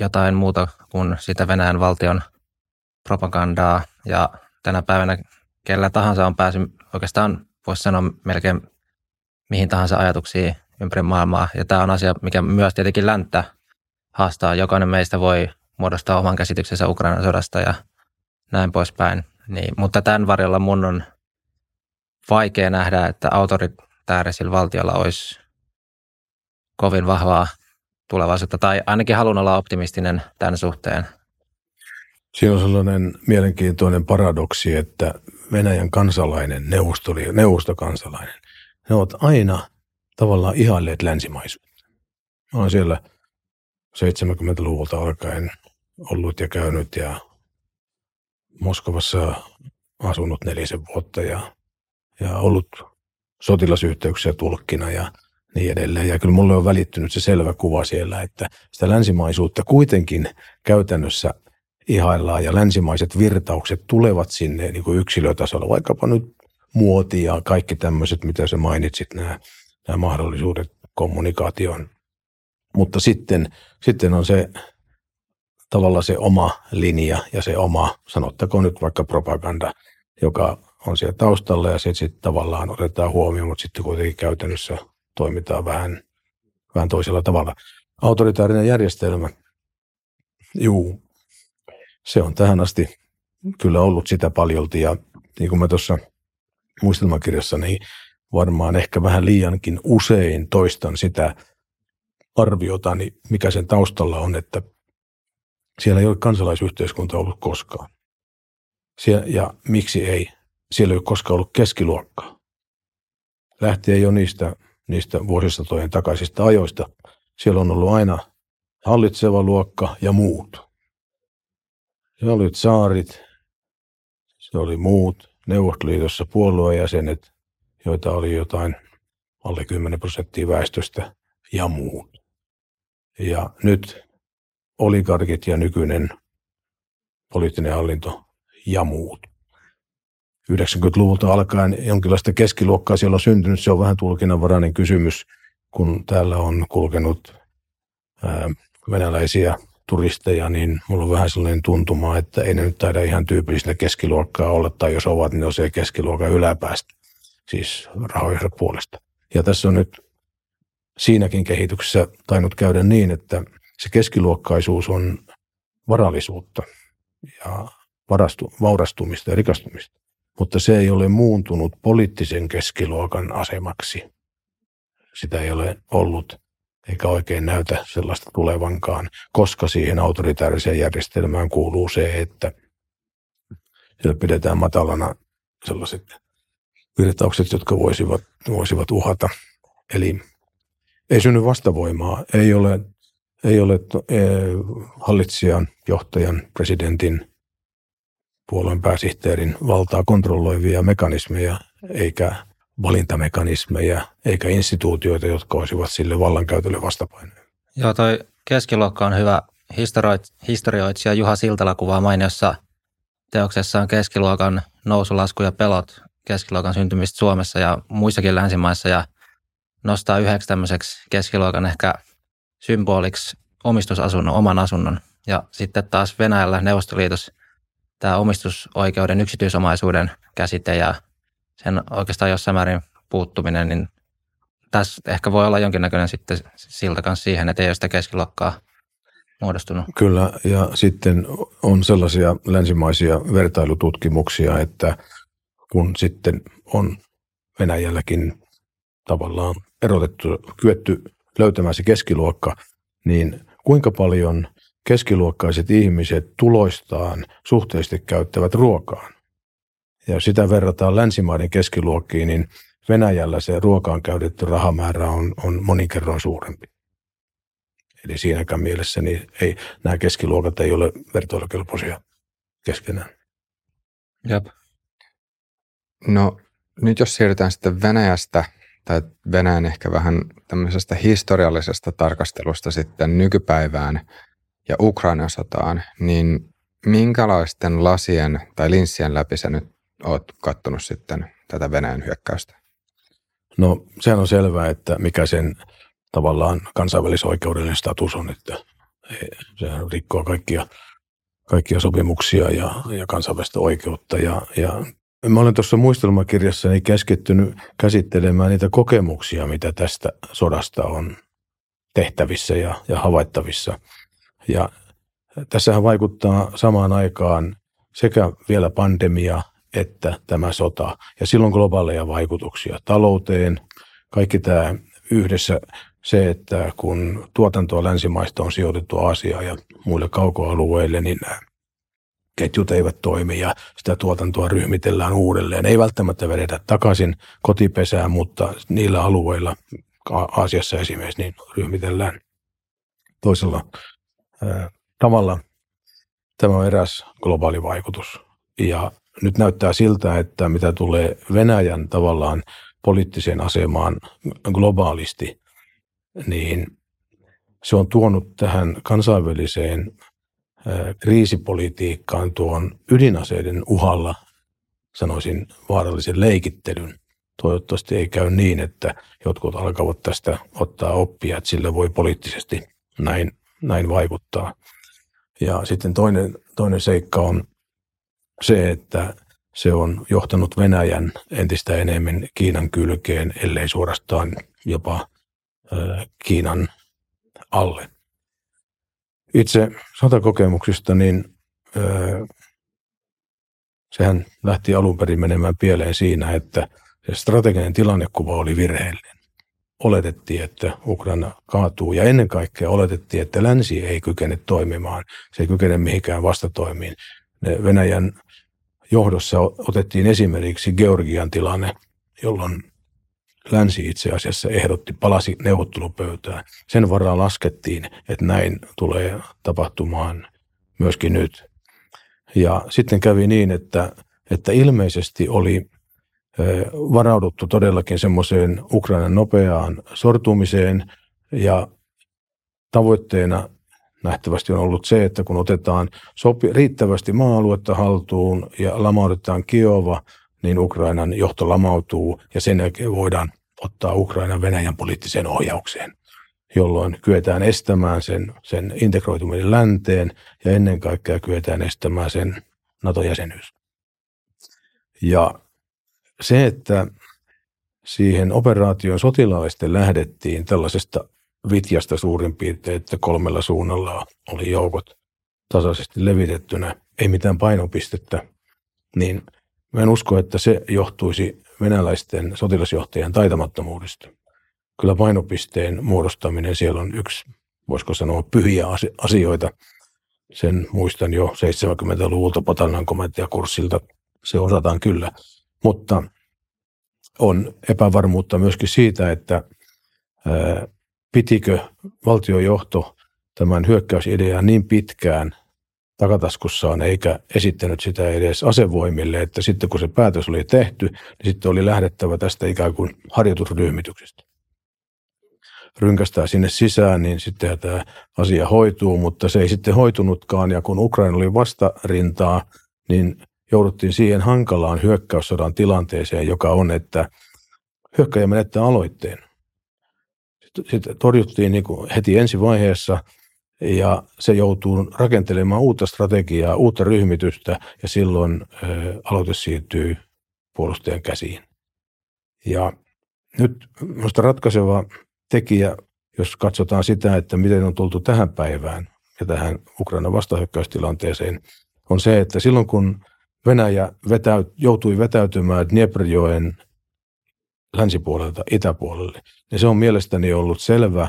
jotain muuta kuin sitä Venäjän valtion propagandaa. Ja tänä päivänä kellä tahansa on päässyt oikeastaan, voisi sanoa melkein mihin tahansa ajatuksiin ympäri maailmaa. Ja tämä on asia, mikä myös tietenkin länttä haastaa. Jokainen meistä voi muodostaa oman käsityksensä Ukrainan sodasta ja näin poispäin. Niin, mutta tämän varjolla mun on vaikea nähdä, että autoritäärisillä valtiolla olisi kovin vahvaa tulevaisuutta, tai ainakin haluan olla optimistinen tämän suhteen. Siinä on sellainen mielenkiintoinen paradoksi, että Venäjän kansalainen, neuvostoli, neuvostokansalainen, ne ovat aina tavallaan ihailleet länsimaisuutta. Mä olen siellä 70-luvulta alkaen ollut ja käynyt ja Moskovassa asunut nelisen vuotta ja, ja ollut sotilasyhteyksiä tulkkina ja niin edelleen. Ja kyllä mulle on välittynyt se selvä kuva siellä, että sitä länsimaisuutta kuitenkin käytännössä ihaillaan ja länsimaiset virtaukset tulevat sinne niin kuin yksilötasolla, vaikkapa nyt muoti ja kaikki tämmöiset, mitä sä mainitsit, nämä, nämä mahdollisuudet kommunikaation. Mutta sitten, sitten on se tavallaan se oma linja ja se oma, sanottakoon nyt vaikka propaganda, joka on siellä taustalla ja sitten sit tavallaan otetaan huomioon, mutta sitten kuitenkin käytännössä toimitaan vähän, vähän toisella tavalla. Autoritaarinen järjestelmä, juu, se on tähän asti kyllä ollut sitä paljolti ja niin kuin mä tuossa muistelmakirjassa, niin varmaan ehkä vähän liiankin usein toistan sitä arviota, niin mikä sen taustalla on, että siellä ei ole kansalaisyhteiskunta ollut koskaan. Siellä, ja miksi ei? Siellä ei ole koskaan ollut keskiluokkaa. Lähtien jo niistä, niistä vuosisatojen takaisista ajoista. Siellä on ollut aina hallitseva luokka ja muut. Se oli saarit, se oli muut, Neuvostoliitossa puoluejäsenet, joita oli jotain alle 10 prosenttia väestöstä ja muut. Ja nyt oligarkit ja nykyinen poliittinen hallinto ja muut. 90-luvulta alkaen jonkinlaista keskiluokkaa siellä on syntynyt. Se on vähän tulkinnanvarainen kysymys, kun täällä on kulkenut ää, venäläisiä turisteja, niin mulla on vähän sellainen tuntuma, että ei ne nyt taida ihan tyypillistä keskiluokkaa olla, tai jos ovat, niin on se keskiluokan yläpäästä, siis rahojensa puolesta. Ja tässä on nyt siinäkin kehityksessä tainnut käydä niin, että se keskiluokkaisuus on varallisuutta ja varastu, vaurastumista ja rikastumista, mutta se ei ole muuntunut poliittisen keskiluokan asemaksi. Sitä ei ole ollut eikä oikein näytä sellaista tulevankaan, koska siihen autoritaariseen järjestelmään kuuluu se, että siellä pidetään matalana sellaiset virtaukset, jotka voisivat, voisivat uhata. Eli ei synny vastavoimaa, ei ole ei ole e, hallitsijan, johtajan, presidentin, puolueen pääsihteerin valtaa kontrolloivia mekanismeja, eikä valintamekanismeja, eikä instituutioita, jotka olisivat sille vallankäytölle vastapainoja. Joo, toi keskiluokka on hyvä historioitsija Juha Siltala kuvaa mainiossa teoksessaan keskiluokan nousulasku ja pelot keskiluokan syntymistä Suomessa ja muissakin länsimaissa ja nostaa yhdeksi tämmöiseksi keskiluokan ehkä symboliksi omistusasunnon, oman asunnon. Ja sitten taas Venäjällä Neuvostoliitossa tämä omistusoikeuden yksityisomaisuuden käsite ja sen oikeastaan jossain määrin puuttuminen, niin tässä ehkä voi olla jonkinnäköinen sitten siltä kanssa siihen, että ei ole sitä keskiluokkaa muodostunut. Kyllä, ja sitten on sellaisia länsimaisia vertailututkimuksia, että kun sitten on Venäjälläkin tavallaan erotettu, kyetty löytämään se keskiluokka, niin kuinka paljon keskiluokkaiset ihmiset tuloistaan suhteellisesti käyttävät ruokaan. Ja sitä verrataan länsimaiden keskiluokkiin, niin Venäjällä se ruokaan käytetty rahamäärä on, on monin kerroin suurempi. Eli siinäkään mielessä niin ei, nämä keskiluokat ei ole vertailukelpoisia keskenään. Jep. No nyt jos siirrytään sitten Venäjästä tai Venäjän ehkä vähän tämmöisestä historiallisesta tarkastelusta sitten nykypäivään ja Ukrainan sotaan, niin minkälaisten lasien tai linssien läpi sä nyt oot kattonut sitten tätä Venäjän hyökkäystä? No sehän on selvää, että mikä sen tavallaan kansainvälisoikeudellinen status on, että sehän rikkoo kaikkia, kaikkia sopimuksia ja, ja kansainvälistä oikeutta. Ja, ja mä olen tuossa muistelmakirjassani keskittynyt käsittelemään niitä kokemuksia, mitä tästä sodasta on tehtävissä ja, ja havaittavissa. Ja tässähän vaikuttaa samaan aikaan sekä vielä pandemia että tämä sota. Ja silloin globaaleja vaikutuksia talouteen. Kaikki tämä yhdessä se, että kun tuotantoa länsimaista on sijoitettu Aasiaan ja muille kaukoalueille, niin nämä ketjut eivät toimi ja sitä tuotantoa ryhmitellään uudelleen. Ei välttämättä vedetä takaisin kotipesään, mutta niillä alueilla, Aasiassa esimerkiksi, niin ryhmitellään toisella ää, tavalla. Tämä on eräs globaali vaikutus. Ja nyt näyttää siltä, että mitä tulee Venäjän tavallaan poliittiseen asemaan globaalisti, niin se on tuonut tähän kansainväliseen kriisipolitiikkaan tuon ydinaseiden uhalla, sanoisin, vaarallisen leikittelyn. Toivottavasti ei käy niin, että jotkut alkavat tästä ottaa oppia, että sillä voi poliittisesti näin, näin vaikuttaa. Ja sitten toinen, toinen seikka on se, että se on johtanut Venäjän entistä enemmän Kiinan kylkeen, ellei suorastaan jopa Kiinan alle. Itse sotakokemuksista, niin sehän lähti alun perin menemään pieleen siinä, että se strateginen tilannekuva oli virheellinen. Oletettiin, että Ukraina kaatuu ja ennen kaikkea oletettiin, että länsi ei kykene toimimaan. Se ei kykene mihinkään vastatoimiin. Ne Venäjän johdossa otettiin esimerkiksi Georgian tilanne, jolloin länsi itse asiassa ehdotti, palasi neuvottelupöytään. Sen varaa laskettiin, että näin tulee tapahtumaan myöskin nyt. Ja sitten kävi niin, että, että ilmeisesti oli varauduttu todellakin semmoiseen Ukrainan nopeaan sortumiseen ja tavoitteena nähtävästi on ollut se, että kun otetaan sopi, riittävästi maa-aluetta haltuun ja lamautetaan Kiova, niin Ukrainan johto lamautuu ja sen jälkeen voidaan ottaa Ukrainan Venäjän poliittiseen ohjaukseen, jolloin kyetään estämään sen, sen integroituminen länteen ja ennen kaikkea kyetään estämään sen NATO-jäsenyys. Ja se, että siihen operaatioon sotilaallisesti lähdettiin tällaisesta Vitjasta suurin piirtein, että kolmella suunnalla oli joukot tasaisesti levitettynä, ei mitään painopistettä, niin mä en usko, että se johtuisi venäläisten sotilasjohtajien taitamattomuudesta. Kyllä painopisteen muodostaminen siellä on yksi, voisiko sanoa, pyhiä asioita. Sen muistan jo 70-luvulta Patalnan komentajakurssilta, se osataan kyllä. Mutta on epävarmuutta myöskin siitä, että pitikö valtiojohto tämän hyökkäysidean niin pitkään takataskussaan eikä esittänyt sitä edes asevoimille, että sitten kun se päätös oli tehty, niin sitten oli lähdettävä tästä ikään kuin harjoitusryhmityksestä. Rynkästää sinne sisään, niin sitten tämä asia hoituu, mutta se ei sitten hoitunutkaan ja kun Ukraina oli vastarintaa, niin jouduttiin siihen hankalaan hyökkäyssodan tilanteeseen, joka on, että hyökkäjä menettää aloitteen sitten torjuttiin niin kuin heti ensi vaiheessa ja se joutuu rakentelemaan uutta strategiaa, uutta ryhmitystä ja silloin ä, aloite siirtyy puolustajan käsiin. Ja nyt minusta ratkaiseva tekijä, jos katsotaan sitä, että miten on tultu tähän päivään ja tähän Ukrainan vastahyökkäystilanteeseen, on se, että silloin kun Venäjä vetäyt, joutui vetäytymään Dnieprjoen länsipuolelta itäpuolelle, niin se on mielestäni ollut selvä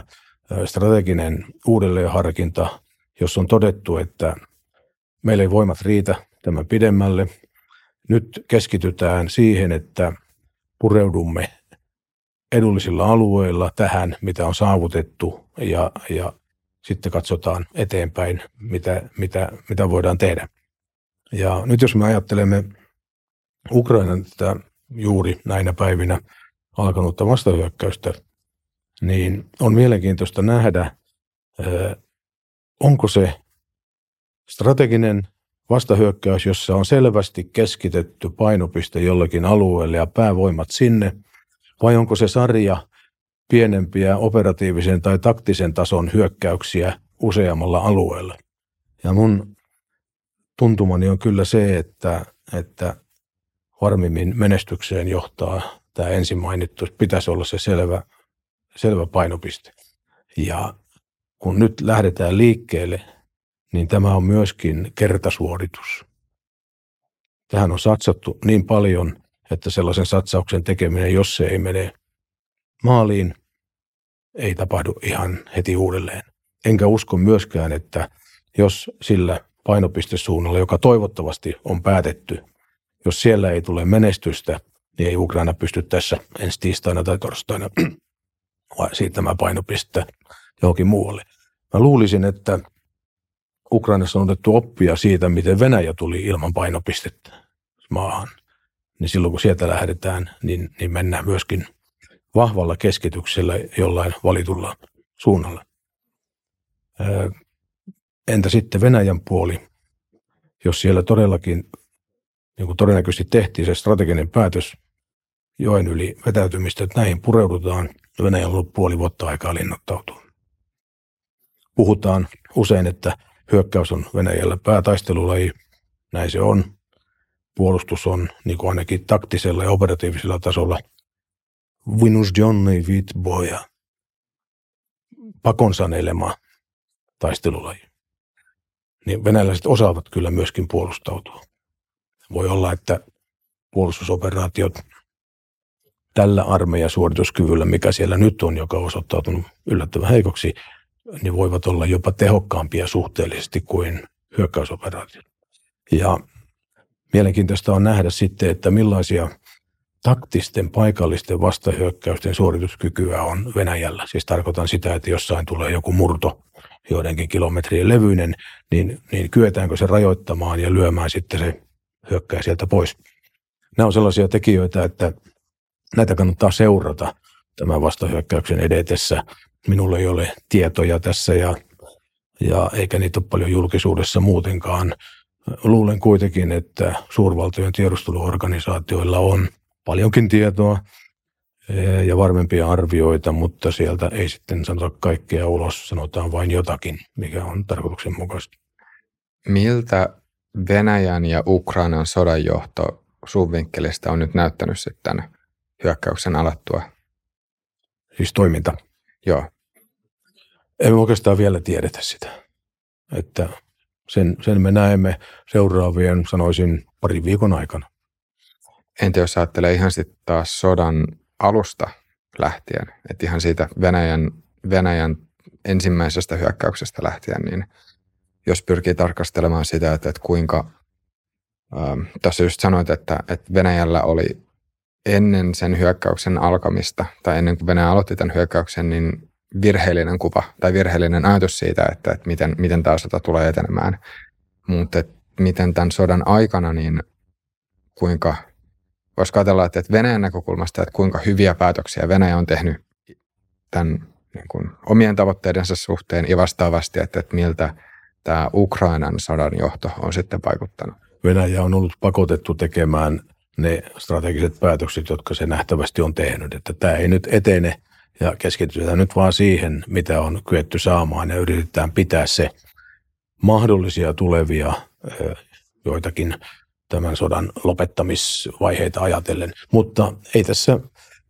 strateginen uudelleenharkinta, jos on todettu, että meillä ei voimat riitä tämän pidemmälle. Nyt keskitytään siihen, että pureudumme edullisilla alueilla tähän, mitä on saavutettu ja, ja sitten katsotaan eteenpäin, mitä, mitä, mitä voidaan tehdä. Ja nyt jos me ajattelemme Ukrainan tätä juuri näinä päivinä alkanutta vastahyökkäystä, niin on mielenkiintoista nähdä, onko se strateginen vastahyökkäys, jossa on selvästi keskitetty painopiste jollekin alueelle ja päävoimat sinne, vai onko se sarja pienempiä operatiivisen tai taktisen tason hyökkäyksiä useammalla alueella. Ja mun tuntumani on kyllä se, että, että varmimmin menestykseen johtaa tämä ensin mainittu, pitäisi olla se selvä, selvä painopiste. Ja kun nyt lähdetään liikkeelle, niin tämä on myöskin kertasuoritus. Tähän on satsattu niin paljon, että sellaisen satsauksen tekeminen, jos se ei mene maaliin, ei tapahdu ihan heti uudelleen. Enkä usko myöskään, että jos sillä painopistesuunnalla, joka toivottavasti on päätetty, jos siellä ei tule menestystä, niin ei Ukraina pysty tässä ensi tiistaina tai torstaina (clears throat) siirtämään painopistettä johonkin muualle. Mä luulisin, että Ukrainassa on otettu oppia siitä, miten Venäjä tuli ilman painopistettä maahan. Niin silloin kun sieltä lähdetään, niin, niin mennään myöskin vahvalla keskityksellä jollain valitulla suunnalla. Entä sitten Venäjän puoli, jos siellä todellakin, niin kuin todennäköisesti tehtiin se strateginen päätös joen yli vetäytymistä, että näihin pureudutaan, Venäjän on ollut puoli vuotta aikaa linnoittautua. Puhutaan usein, että hyökkäys on Venäjällä päätaistelulaji, näin se on. Puolustus on niin kuin ainakin taktisella ja operatiivisella tasolla vynusjonnej vit boja, pakon sanelema taistelulaji. Niin venäläiset osaavat kyllä myöskin puolustautua. Voi olla, että puolustusoperaatiot tällä armeijasuorituskyvyllä, mikä siellä nyt on, joka on osoittautunut yllättävän heikoksi, niin voivat olla jopa tehokkaampia suhteellisesti kuin hyökkäysoperaatiot. Ja mielenkiintoista on nähdä sitten, että millaisia taktisten paikallisten vastahyökkäysten suorituskykyä on Venäjällä. Siis tarkoitan sitä, että jossain tulee joku murto joidenkin kilometrien levyinen, niin, niin kyetäänkö se rajoittamaan ja lyömään sitten se hyökkää sieltä pois. Nämä on sellaisia tekijöitä, että näitä kannattaa seurata tämän vastahyökkäyksen edetessä. Minulla ei ole tietoja tässä ja, ja eikä niitä ole paljon julkisuudessa muutenkaan. Luulen kuitenkin, että suurvaltojen tiedusteluorganisaatioilla on paljonkin tietoa ja varmempia arvioita, mutta sieltä ei sitten sanota kaikkea ulos, sanotaan vain jotakin, mikä on tarkoituksenmukaista. Miltä Venäjän ja Ukrainan sodanjohto sun vinkkelistä on nyt näyttänyt sitten hyökkäyksen alettua? Siis toiminta? Joo. Emme oikeastaan vielä tiedetä sitä. Että sen, sen me näemme seuraavien, sanoisin, parin viikon aikana. Entä jos ajattelee ihan sitten taas sodan alusta lähtien, että ihan siitä Venäjän, Venäjän ensimmäisestä hyökkäyksestä lähtien, niin jos pyrkii tarkastelemaan sitä, että, että kuinka, ähm, tässä just sanoit, että, että Venäjällä oli ennen sen hyökkäyksen alkamista, tai ennen kuin Venäjä aloitti tämän hyökkäyksen, niin virheellinen kuva tai virheellinen ajatus siitä, että, että miten, miten tämä sota tulee etenemään. Mutta miten tämän sodan aikana, niin kuinka voisi ajatella, että Venäjän näkökulmasta, että kuinka hyviä päätöksiä Venäjä on tehnyt tämän niin kuin, omien tavoitteidensa suhteen ja vastaavasti, että, että miltä tämä Ukrainan sodan johto on sitten vaikuttanut. Venäjä on ollut pakotettu tekemään ne strategiset päätökset, jotka se nähtävästi on tehnyt. Että tämä ei nyt etene ja keskitytään nyt vaan siihen, mitä on kyetty saamaan ja yritetään pitää se mahdollisia tulevia joitakin tämän sodan lopettamisvaiheita ajatellen. Mutta ei tässä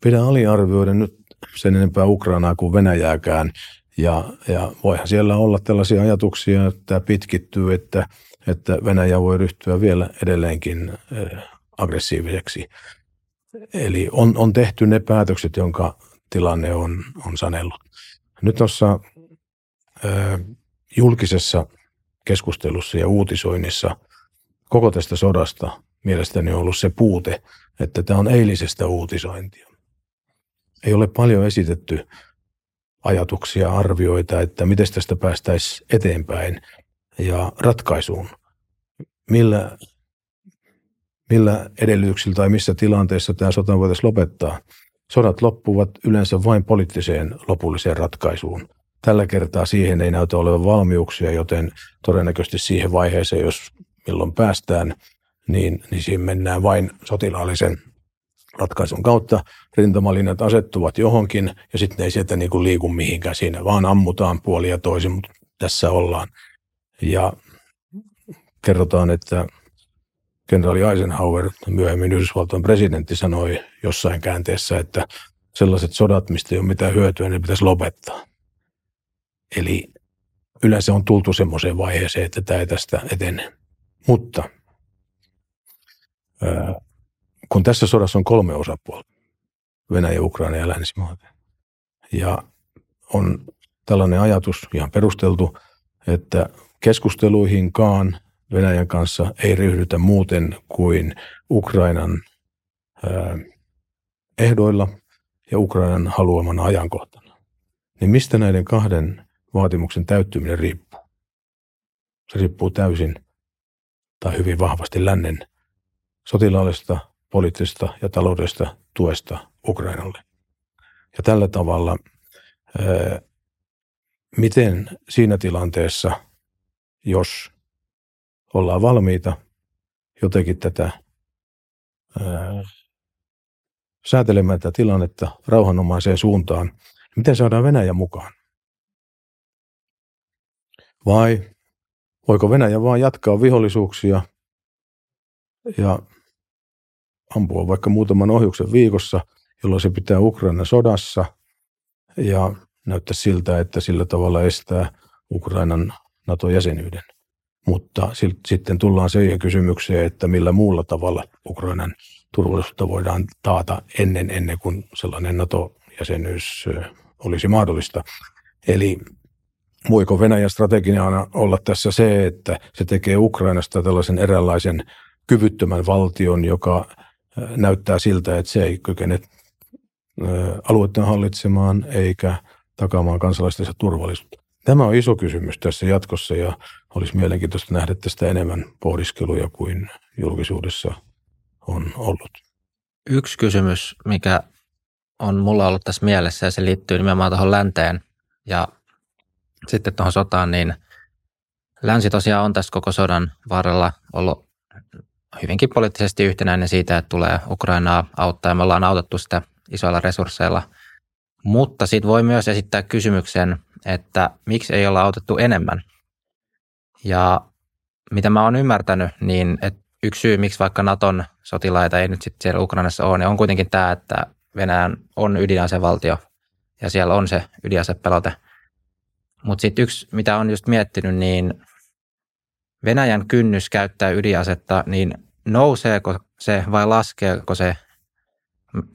pidä aliarvioida nyt sen enempää Ukrainaa kuin Venäjääkään. Ja, ja voihan siellä olla tällaisia ajatuksia, että pitkittyy, että, että Venäjä voi ryhtyä vielä edelleenkin eh, aggressiiviseksi. Eli on, on tehty ne päätökset, jonka tilanne on, on sanellut. Nyt tuossa eh, julkisessa keskustelussa ja uutisoinnissa – koko tästä sodasta mielestäni on ollut se puute, että tämä on eilisestä uutisointia. Ei ole paljon esitetty ajatuksia, arvioita, että miten tästä päästäisiin eteenpäin ja ratkaisuun. Millä, millä edellytyksillä tai missä tilanteessa tämä sota voitaisiin lopettaa. Sodat loppuvat yleensä vain poliittiseen lopulliseen ratkaisuun. Tällä kertaa siihen ei näytä olevan valmiuksia, joten todennäköisesti siihen vaiheeseen, jos milloin päästään, niin, niin siinä mennään vain sotilaallisen ratkaisun kautta. Rintamalinjat asettuvat johonkin ja sitten ei sieltä niin kuin liiku mihinkään siinä, vaan ammutaan puoli ja toisin, mutta tässä ollaan. Ja kerrotaan, että kenraali Eisenhower, myöhemmin Yhdysvaltojen presidentti, sanoi jossain käänteessä, että sellaiset sodat, mistä ei ole mitään hyötyä, ne pitäisi lopettaa. Eli yleensä on tultu semmoiseen vaiheeseen, että tämä ei tästä etene. Mutta kun tässä sodassa on kolme osapuolta, Venäjä, Ukraina ja länsimaat, ja on tällainen ajatus ihan perusteltu, että keskusteluihinkaan Venäjän kanssa ei ryhdytä muuten kuin Ukrainan ehdoilla ja Ukrainan haluamana ajankohtana. Niin mistä näiden kahden vaatimuksen täyttyminen riippuu? Se riippuu täysin tai hyvin vahvasti lännen sotilaallisesta, poliittisesta ja taloudellisesta tuesta Ukrainalle. Ja tällä tavalla, miten siinä tilanteessa, jos ollaan valmiita jotenkin tätä säätelemään tätä tilannetta rauhanomaiseen suuntaan, niin miten saadaan Venäjä mukaan? Vai voiko Venäjä vaan jatkaa vihollisuuksia ja ampua vaikka muutaman ohjuksen viikossa, jolloin se pitää Ukraina sodassa ja näyttää siltä, että sillä tavalla estää Ukrainan NATO-jäsenyyden. Mutta sitten tullaan siihen kysymykseen, että millä muulla tavalla Ukrainan turvallisuutta voidaan taata ennen, ennen kuin sellainen NATO-jäsenyys olisi mahdollista. Eli voiko Venäjän strategiana olla tässä se, että se tekee Ukrainasta tällaisen eräänlaisen kyvyttömän valtion, joka näyttää siltä, että se ei kykene alueiden hallitsemaan eikä takaamaan kansalaistensa turvallisuutta. Tämä on iso kysymys tässä jatkossa ja olisi mielenkiintoista nähdä tästä enemmän pohdiskeluja kuin julkisuudessa on ollut. Yksi kysymys, mikä on mulla ollut tässä mielessä ja se liittyy nimenomaan tuohon länteen ja sitten tuohon sotaan, niin länsi tosiaan on tässä koko sodan varrella ollut hyvinkin poliittisesti yhtenäinen siitä, että tulee Ukrainaa auttaa ja me ollaan autettu sitä isoilla resursseilla. Mutta sitten voi myös esittää kysymyksen, että miksi ei olla autettu enemmän. Ja mitä mä oon ymmärtänyt, niin että yksi syy, miksi vaikka Naton sotilaita ei nyt sitten siellä Ukrainassa ole, niin on kuitenkin tämä, että Venäjän on ydinasevaltio ja siellä on se ydinasepelote. Mutta sitten yksi, mitä on just miettinyt, niin Venäjän kynnys käyttää ydinasetta, niin nouseeko se vai laskeeko se,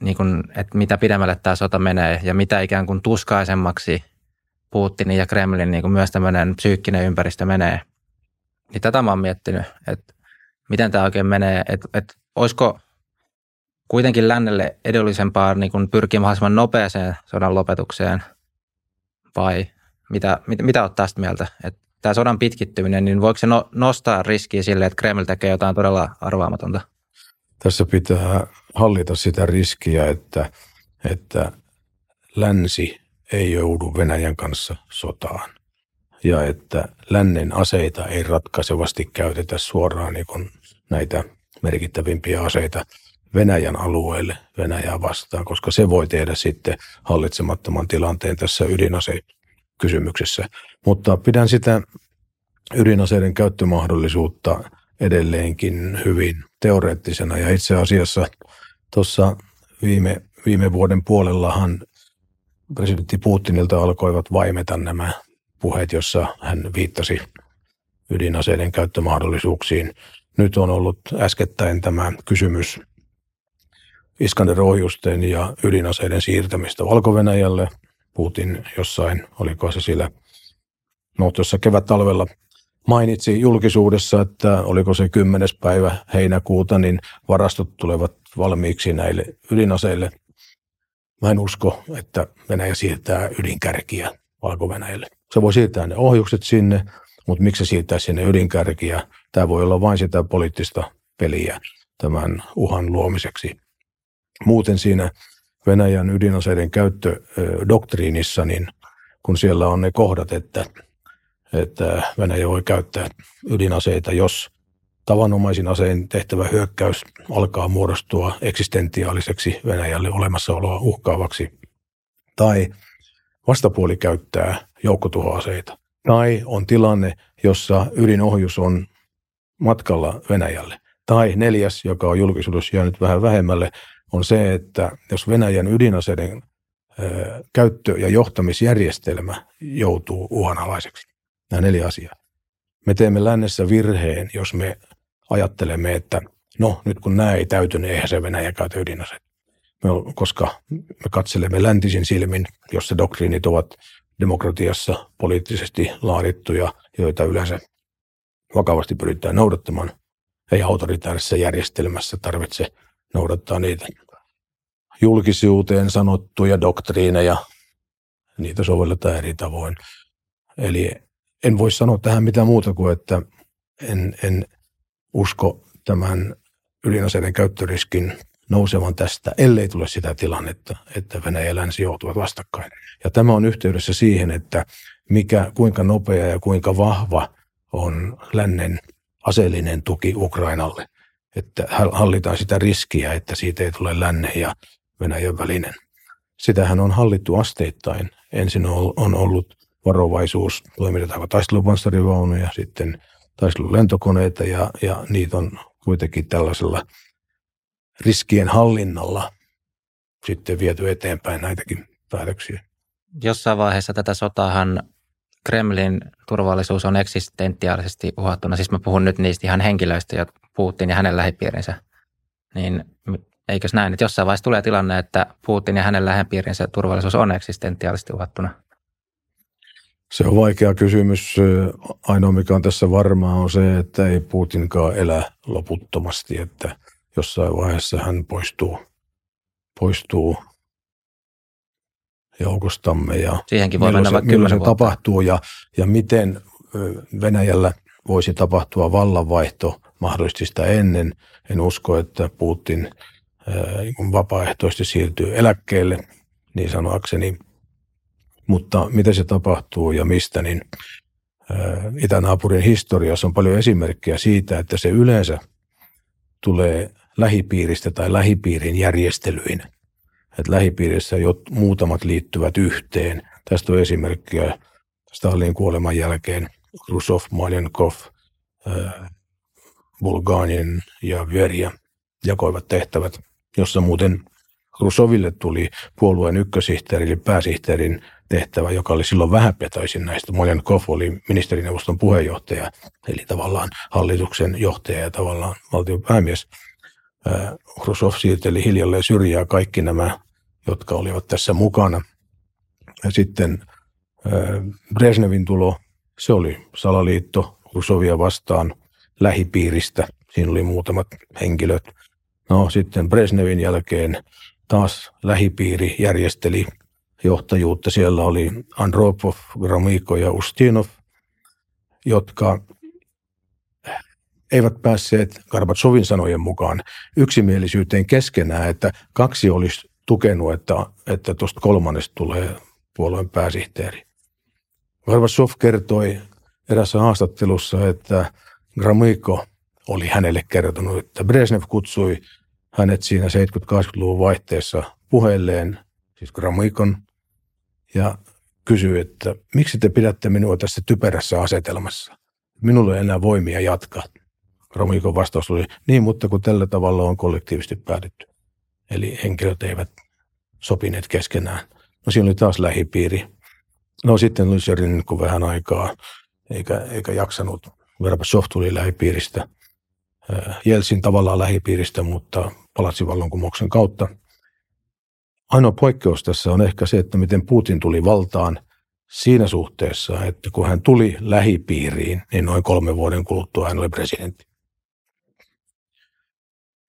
niin kun, että mitä pidemmälle tämä sota menee ja mitä ikään kuin tuskaisemmaksi Putinin ja Kremlin niin kuin myös tämmöinen psyykkinen ympäristö menee. Niin tätä mä oon miettinyt, että miten tämä oikein menee, että, että olisiko kuitenkin lännelle edullisempaa niin kuin pyrkiä mahdollisimman nopeaseen sodan lopetukseen vai mitä, mitä, mitä olet tästä mieltä? Että tämä sodan pitkittyminen, niin voiko se no, nostaa riskiä sille, että Kreml tekee jotain todella arvaamatonta? Tässä pitää hallita sitä riskiä, että, että länsi ei joudu Venäjän kanssa sotaan ja että lännen aseita ei ratkaisevasti käytetä suoraan niin kuin näitä merkittävimpiä aseita Venäjän alueelle Venäjää vastaan, koska se voi tehdä sitten hallitsemattoman tilanteen tässä ydinasekysymyksessä. Mutta pidän sitä ydinaseiden käyttömahdollisuutta edelleenkin hyvin teoreettisena ja itse asiassa tuossa viime, viime vuoden puolellahan presidentti Putinilta alkoivat vaimeta nämä puheet, jossa hän viittasi ydinaseiden käyttömahdollisuuksiin. Nyt on ollut äskettäin tämä kysymys Iskander-ohjusten ja ydinaseiden siirtämistä valko. Putin jossain, oliko se sillä, no tuossa kevät-talvella mainitsi julkisuudessa, että oliko se 10. päivä heinäkuuta, niin varastot tulevat valmiiksi näille ydinaseille. Mä en usko, että Venäjä siirtää ydinkärkiä valko -Venäjälle. Se voi siirtää ne ohjukset sinne, mutta miksi se siirtää sinne ydinkärkiä? Tämä voi olla vain sitä poliittista peliä tämän uhan luomiseksi. Muuten siinä Venäjän ydinaseiden käyttödoktriinissa, niin kun siellä on ne kohdat, että, että Venäjä voi käyttää ydinaseita, jos tavanomaisin asein tehtävä hyökkäys alkaa muodostua eksistentiaaliseksi Venäjälle olemassaoloa uhkaavaksi, tai vastapuoli käyttää joukkotuhoaseita, tai on tilanne, jossa ydinohjus on matkalla Venäjälle. Tai neljäs, joka on julkisuudessa jäänyt vähän vähemmälle, on se, että jos Venäjän ydinaseiden käyttö- ja johtamisjärjestelmä joutuu uhanalaiseksi. Nämä neljä asiaa. Me teemme lännessä virheen, jos me ajattelemme, että no nyt kun nämä ei täyty, niin eihän se Venäjä käytä ydinaseita. Me, koska me katselemme läntisin silmin, jossa doktriinit ovat demokratiassa poliittisesti laadittuja, joita yleensä vakavasti pyritään noudattamaan. Ei autoritaarisessa järjestelmässä tarvitse noudattaa niitä julkisuuteen sanottuja doktriineja. Niitä sovelletaan eri tavoin. Eli en voi sanoa tähän mitään muuta kuin, että en, en usko tämän ydinaseiden käyttöriskin nousevan tästä, ellei tule sitä tilannetta, että Venäjä ja länsi joutuvat vastakkain. Ja tämä on yhteydessä siihen, että mikä, kuinka nopea ja kuinka vahva on lännen aseellinen tuki Ukrainalle. Että hallitaan sitä riskiä, että siitä ei tule lännen ja Venäjän välinen. Sitähän on hallittu asteittain. Ensin on ollut varovaisuus, toimitetaanko taistelupanssarivaunuja, sitten taistelulentokoneita ja, ja niitä on kuitenkin tällaisella riskien hallinnalla sitten viety eteenpäin näitäkin päätöksiä. Jossain vaiheessa tätä sotahan Kremlin turvallisuus on eksistentiaalisesti uhattuna. Siis mä puhun nyt niistä ihan henkilöistä, jotka Putin ja hänen lähipiirinsä. Niin eikös näin, että jossain vaiheessa tulee tilanne, että Putin ja hänen lähipiirinsä turvallisuus on eksistentiaalisesti uhattuna? Se on vaikea kysymys. Ainoa mikä on tässä varmaa on se, että ei Putinkaan elä loputtomasti, että jossain vaiheessa hän poistuu, poistuu joukostamme. Ja Siihenkin voi mennä se, milloin se tapahtuu ja, ja miten Venäjällä voisi tapahtua vallanvaihto mahdollisesti sitä ennen. En usko, että Putin vapaaehtoisesti siirtyy eläkkeelle, niin sanoakseni – mutta miten se tapahtuu ja mistä, niin itänaapurin historiassa on paljon esimerkkejä siitä, että se yleensä tulee lähipiiristä tai lähipiirin järjestelyin. Että lähipiirissä jo muutamat liittyvät yhteen. Tästä on esimerkkiä Stalin kuoleman jälkeen Khrushchev, Maljankov, Bulganin ja Verja jakoivat tehtävät, jossa muuten Khrushcheville tuli puolueen ykkösihteeri eli pääsihteerin tehtävä, joka oli silloin vähäpetoisin näistä. Koff oli ministerineuvoston puheenjohtaja, eli tavallaan hallituksen johtaja ja tavallaan valtion päämies. Khrushchev siirteli hiljalleen syrjää kaikki nämä, jotka olivat tässä mukana. Ja sitten Brezhnevin tulo, se oli salaliitto Khrushchevia vastaan lähipiiristä. Siinä oli muutamat henkilöt. No sitten Brezhnevin jälkeen taas lähipiiri järjesteli johtajuutta. Siellä oli Andropov, Gromyko ja Ustinov, jotka eivät päässeet Gorbatsovin sanojen mukaan yksimielisyyteen keskenään, että kaksi olisi tukenut, että, että tuosta kolmannesta tulee puolueen pääsihteeri. Gorbatsov kertoi erässä haastattelussa, että Gromyko oli hänelle kertonut, että Brezhnev kutsui hänet siinä 70-80-luvun vaihteessa puheelleen, siis Gromykon, ja kysyi, että miksi te pidätte minua tässä typerässä asetelmassa? Minulla ei enää voimia jatkaa. Romikon vastaus oli, niin, mutta kun tällä tavalla on kollektiivisesti päätetty. Eli henkilöt eivät sopineet keskenään. No siinä oli taas lähipiiri. No sitten Lyserin kun vähän aikaa, eikä, eikä jaksanut. Gorbachev tuli lähipiiristä. Jelsin tavallaan lähipiiristä, mutta palatsi vallankumouksen kautta – Ainoa poikkeus tässä on ehkä se, että miten Putin tuli valtaan siinä suhteessa, että kun hän tuli lähipiiriin, niin noin kolme vuoden kuluttua hän oli presidentti.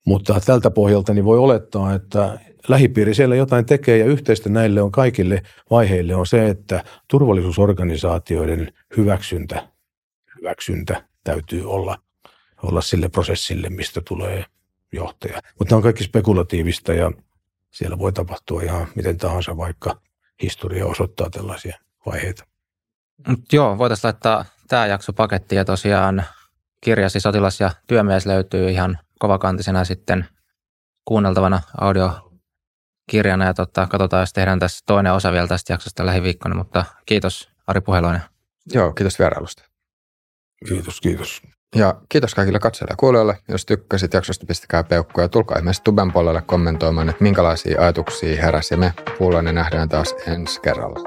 Mutta tältä pohjalta niin voi olettaa, että lähipiiri siellä jotain tekee ja yhteistä näille on kaikille vaiheille on se, että turvallisuusorganisaatioiden hyväksyntä, hyväksyntä täytyy olla, olla sille prosessille, mistä tulee johtaja. Mutta on kaikki spekulatiivista ja siellä voi tapahtua ihan miten tahansa, vaikka historia osoittaa tällaisia vaiheita. Mut joo, voitaisiin laittaa tämä jakso pakettiin ja tosiaan kirjasi Sotilas ja työmies löytyy ihan kovakantisena sitten kuunneltavana audiokirjana ja tota, katsotaan, jos tehdään tässä toinen osa vielä tästä jaksosta lähiviikkona, mutta kiitos Ari Puheloinen. Joo, kiitos vierailusta. Kiitos, kiitos. Ja kiitos kaikille katsojille ja kuulijoille. Jos tykkäsit jaksosta, pistäkää peukkuja ja tulkaa ihmeessä tuben puolelle kommentoimaan, että minkälaisia ajatuksia heräsi. Ja me kuullaan ja nähdään taas ensi kerralla.